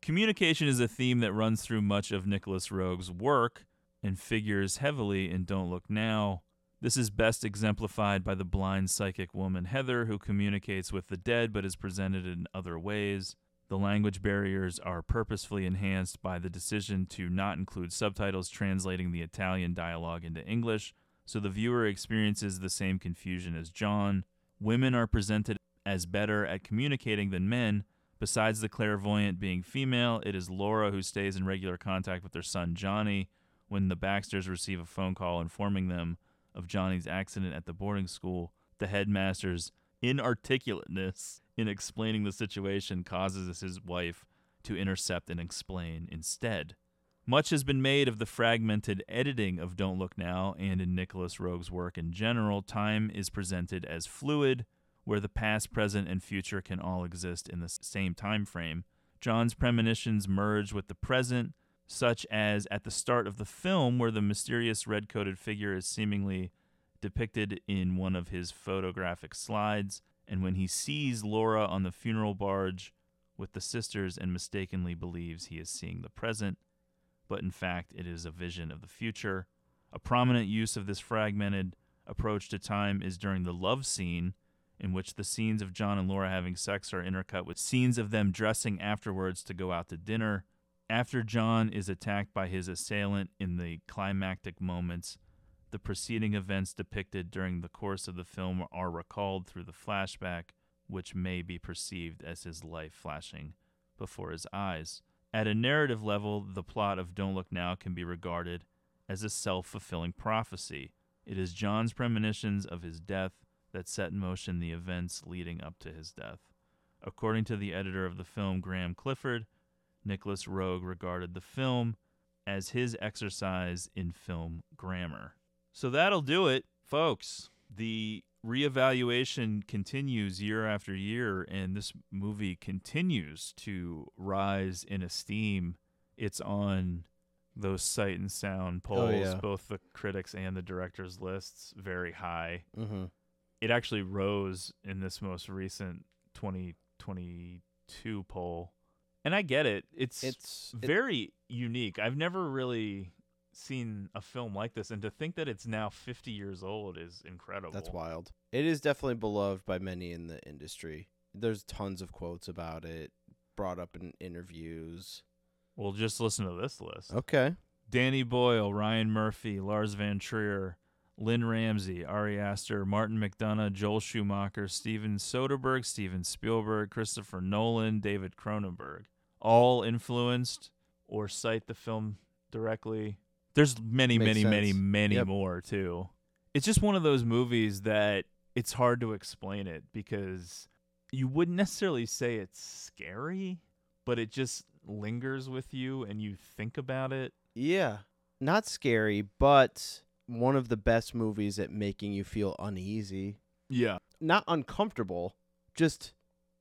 Communication is a theme that runs through much of Nicolas Roeg's work and figures heavily in Don't Look Now. This is best exemplified by the blind psychic woman Heather, who communicates with the dead but is presented in other ways. The language barriers are purposefully enhanced by the decision to not include subtitles translating the Italian dialogue into English, so the viewer experiences the same confusion as John. Women are presented as better at communicating than men. Besides the clairvoyant being female, it is Laura who stays in regular contact with their son Johnny when the Baxters receive a phone call informing them of Johnny's accident at the boarding school. The headmaster's inarticulateness in explaining the situation causes his wife to intercept and explain instead. Much has been made of the fragmented editing of Don't Look Now and in Nicolas Roeg's work in general. Time is presented as fluid, where the past, present, and future can all exist in the same time frame. John's premonitions merge with the present, such as at the start of the film, where the mysterious red coated figure is seemingly depicted in one of his photographic slides, and when he sees Laura on the funeral barge with the sisters and mistakenly believes he is seeing the present, but in fact it is a vision of the future. A prominent use of this fragmented approach to time is during the love scene, in which the scenes of John and Laura having sex are intercut with scenes of them dressing afterwards to go out to dinner. After John is attacked by his assailant in the climactic moments, the preceding events depicted during the course of the film are recalled through the flashback, which may be perceived as his life flashing before his eyes. At a narrative level, the plot of Don't Look Now can be regarded as a self fulfilling prophecy. It is John's premonitions of his death that set in motion the events leading up to his death. According to the editor of the film, Graeme Clifford, Nicolas Roeg regarded the film as his exercise in film grammar. So that'll do it, folks. The reevaluation continues year after year, and this movie continues to rise in esteem. It's on those sight and sound polls, Oh, yeah. both the critics and the directors' lists, very high. Mm-hmm. it actually rose in this most recent 2022 poll. And I get it. It's It's- it- very unique. I've never really seen a film like this and to think that it's now 50 years old is incredible. That's wild. It is definitely beloved by many in the industry. There's tons of quotes about it, brought up in interviews. Well, just listen to this list. Okay. Danny Boyle, Ryan Murphy, Lars von Trier, Lynne Ramsay, Ari Aster, Martin McDonagh, Joel Schumacher, Steven Soderbergh, Steven Spielberg, Christopher Nolan, David Cronenberg, all influenced or cite the film directly. There's many, Makes many, many, many Yep. more too. It's just one of those movies that it's hard to explain it because you wouldn't necessarily say it's scary, but it just lingers with you and you think about it Yeah. Not scary, but one of the best movies at making you feel uneasy. Yeah. Not uncomfortable, just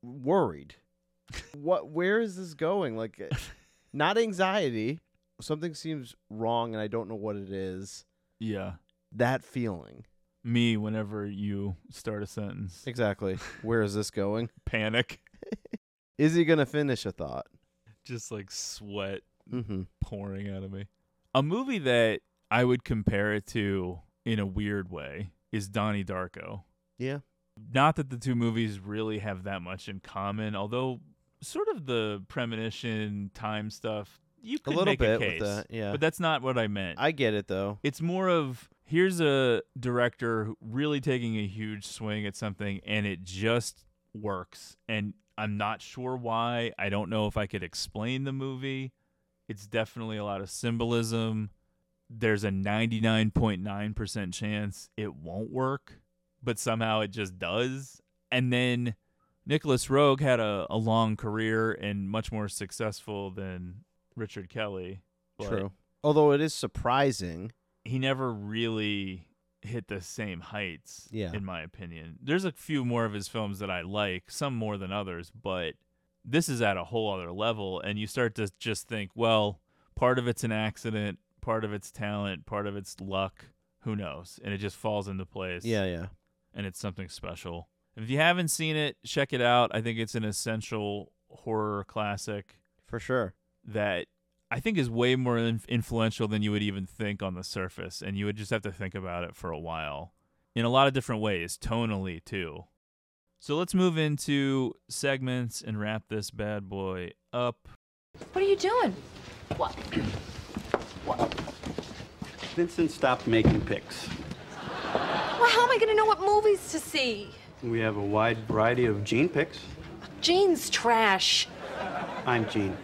worried. what where is this going? Like eh, not anxiety. Something seems wrong and I don't know what it is. Yeah. That feeling. Me whenever you start a sentence. Exactly. Where is this going? Panic. Is he going to finish a thought? Just like sweat Mm-hmm. pouring out of me. A movie that I would compare it to in a weird way is Donnie Darko. Yeah. Not that the two movies really have that much in common, although sort of the premonition time stuff you could little make bit a with case. that, yeah. But that's not what I meant. I get it though. It's more of here's a director really taking a huge swing at something and it just works. And I'm not sure why. I don't know if I could explain the movie. It's definitely a lot of symbolism. There's a 99.9% chance it won't work, but somehow it just does. And then Nicolas Roeg had a, a long career and much more successful than Richard Kelly. True. Although it is surprising. he never really hit the same heights Yeah. in my opinion there's a few more of his films that i like some more than others but this is at a whole other level and you start to just think well part of it's an accident part of it's talent part of it's luck who knows and it just falls into place Yeah, yeah. and it's something special if you haven't seen it check it out i think it's an essential horror classic For sure. that I think is way more in- influential than you would even think on the surface, and you would just have to think about it for a while in a lot of different ways, tonally too. So let's move into segments and wrap this bad boy up. What are you doing? What? Vincent stopped making picks. Well, how am I going to know what movies to see? We have a wide variety of Gene picks. Gene's trash. I'm Gene.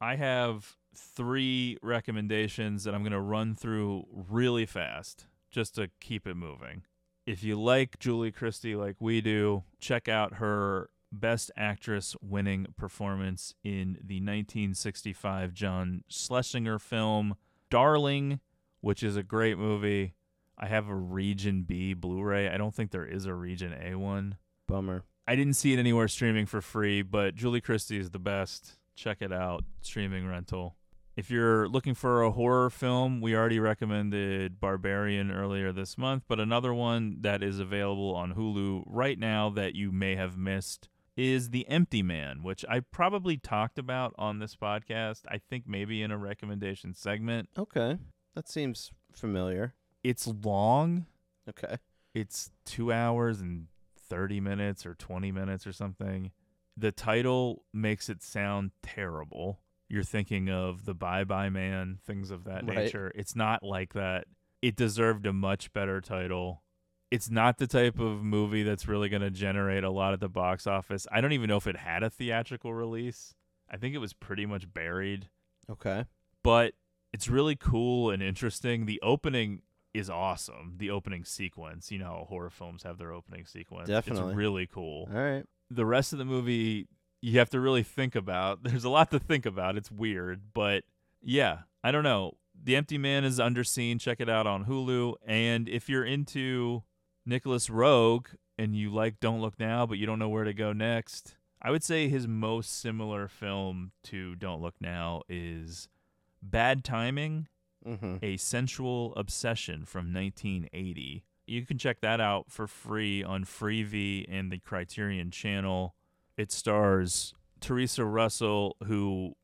I have three recommendations that I'm going to run through really fast just to keep it moving. If you like Julie Christie like we do, check out her Best Actress winning performance in the 1965 John Schlesinger film Darling, which is a great movie. I have a Region B Blu ray. I don't think there is a Region A one. Bummer. I didn't see it anywhere streaming for free, but Julie Christie is the best. Check it out, streaming rental. If you're looking for a horror film, we already recommended Barbarian earlier this month, but another one that is available on Hulu right now that you may have missed is The Empty Man, which I probably talked about on this podcast. I think maybe in a recommendation segment. Okay. That seems familiar. It's long. Okay. It's two hours and 30 minutes or 20 minutes or something. The title makes it sound terrible. You're thinking of the Bye Bye Man, things of that Right. nature. It's not like that. It deserved a much better title. It's not the type of movie that's really going to generate a lot at the box office. I don't even know if it had a theatrical release. I think it was pretty much buried Okay. but it's really cool and interesting. The opening is awesome. The opening sequence, you know, how horror films have their opening sequence. Definitely. It's really cool. All right. The rest of the movie you have to really think about. There's a lot to think about. It's weird, but yeah, I don't know. The Empty Man is underseen. Check it out on Hulu. And if you're into Nicolas Roeg and you like Don't Look Now, but you don't know where to go next, I would say his most similar film to Don't Look Now is Bad Timing, Mhm. A Sensual Obsession from 1980. You can check that out for free on Freevee and the Criterion channel. It stars Theresa Russell, who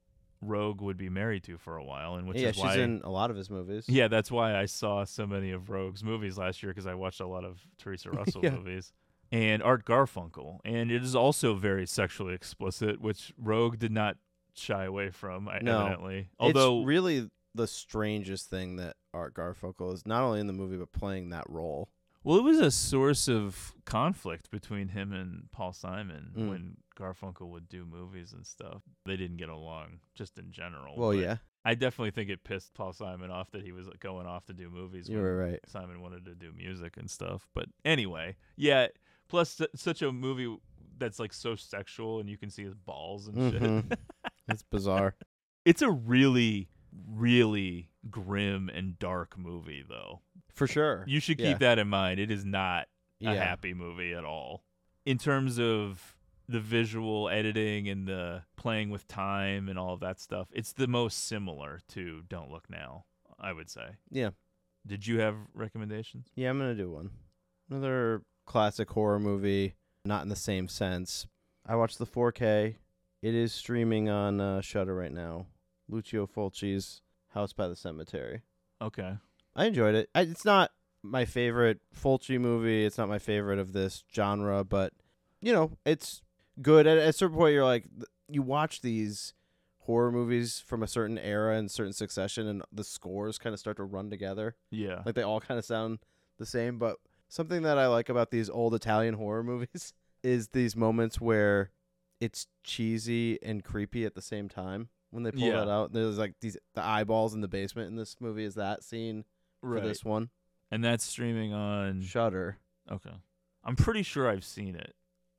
Roeg would be married to for a while, and which yeah, is she's why in a lot of his movies. yeah, that's why I saw so many of Roeg's movies last year because I watched a lot of Theresa Russell Yeah. movies. And Art Garfunkel. And it is also very sexually explicit, which Roeg did not shy away from, I- No, evidently. Although, it's really the strangest thing that Art Garfunkel is not only in the movie but playing that role. well, it was a source of conflict between him and Paul Simon Mm. when Garfunkel would do movies and stuff. They didn't get along, just in general. Well, but yeah. I definitely think it pissed Paul Simon off that he was going off to do movies. You were right. Simon wanted to do music and stuff. But anyway, yeah. Plus, such a movie that's like so sexual, and you can see his balls and Mhm. shit. It's bizarre. It's a really, really grim and dark movie, though. For sure. You should keep Yeah. that in mind. It is not a Yeah. happy movie at all. In terms of the visual editing and the playing with time and all of that stuff, it's the most similar to Don't Look Now, I would say. Yeah. Did you have recommendations? Yeah, I'm gonna do one. Another classic horror movie, not in the same sense. I watched the 4K. It is streaming on uh, Shudder right now. Lucio Fulci's House by the Cemetery. Okay. I enjoyed it. I, it's not my favorite Fulci movie. It's not my favorite of this genre, but you know, it's good. At, at a certain point, you're like, you watch these horror movies from a certain era and certain succession, and the scores kind of start to run together. Yeah. like they all kind of sound the same. But something that I like about these old Italian horror movies is these moments where it's cheesy and creepy at the same time. When they pull Yeah. that out, there's like these the eyeballs in the basement in this movie. Is that scene for Right. this one? And that's streaming on Shudder. Okay. I'm pretty sure I've seen it.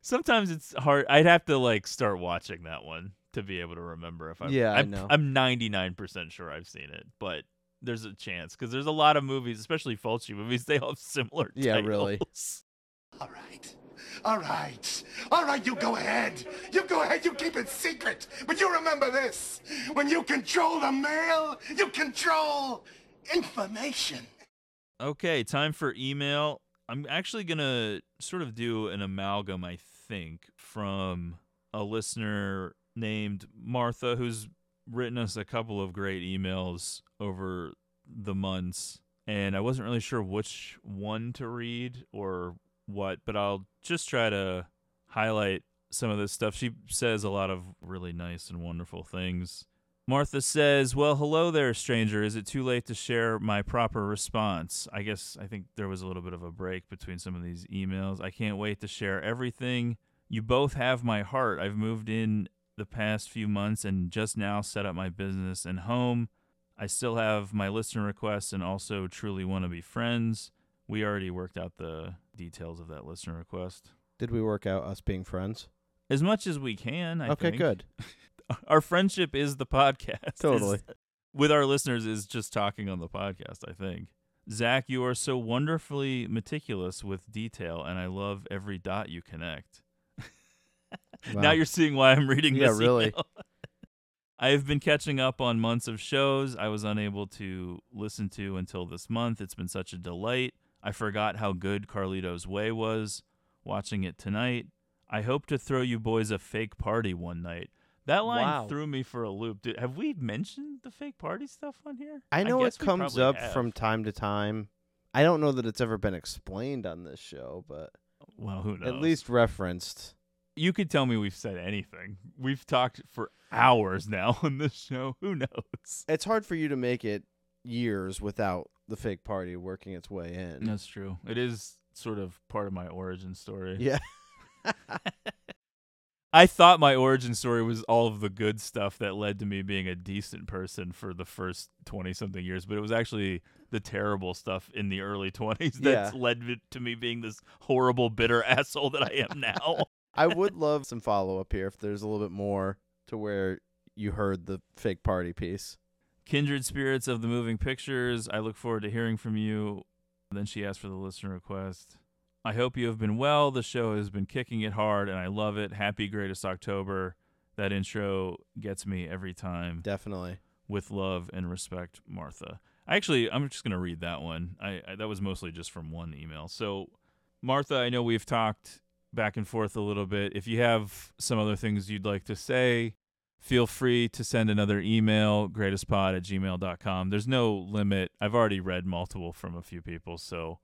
Sometimes it's hard. I'd have to like start watching that one to be able to remember if I. Yeah, I I'm, know. I'm 99% sure I've seen it, but there's a chance because there's a lot of movies, especially Fulci movies. They all have similar. Yeah, really. All right. All right. All right, you go ahead. You go ahead, you keep it secret. But you remember this. When you control the mail, you control information. Okay, time for email. I'm actually going to sort of do an amalgam, I think, from a listener named Martha who's written us a couple of great emails over the months. And I wasn't really sure which one to read or what, but I'll just try to highlight some of this stuff. She says a lot of really nice and wonderful things. Martha says, Well, hello there, stranger. Is it too late to share my proper response? I guess I think there was a little bit of a break between some of these emails. I can't wait to share everything. You both have my heart. I've moved in the past few months and just now set up my business and home. I still have my listener requests and also truly want to be friends. We already worked out the details of that listener request. Did we work out us being friends? As much as we can, I okay, think. good. Our friendship is the podcast. Totally. with our listeners is just talking on the podcast, I think. Zach, you are so wonderfully meticulous with detail, and I love every dot you connect. Wow. Now you're seeing why I'm reading Yeah, this. really. I have been catching up on months of shows I was unable to listen to until this month. It's been such a delight. I forgot how good Carlito's Way was watching it tonight. I hope to throw you boys a fake party one night. That line Wow. threw me for a loop. Did, have we mentioned the fake party stuff on here? I know guess it comes up have. from time to time. I don't know that it's ever been explained on this show, but Well, who knows? at least referenced. you could tell me we've said anything. We've talked for hours now on this show. Who knows? It's hard for you to make it years without the fake party working its way in. That's true. It is sort of part of my origin story. Yeah. I thought my origin story was all of the good stuff that led to me being a decent person for the first 20 something years, but it was actually the terrible stuff in the early 20s that Yeah. led to me being this horrible, bitter asshole that I am now. I would love some follow up here if there's a little bit more to where you heard the fake party piece. Kindred spirits of the moving pictures, I look forward to hearing from you. Then she asked for the listener request. I hope you have been well. The show has been kicking it hard, and I love it. Happy greatest October. That intro gets me every time. Definitely. With love and respect, Martha. Actually, I'm just gonna read that one. I, I that was mostly just from one email. So, Martha, I know we've talked back and forth a little bit. If you have some other things you'd like to say, feel free to send another email, greatestpod at gmail.com. There's no limit. I've already read multiple from a few people, so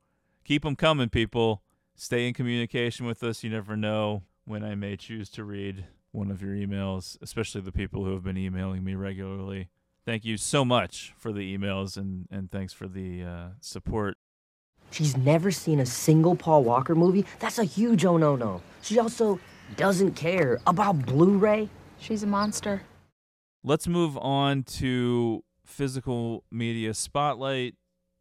keep them coming, people. Stay in communication with us. You never know when I may choose to read one of your emails, especially the people who have been emailing me regularly. Thank you so much for the emails and, and thanks for the uh, support. She's never seen a single Paul Walker movie. That's a huge oh no no. She also doesn't care about Blu ray. She's a monster. Let's move on to physical media spotlight.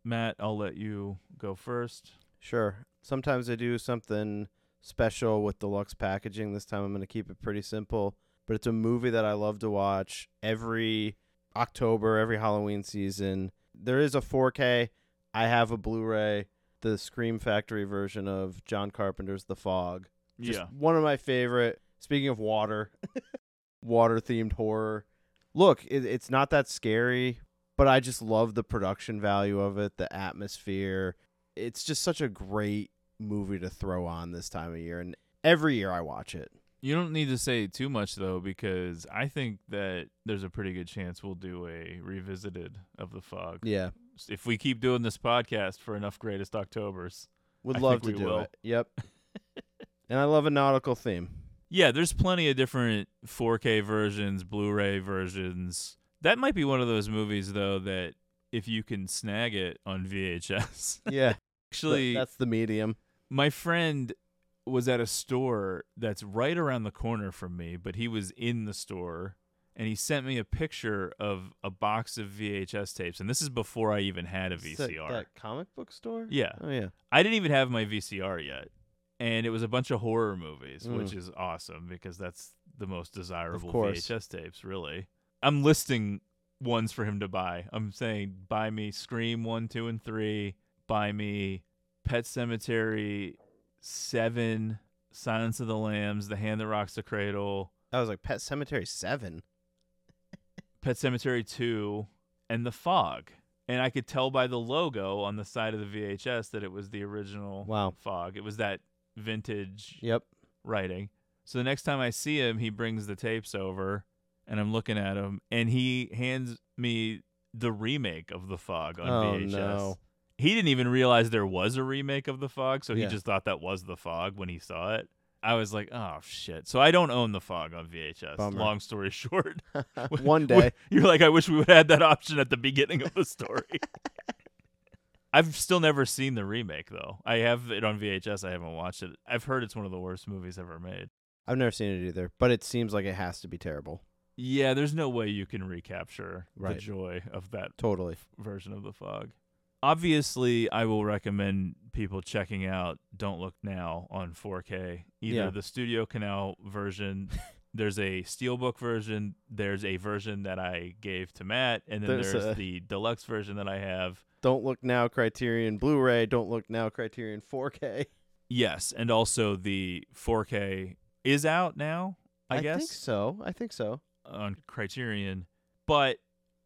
Matt, I'll let you go first. Sure. Sometimes I do something special with deluxe packaging. This time I'm going to keep it pretty simple, but it's a movie that I love to watch every October, every Halloween season. There is a 4K. I have a Blu-ray, the Scream Factory version of John Carpenter's The Fog. Just Yeah. one of my favorite. Speaking of water, water themed horror. Look, it, it's not that scary, but I just love the production value of it, the atmosphere. It's just such a great movie to throw on this time of year, and every year I watch it. You don't need to say too much though, because I think that there's a pretty good chance we'll do a revisited of the fog. Yeah. If we keep doing this podcast for enough greatest Octobers, Would I love to do will. it. Yep. and I love a nautical theme. Yeah, there's plenty of different 4K versions, Blu-ray versions. That might be one of those movies though that if you can snag it on VHS. Yeah. Actually, that's the medium. My friend was at a store that's right around the corner from me, but he was in the store and he sent me a picture of a box of VHS tapes and this is before I even had a Is that- VCR. That, comic book store? Yeah. Oh yeah. I didn't even have my VCR yet. And it was a bunch of horror movies, which Mm. is awesome because that's the most desirable. VHS tapes, really. I'm listing ones for him to buy. I'm saying buy me Scream 1, 2, and 3, buy me Pet Sematary 7, Silence of the Lambs, The Hand That Rocks the Cradle, I was like Pet Sematary 7. Pet Sematary 2, and The Fog. And I could tell by the logo on the side of the VHS that it was the original Wow. Fog. It was that vintage Yep. writing. So the next time I see him, he brings the tapes over and I'm looking at him and he hands me the remake of The Fog on Oh, VHS. no. He didn't even realize there was a remake of The Fog, so he Yeah. just thought that was The Fog when he saw it. I was like, oh shit. So I don't own The Fog on VHS. Bummer. Long story short. One day. You're like, I wish we would have had that option at the beginning of the story. I've still never seen the remake though. I have it on VHS. I haven't watched it. I've heard it's one of the worst movies ever made. I've never seen it either, but it seems like it has to be terrible. Yeah, there's no way you can recapture Right. the joy of that Totally. version of the fog. Obviously, I will recommend people checking out Don't Look Now on 4K. Either Yeah. the Studio Canal version, there's a steelbook version, there's a version that I gave to Matt, and then There's there's, a- the deluxe version that I have. Don't look now Criterion Blu-ray, don't look now Criterion 4K. Yes, and also the 4K is out now, I, guess. I think so. I think so. on Criterion, but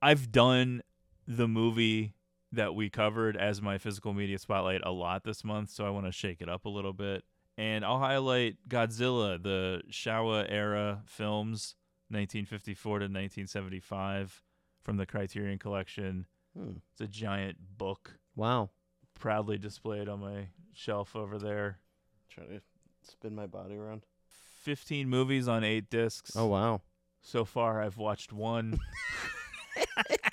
I've done the movie that we covered as my physical media spotlight a lot this month, so I want to shake it up a little bit. And I'll highlight Godzilla, the Showa era films, 1954 to 1975, from the Criterion Collection. Hmm. It's a giant book, Wow. proudly displayed on my shelf over there. Trying to spin my body around. 15 movies on eight discs. Oh wow. So far, I've watched one.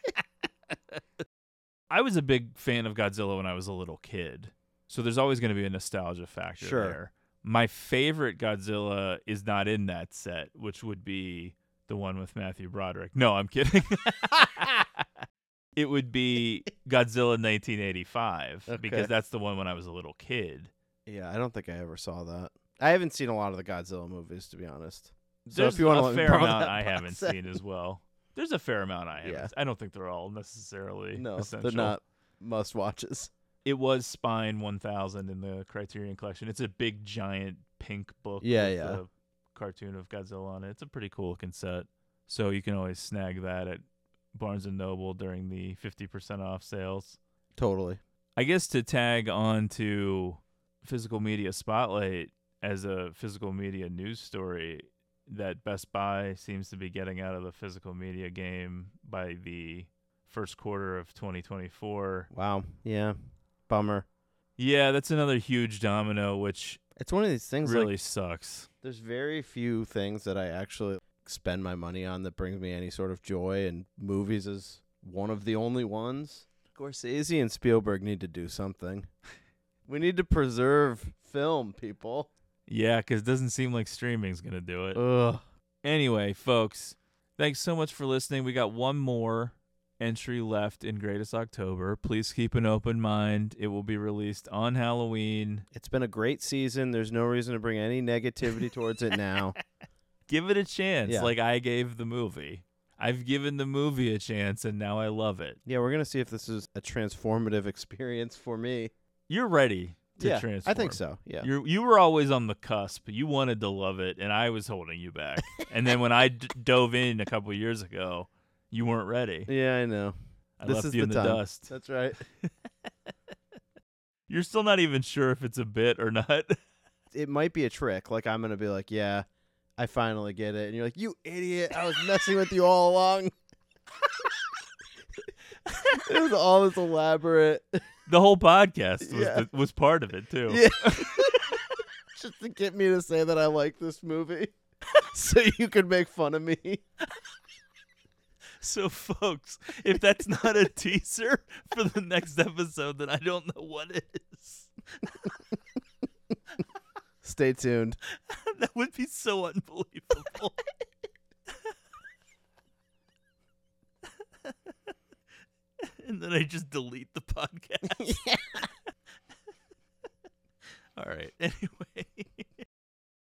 I was a big fan of Godzilla when I was a little kid. So there's always going to be a nostalgia factor Sure. there. My favorite Godzilla is not in that set, which would be the one with Matthew Broderick. No, I'm kidding. it would be Godzilla 1985 Okay. because that's the one when I was a little kid. Yeah, I don't think I ever saw that. I haven't seen a lot of the Godzilla movies, to be honest. So There's if you want a to fair amount I haven't seen as well. There's a fair amount I haven't. Yeah. I don't think they're all necessarily No, essential. they're not must watches. It was Spine 1000 in the Criterion Collection. It's a big, giant pink book. Yeah, with yeah. A cartoon of Godzilla on it. It's a pretty cool looking set. So you can always snag that at Barnes and Noble during the 50% off sales. Totally. I guess to tag on to Physical Media Spotlight as a physical media news story that Best Buy seems to be getting out of the physical media game by the first quarter of 2024. Wow. Yeah. Bummer. Yeah, that's another huge domino, which It's one of these things like- really sucks. There's very few things that I actually spend my money on that brings me any sort of joy, and movies is one of the only ones. Scorsese and Spielberg need to do something. we need to preserve film, people. Yeah, because it doesn't seem like streaming's going to do it. Ugh. Anyway, folks, thanks so much for listening. We got one more entry left in Greatest October. Please keep an open mind. It will be released on Halloween. It's been a great season. There's no reason to bring any negativity towards it now. Give it a chance, Yeah. like I gave the movie. I've given the movie a chance, and now I love it. Yeah, we're gonna see if this is a transformative experience for me. You're ready to Yeah, I think so, yeah. you you were always on the cusp. You wanted to love it, and I was holding you back. and then when I d- dove in a couple years ago, you weren't ready. Yeah, I know. I this left is you the in the dust. That's right. You're still not even sure if it's a bit or not. it might be a trick. Like I'm gonna be like, yeah, I finally get it, and you're like, you idiot! I was messing with you all along. It was all this elaborate. the whole podcast was Yeah. the, was part of it too. Yeah. Just to get me to say that I like this movie, so you could make fun of me. So, folks, if that's not a teaser for the next episode, then I don't know what is. Stay tuned. that would be so unbelievable. And then I just delete the podcast. yeah. All right. Anyway,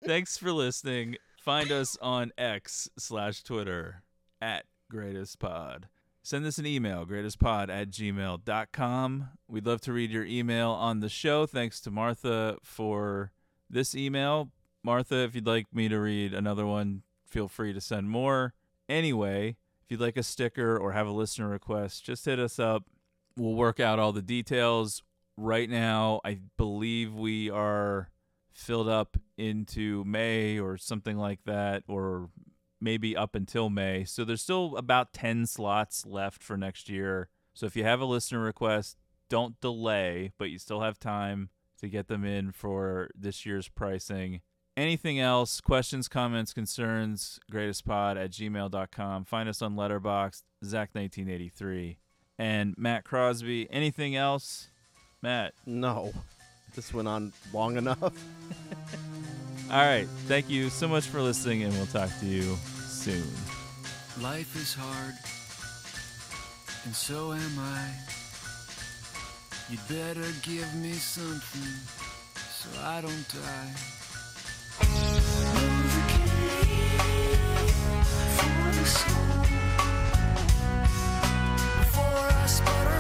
thanks for listening. Find us on X slash Twitter at greatest pod. Send us an email, greatestpod at gmail.com. We'd love to read your email on the show. Thanks to Martha for this email. Martha, if you'd like me to read another one, feel free to send more. Anyway, you'd like a sticker or have a listener request, just hit us up. We'll work out all the details. Right now, I believe we are filled up into May or something like that, or maybe up until May. So there's still about 10 slots left for next year. So if you have a listener request, don't delay, but you still have time to get them in for this year's pricing. Anything else, questions, comments, concerns, greatestpod at gmail.com. Find us on Letterboxd, Zach1983. And Matt Crosby. Anything else? Matt? No. This went on long enough. All right. Thank you so much for listening, and we'll talk to you soon. Life is hard, and so am I. You'd better give me something so I don't die. For the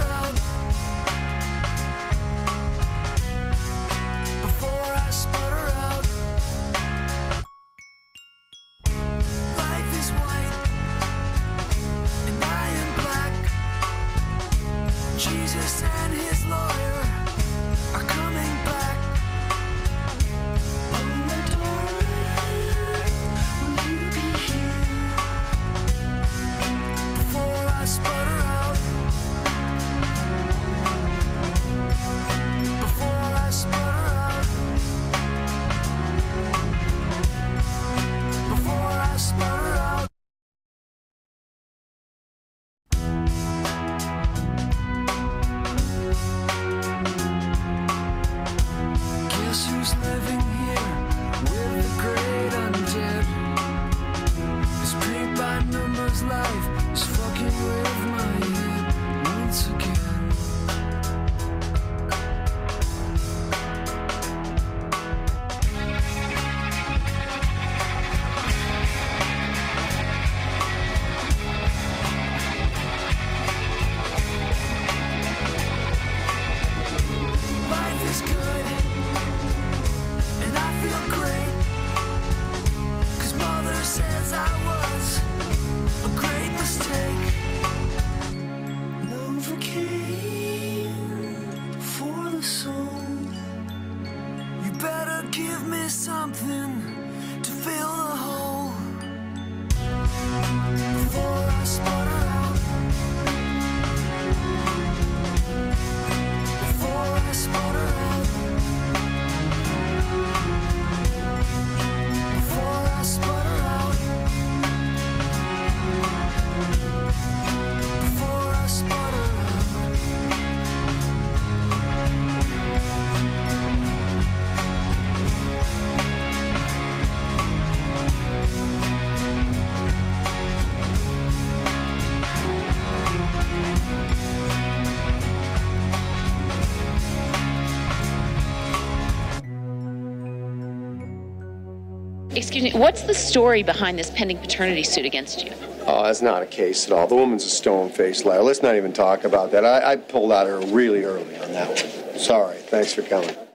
Excuse me, what's the story behind this pending paternity suit against you? Oh, that's not a case at all. The woman's a stone-faced liar. Let's not even talk about that. I, I pulled out her really early on that one. Sorry. Thanks for coming.